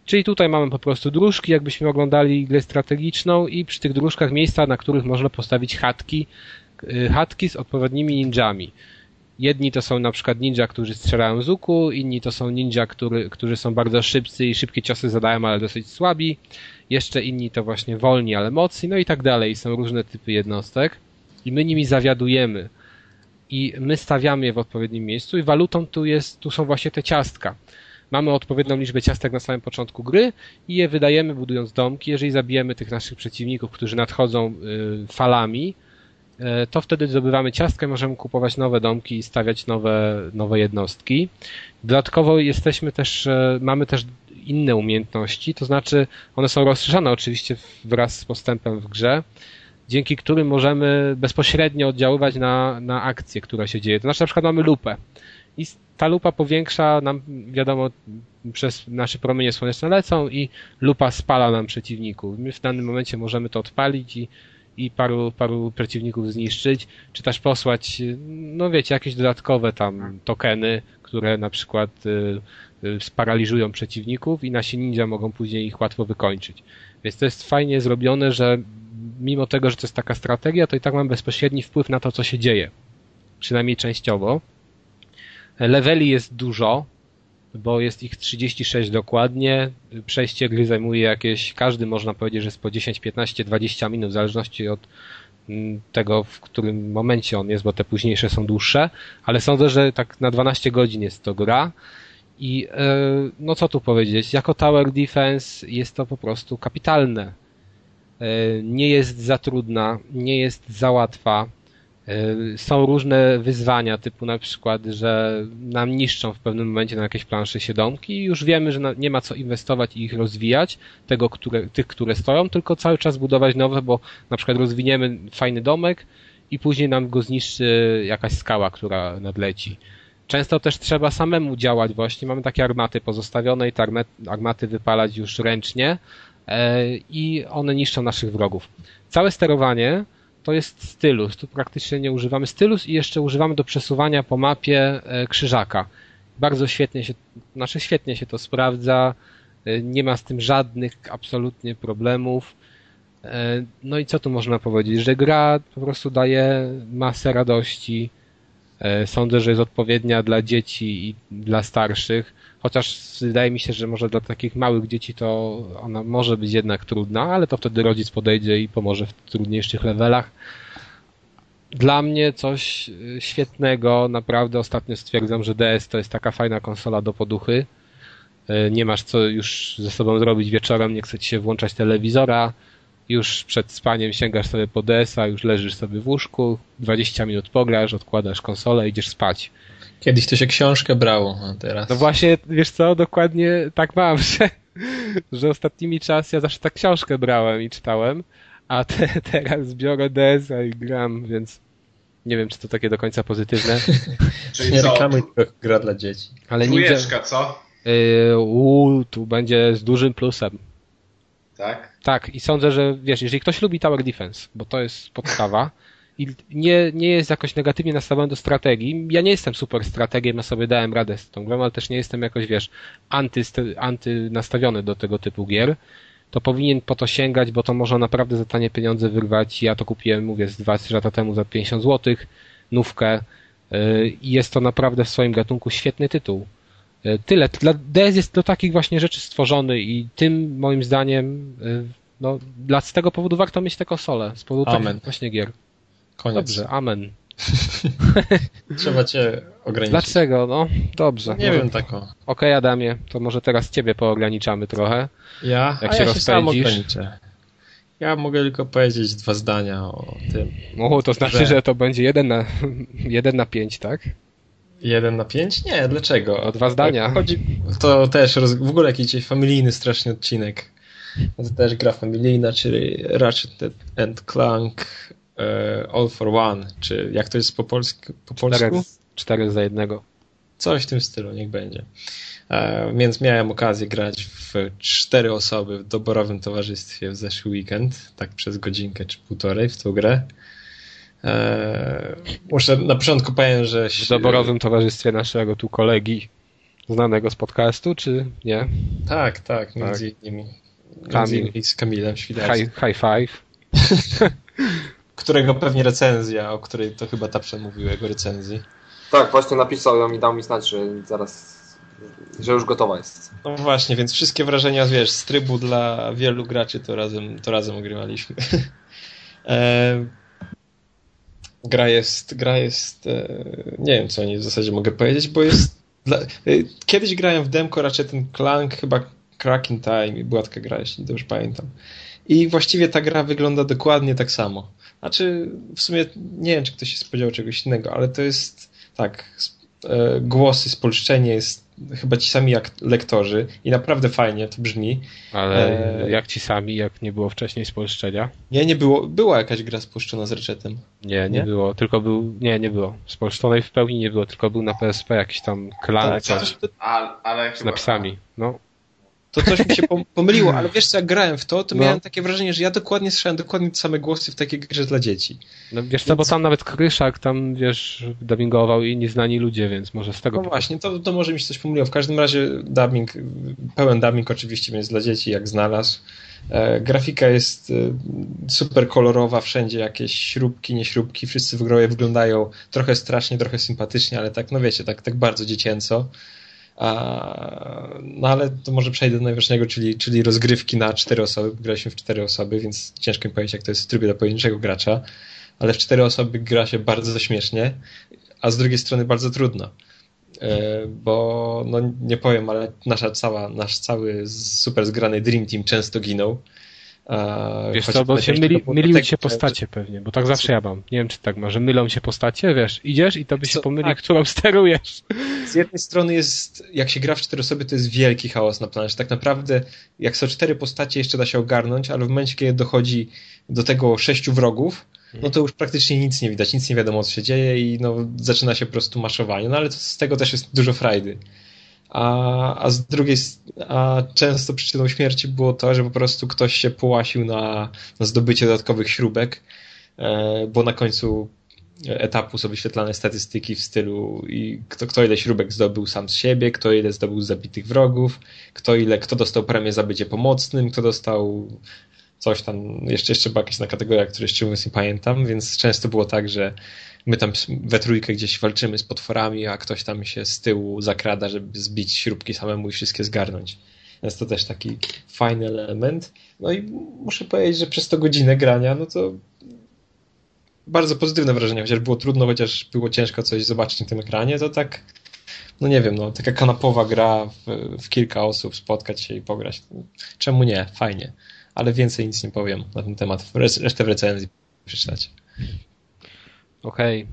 Czyli tutaj mamy po prostu dróżki, jakbyśmy oglądali grę strategiczną i przy tych dróżkach miejsca, na których można postawić chatki, y, chatki z odpowiednimi ninjami. Jedni to są na przykład ninja, którzy strzelają z łuku, inni to są ninja, który, którzy są bardzo szybcy i szybkie ciosy zadają, ale dosyć słabi. Jeszcze inni to właśnie wolni, ale mocni, no i tak dalej. Są różne typy jednostek i my nimi zawiadujemy. I my stawiamy je w odpowiednim miejscu i walutą tu jest, tu są właśnie te ciastka mamy odpowiednią liczbę ciastek na samym początku gry i je wydajemy budując domki. Jeżeli zabijemy tych naszych przeciwników, którzy nadchodzą y, falami, y, to wtedy zdobywamy ciastkę, możemy kupować nowe domki i stawiać nowe, nowe jednostki. Dodatkowo jesteśmy też, y, mamy też inne umiejętności, to znaczy one są rozszerzone oczywiście wraz z postępem w grze, dzięki którym możemy bezpośrednio oddziaływać na, na akcję, która się dzieje. To znaczy na przykład mamy lupę i ta lupa powiększa nam, wiadomo, przez nasze promienie słoneczne lecą i lupa spala nam przeciwników. My w danym momencie możemy to odpalić i, i paru, paru przeciwników zniszczyć, czy też posłać, no wiecie, jakieś dodatkowe tam tokeny, które na przykład y, y, sparaliżują przeciwników i nasi ninja mogą później ich łatwo wykończyć. Więc to jest fajnie zrobione, że mimo tego, że to jest taka strategia, to i tak mam bezpośredni wpływ na to, co się dzieje. Przynajmniej częściowo. Leveli jest dużo, bo jest ich 36 dokładnie. Przejście gry zajmuje jakieś, każdy można powiedzieć, że jest po 10, 15, 20 minut, w zależności od mm, tego, w którym momencie on jest, bo te późniejsze są dłuższe, ale sądzę, że tak na 12 godzin jest to gra. I e, no co tu powiedzieć, jako Tower Defense jest to po prostu kapitalne. E, nie jest za trudna, nie jest za łatwa są różne wyzwania, typu na przykład, że nam niszczą w pewnym momencie na jakieś planszy się domki i już wiemy, że nie ma co inwestować i ich rozwijać, tego, które, tych, które stoją, tylko cały czas budować nowe, bo na przykład rozwiniemy fajny domek i później nam go zniszczy jakaś skała, która nadleci. Często też trzeba samemu działać właśnie. Mamy takie armaty pozostawione i te armaty wypalać już ręcznie e, i one niszczą naszych wrogów. Całe sterowanie to jest stylus. Tu praktycznie nie używamy stylus i jeszcze używamy do przesuwania po mapie e, krzyżaka. Bardzo świetnie się, znaczy świetnie się to sprawdza. E, nie ma z tym żadnych absolutnie problemów. E, no i co tu można powiedzieć? Że gra po prostu daje masę radości. Sądzę, że jest odpowiednia dla dzieci i dla starszych. Chociaż wydaje mi się, że może dla takich małych dzieci to ona może być jednak trudna, ale to wtedy rodzic podejdzie i pomoże w trudniejszych levelach. Dla mnie coś y, świetnego, naprawdę ostatnio stwierdzam, że DS to jest taka fajna konsola do poduchy. Y, nie masz co już ze sobą zrobić wieczorem, nie chce ci się włączać telewizora, już przed spaniem sięgasz sobie po DS-a, już leżysz sobie w łóżku, 20 minut pograsz, odkładasz konsolę, idziesz spać. Kiedyś to się książkę brało, a teraz... No właśnie, wiesz co, dokładnie tak mam, że, że ostatnimi czasy ja zawsze tak książkę brałem i czytałem, a te, teraz biorę DS i gram, więc nie wiem, czy to takie do końca pozytywne. Czyli nie reklamuj gra dla dzieci. Ale Trójeczka, co? Yy, tu będzie z dużym plusem. Tak? Tak, i sądzę, że wiesz, jeżeli ktoś lubi Tower Defense, bo to jest podstawa, i nie, nie jest jakoś negatywnie nastawiony do strategii. Ja nie jestem super strategiem, ja sobie dałem radę z tą grą, ale też nie jestem jakoś, wiesz, anty, anty nastawiony do tego typu gier. To powinien po to sięgać, bo to można naprawdę za tanie pieniądze wyrwać. Ja to kupiłem, mówię, z 2-3 lata temu za 50 zł, nówkę y, i jest to naprawdę w swoim gatunku świetny tytuł. Y, tyle. Dla DS jest do takich właśnie rzeczy stworzony i tym moim zdaniem y, no, dla, z tego powodu warto mieć te konsole. Z powodu Amen. takich właśnie gier. Koniec. Dobrze, amen. Trzeba cię ograniczyć. Dlaczego? No, dobrze. Nie może... wiem tako. Okej, okay, Adamie, to może teraz ciebie poograniczamy trochę. Ja? Jak A się ja się sam ograniczę. Ja mogę tylko powiedzieć dwa zdania o tym. O, to znaczy, że, że to będzie jeden na, jeden na pięć, tak? Jeden na pięć? Nie, dlaczego? O dwa zdania. Chodzi, to też roz, w ogóle jakiś familijny straszny odcinek. To też gra familijna, czyli Ratchet and Clank All for One, czy jak to jest po, polsku? Po polsku? Cztery za jednego. Coś w tym stylu, niech będzie. E, więc miałem okazję grać w cztery osoby w doborowym towarzystwie w zeszły weekend, tak przez godzinkę czy półtorej w tą grę. E, muszę na początku powiem, że... W doborowym towarzystwie naszego tu kolegi znanego z podcastu, czy nie? Tak, tak, między tak. innymi. Między innymi z Kamilem Świdarskim. High, high five. którego pewnie recenzja, o której to chyba Tapsze mówił, jego recenzji. Tak, właśnie napisał ją i dał mi znać, że zaraz, że już gotowa jest. No właśnie, więc wszystkie wrażenia, wiesz, z trybu dla wielu graczy to razem, to razem ogrywaliśmy. e, gra jest, gra jest, e, nie wiem co w zasadzie mogę powiedzieć, bo jest, dla, e, kiedyś grałem w demko raczej ten Clank, chyba Cracking Time i była taka gra, jeśli dobrze pamiętam. I właściwie ta gra wygląda dokładnie tak samo. Znaczy, w sumie nie wiem, czy ktoś się spodziewał czegoś innego, ale to jest tak, e, głosy, spolszczenie jest chyba ci sami jak lektorzy i naprawdę fajnie to brzmi. Ale e... jak ci sami, jak nie było wcześniej spolszczenia? Nie, nie było. Była jakaś gra spolszczona z Ratchetem. Nie, nie, nie, było. Tylko był, nie, nie było. Spolszczonej w pełni nie było, tylko był na PSP jakiś tam klan tak, coś, ale, ale z napisami. No to coś mi się pomyliło, ale wiesz co, jak grałem w to, to no. miałem takie wrażenie, że ja dokładnie słyszałem dokładnie te same głosy w takiej grze dla dzieci. No wiesz co, bo tam nawet Kryszak tam, wiesz, dubbingował i nieznani ludzie, więc może z tego... No właśnie, to, to może mi się coś pomyliło. W każdym razie dubbing, pełen dubbing oczywiście, więc dla dzieci jak znalazł. E, grafika jest e, super kolorowa, wszędzie jakieś śrubki, nie śrubki, wszyscy w grze wyglądają trochę strasznie, trochę sympatycznie, ale tak, no wiecie, tak, tak bardzo dziecięco. No ale to może przejdę do najważniejszego, czyli, czyli rozgrywki na cztery osoby. Graliśmy w cztery osoby, więc ciężko mi powiedzieć, jak to jest w trybie dla pojedynczego gracza, ale w cztery osoby gra się bardzo śmiesznie, a z drugiej strony bardzo trudno. E, bo no nie powiem, ale nasza cała, nasz cały super zgrany Dream Team często ginął. E, Wiesz co, bo się myli, myliły się postacie pewnie, bo tak zawsze ja mam. Nie wiem, czy tak ma, że mylą się postacie, wiesz, idziesz i to by się pomyli, Tak. którą sterujesz. Z jednej strony jest, jak się gra w cztery osoby, to jest wielki chaos na planie. Tak naprawdę, jak są cztery postacie, jeszcze da się ogarnąć, ale w momencie, kiedy dochodzi do tego sześciu wrogów, no to już praktycznie nic nie widać, nic nie wiadomo, co się dzieje i no, zaczyna się po prostu maszowanie. No ale to, z tego też jest dużo frajdy. A, a z drugiej, a często przyczyną śmierci było to, że po prostu ktoś się połasił na, na zdobycie dodatkowych śrubek, e, bo na końcu etapu są wyświetlane statystyki w stylu i kto, kto ile śrubek zdobył sam z siebie, kto ile zdobył z zabitych wrogów, kto ile, kto dostał premię za bycie pomocnym, kto dostał coś tam, jeszcze, jeszcze była jakaś na kategoria, której jeszcze nie pamiętam, więc często było tak, że my tam we trójkę gdzieś walczymy z potworami, a ktoś tam się z tyłu zakrada, żeby zbić śrubki samemu i wszystkie zgarnąć. Więc to też taki fajny element. No i muszę powiedzieć, że przez to godzinę grania, no to bardzo pozytywne wrażenie, chociaż było trudno, chociaż było ciężko coś zobaczyć na tym ekranie, to tak, no nie wiem, no taka kanapowa gra w, w kilka osób, spotkać się i pograć. Czemu nie? Fajnie. Ale więcej nic nie powiem na ten temat. Res- Resztę w recenzji przeczytać. Okej.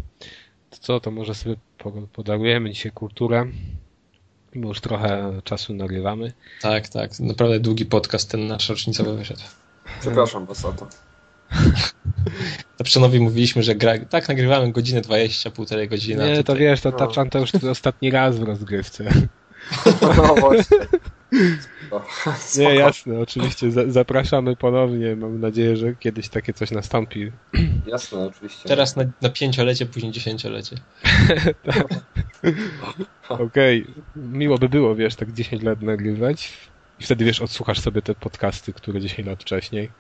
To co, to może sobie po- podarujemy dzisiaj kulturę. Bo już trochę czasu nagrywamy. Tak, tak. Naprawdę długi podcast ten nasz rocznicowy wyszedł. Przepraszam was o to. Na Przenowi mówiliśmy, że gra... tak nagrywamy godzinę 20, półtorej godziny. Nie, to wiesz, to no. Tapczan to już ostatni raz w rozgrywce. No właśnie. No, Nie, jasne, oczywiście za- zapraszamy ponownie. Mam nadzieję, że kiedyś takie coś nastąpi. Jasne, oczywiście. Teraz na, na pięciolecie, później dziesięciolecie. Okej, miło by było, wiesz, tak 10 lat nagrywać. I wtedy, wiesz, odsłuchasz sobie te podcasty, które 10 lat wcześniej.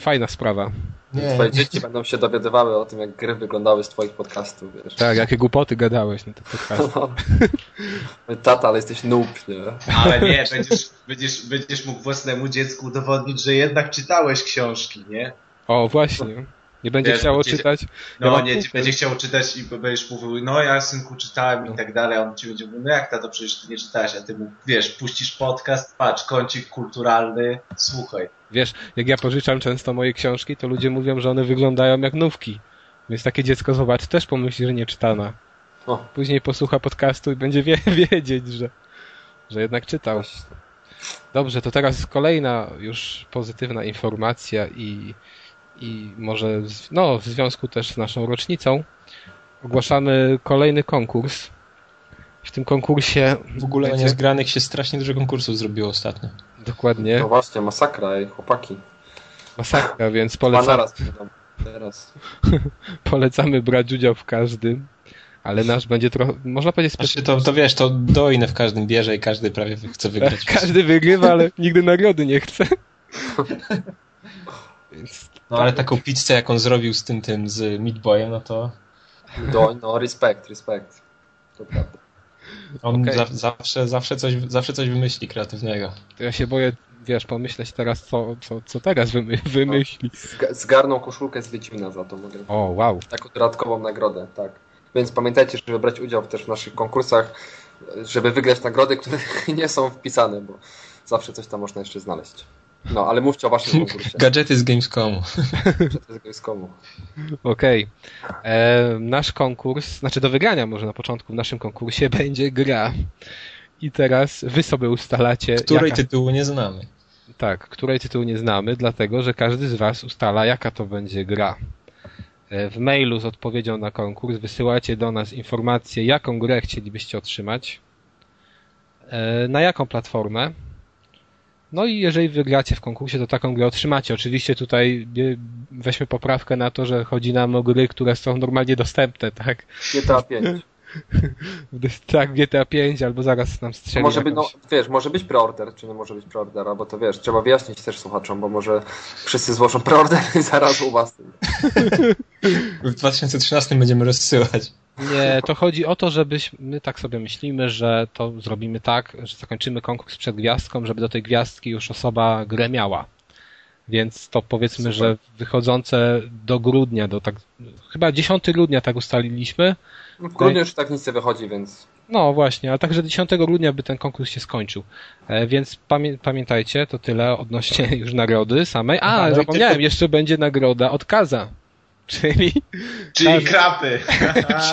Fajna sprawa. Nie, Twoje dzieci będą się dowiadywały o tym, jak gry wyglądały z twoich podcastów, wiesz. Tak, jakie głupoty gadałeś na te podcasty. No. Tata, ale jesteś noob, nie? Ale nie, będziesz, będziesz, będziesz mógł własnemu dziecku udowodnić, że jednak czytałeś książki, nie? O, właśnie. Nie będzie Wiesz, chciało będzie- czytać. Ja No mam nie, kumpel. będzie chciał czytać i będziesz mówił, no ja synku czytałem No. i tak dalej, a on ci będzie mówił, no jak tato, przecież ty nie czytałeś, a ty mu, wiesz, puścisz podcast, patrz, kącik kulturalny, słuchaj. Wiesz, jak ja pożyczam często moje książki, to ludzie mówią, że one wyglądają jak nówki. Więc takie dziecko zobaczy, też pomyśli, że nie czytana. O. Później posłucha podcastu i będzie wie, wiedzieć, że, że jednak czytał. Dobrze, to teraz kolejna już pozytywna informacja i, i może w, no, w związku też z naszą rocznicą ogłaszamy kolejny konkurs. W tym konkursie w ogóle będzie- niezgranych się strasznie dużo konkursów zrobiło ostatnio. dokładnie No właśnie, masakra, ej, chłopaki. masakra, więc naraz przyjdą. Teraz. polecamy brać udział w każdym, ale nasz będzie trochę, można powiedzieć Znaczy specjalny. to, to wiesz, to dojne w każdym bierze i każdy prawie chce wygrać. Każdy wygrywa, ale nigdy nagrody nie chce. Więc No ale taką pizzę, jak on zrobił z tym, tym, z Meat Boyem, no to Do, no, respekt, respekt. To prawda. on Okej. za, zawsze, zawsze, coś, zawsze coś wymyśli kreatywnego. to ja się boję, wiesz, pomyśleć teraz, co, co, co teraz wymy, wymyśli. Zga- Zgarną koszulkę z Wiedźmina za to, mogę. O, wow. Taką dodatkową nagrodę, tak. Więc pamiętajcie, żeby brać udział też w naszych konkursach, żeby wygrać nagrody, które nie są wpisane, bo zawsze coś tam można jeszcze znaleźć. No, ale mówcie o waszym konkursie. Gadżety z Gamescomu. Że to jest Gamescomu. Okej. E, Nasz konkurs, znaczy do wygrania może na początku w naszym konkursie będzie gra. I teraz wy sobie ustalacie, Której jaka, tytułu nie znamy. tak, której tytułu nie znamy, dlatego że każdy z was ustala, jaka to będzie gra. E, W mailu z odpowiedzią na konkurs wysyłacie do nas informację, jaką grę chcielibyście otrzymać, e, na jaką platformę. No i jeżeli wygracie w konkursie, to taką grę otrzymacie. Oczywiście tutaj weźmy poprawkę na to, że chodzi nam o gry, które są normalnie dostępne, tak? GTA 5. Tak, GTA 5 albo zaraz nam strzeli Może być, no, wiesz, może być preorder, czy nie może być preordera, bo to wiesz, trzeba wyjaśnić też słuchaczom, bo może wszyscy złożą preorder i zaraz u was. W 2013 będziemy rozsyłać. Nie, to chodzi o to, żebyśmy, my tak sobie myślimy, że to zrobimy tak, że zakończymy konkurs przed gwiazdką, żeby do tej gwiazdki już osoba grę miała. Więc to powiedzmy, Super. że wychodzące do grudnia, do tak, chyba 10 grudnia tak ustaliliśmy. No, w grudniu już tak nic nie wychodzi, więc No właśnie, a także 10 grudnia by ten konkurs się skończył. E, więc pamię pamiętajcie, to tyle odnośnie już nagrody samej. A, no zapomniałem, jeszcze będzie nagroda od Kaza. Czyli, Czyli Tak. krapy.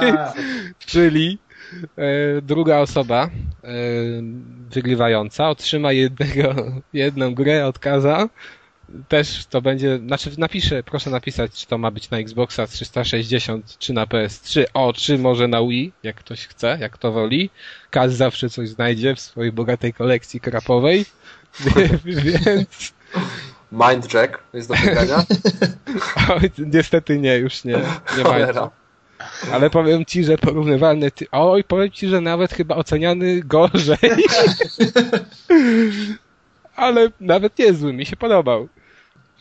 czyli e, druga osoba e, wygrywająca otrzyma jednego, jedną grę od Kaza. Też to będzie, znaczy napiszę, proszę napisać, czy to ma być na Xboxa 360, czy na PS3, o, czy może na Wii, jak ktoś chce, jak to woli. Kaz zawsze coś znajdzie w swojej bogatej kolekcji krapowej, więc Mindjack jest do wygrania. oj, niestety nie, już nie, nie ma. Cholera. Ale powiem ci, że porównywalny ty... Oj, powiem ci, że nawet chyba oceniany gorzej. Ale nawet niezły, mi się podobał.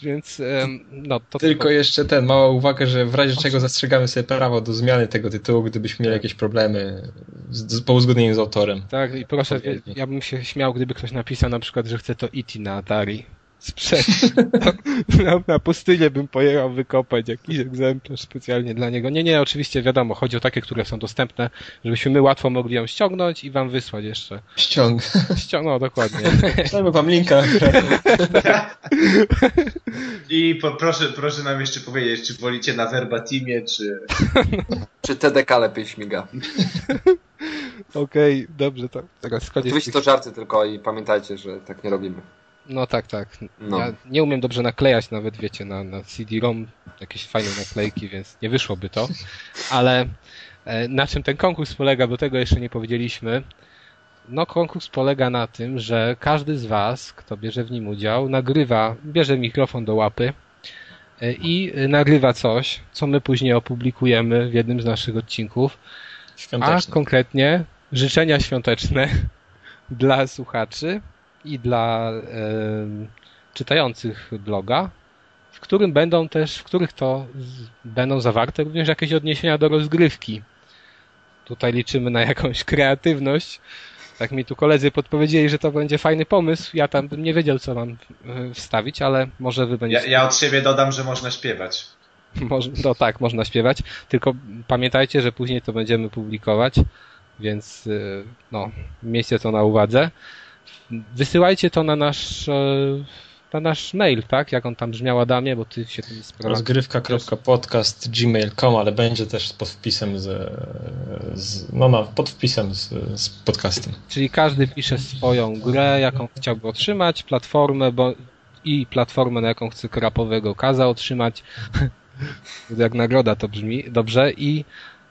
Więc em, no to Tylko jeszcze ten, mała uwaga, że w razie czego zastrzegamy sobie prawo do zmiany tego tytułu, gdybyśmy mieli jakieś problemy z, z, po uzgodnieniu z autorem. Tak, i proszę, Odpowiedni. ja bym się śmiał, gdyby ktoś napisał na przykład, że chce to E.T. na Atari. Sprzed. na, na pustynię bym pojechał wykopać jakiś egzemplarz specjalnie dla niego. Nie, nie, oczywiście wiadomo, chodzi o takie, które są dostępne, żebyśmy my łatwo mogli ją ściągnąć i wam wysłać jeszcze. Ściąg. Ścią no, dokładnie. Dajmy wam linka. I po, proszę, proszę nam jeszcze powiedzieć, czy wolicie na verbatimie, czy... Czy TDK lepiej śmiga? Okej, dobrze, to teraz koniec. Oczywiście to żarty tylko i pamiętajcie, że tak nie robimy. No tak, tak. No. Ja nie umiem dobrze naklejać nawet, wiecie, na, na CD-ROM jakieś fajne naklejki, więc nie wyszłoby to. Ale e, na czym ten konkurs polega, bo tego jeszcze nie powiedzieliśmy. No konkurs polega na tym, że każdy z was, kto bierze w nim udział, nagrywa, bierze mikrofon do łapy e, i e, nagrywa coś, co my później opublikujemy w jednym z naszych odcinków. A Świąteczny. konkretnie życzenia świąteczne dla słuchaczy i dla em, czytających bloga, w którym będą też, w których to z, będą zawarte również jakieś odniesienia do rozgrywki. Tutaj liczymy na jakąś kreatywność. Tak mi tu koledzy podpowiedzieli, że to będzie fajny pomysł. Ja tam bym nie wiedział, co mam e, wstawić, ale może wy Ja, będziecie. ja od siebie dodam, że można śpiewać. Może, no tak, można śpiewać, tylko pamiętajcie, że później to będziemy publikować, więc y, no, miejcie to na uwadze. Wysyłajcie to na nasz, e, na nasz mail, tak? Jak on tam brzmiał Adamie, bo ty się tym sprawdzasz. Rozgrywka.podcast gmail.com, ale będzie też pod wpisem z, z no, no, pod wpisem z, z podcastem. Czyli każdy pisze swoją grę, jaką chciałby otrzymać, platformę, bo i platformę, na jaką chce krapowego kaza otrzymać. Jak nagroda to brzmi dobrze. I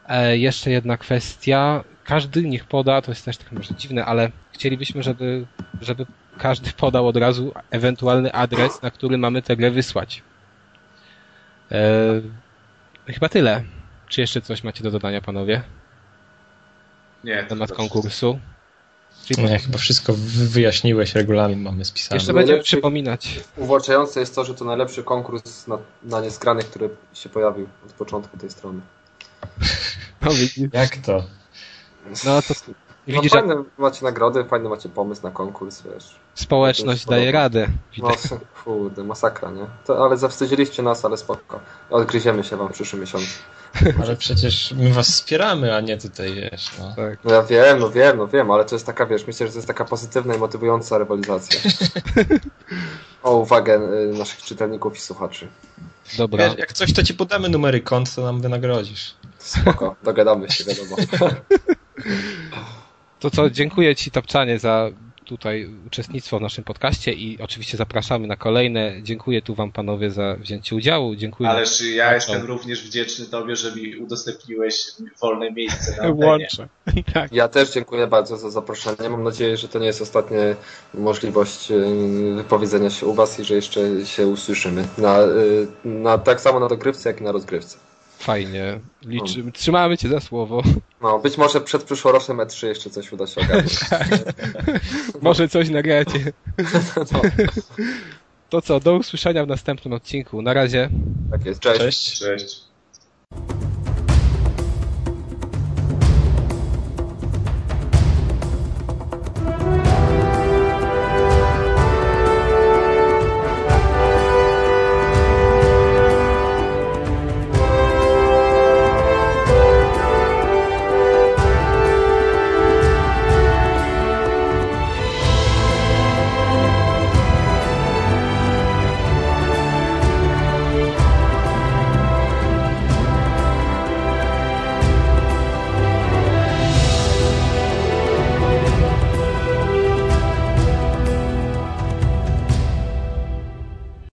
e, jeszcze jedna kwestia. Każdy niech poda, to jest też tak może dziwne, ale chcielibyśmy, żeby, żeby każdy podał od razu ewentualny adres, na który mamy tę grę wysłać. E, chyba tyle. Czy jeszcze coś macie do dodania, panowie, Nie, na temat konkursu? Czyli No, ja chyba wszystko wy- wyjaśniłeś, regulamin mamy spisany. jeszcze Najlepszy- będziemy przypominać. Uwłaczające jest to, że to najlepszy konkurs na, na niesgranych, który się pojawił od początku tej strony. No. Jak to? No to No, widzisz, że fajne macie nagrody, fajny macie pomysł na konkurs, wiesz. społeczność daje radę. No, Widać. kurde, masakra, nie? To, ale zawstydziliście nas, ale spoko. Odgryziemy się wam w przyszłym miesiącu. Ale przecież my was wspieramy, a nie tutaj, wiesz, no. Tak. No ja wiem, no wiem, no wiem, ale to jest taka, wiesz, myślę, że to jest taka pozytywna i motywująca rywalizacja. O uwagę y, naszych czytelników i słuchaczy. Dobra. Wiesz, jak coś, to ci podamy numery kont, to nam wynagrodzisz. Spoko, dogadamy się, wiadomo. To co, dziękuję Ci Tapczanie za tutaj uczestnictwo w naszym podcaście i oczywiście zapraszamy na kolejne. Dziękuję tu Wam panowie za wzięcie udziału. Dziękuję. Ależ ja jestem również wdzięczny Tobie, że mi udostępniłeś wolne miejsce na antenie. Łączę. Tak. Ja też dziękuję bardzo za zaproszenie. Mam nadzieję, że to nie jest ostatnia możliwość y, wypowiedzenia się u Was i że jeszcze się usłyszymy. Na, y, na, tak samo na dogrywce, jak i na rozgrywce. Fajnie. Liczymy. Trzymamy Cię za słowo. No, być może przed przyszłorocznym E3 jeszcze coś uda się ogarnąć. Może coś nagracie. No, To co, do usłyszenia w następnym odcinku. Na razie. tak jest, cześć. Cześć. Cześć.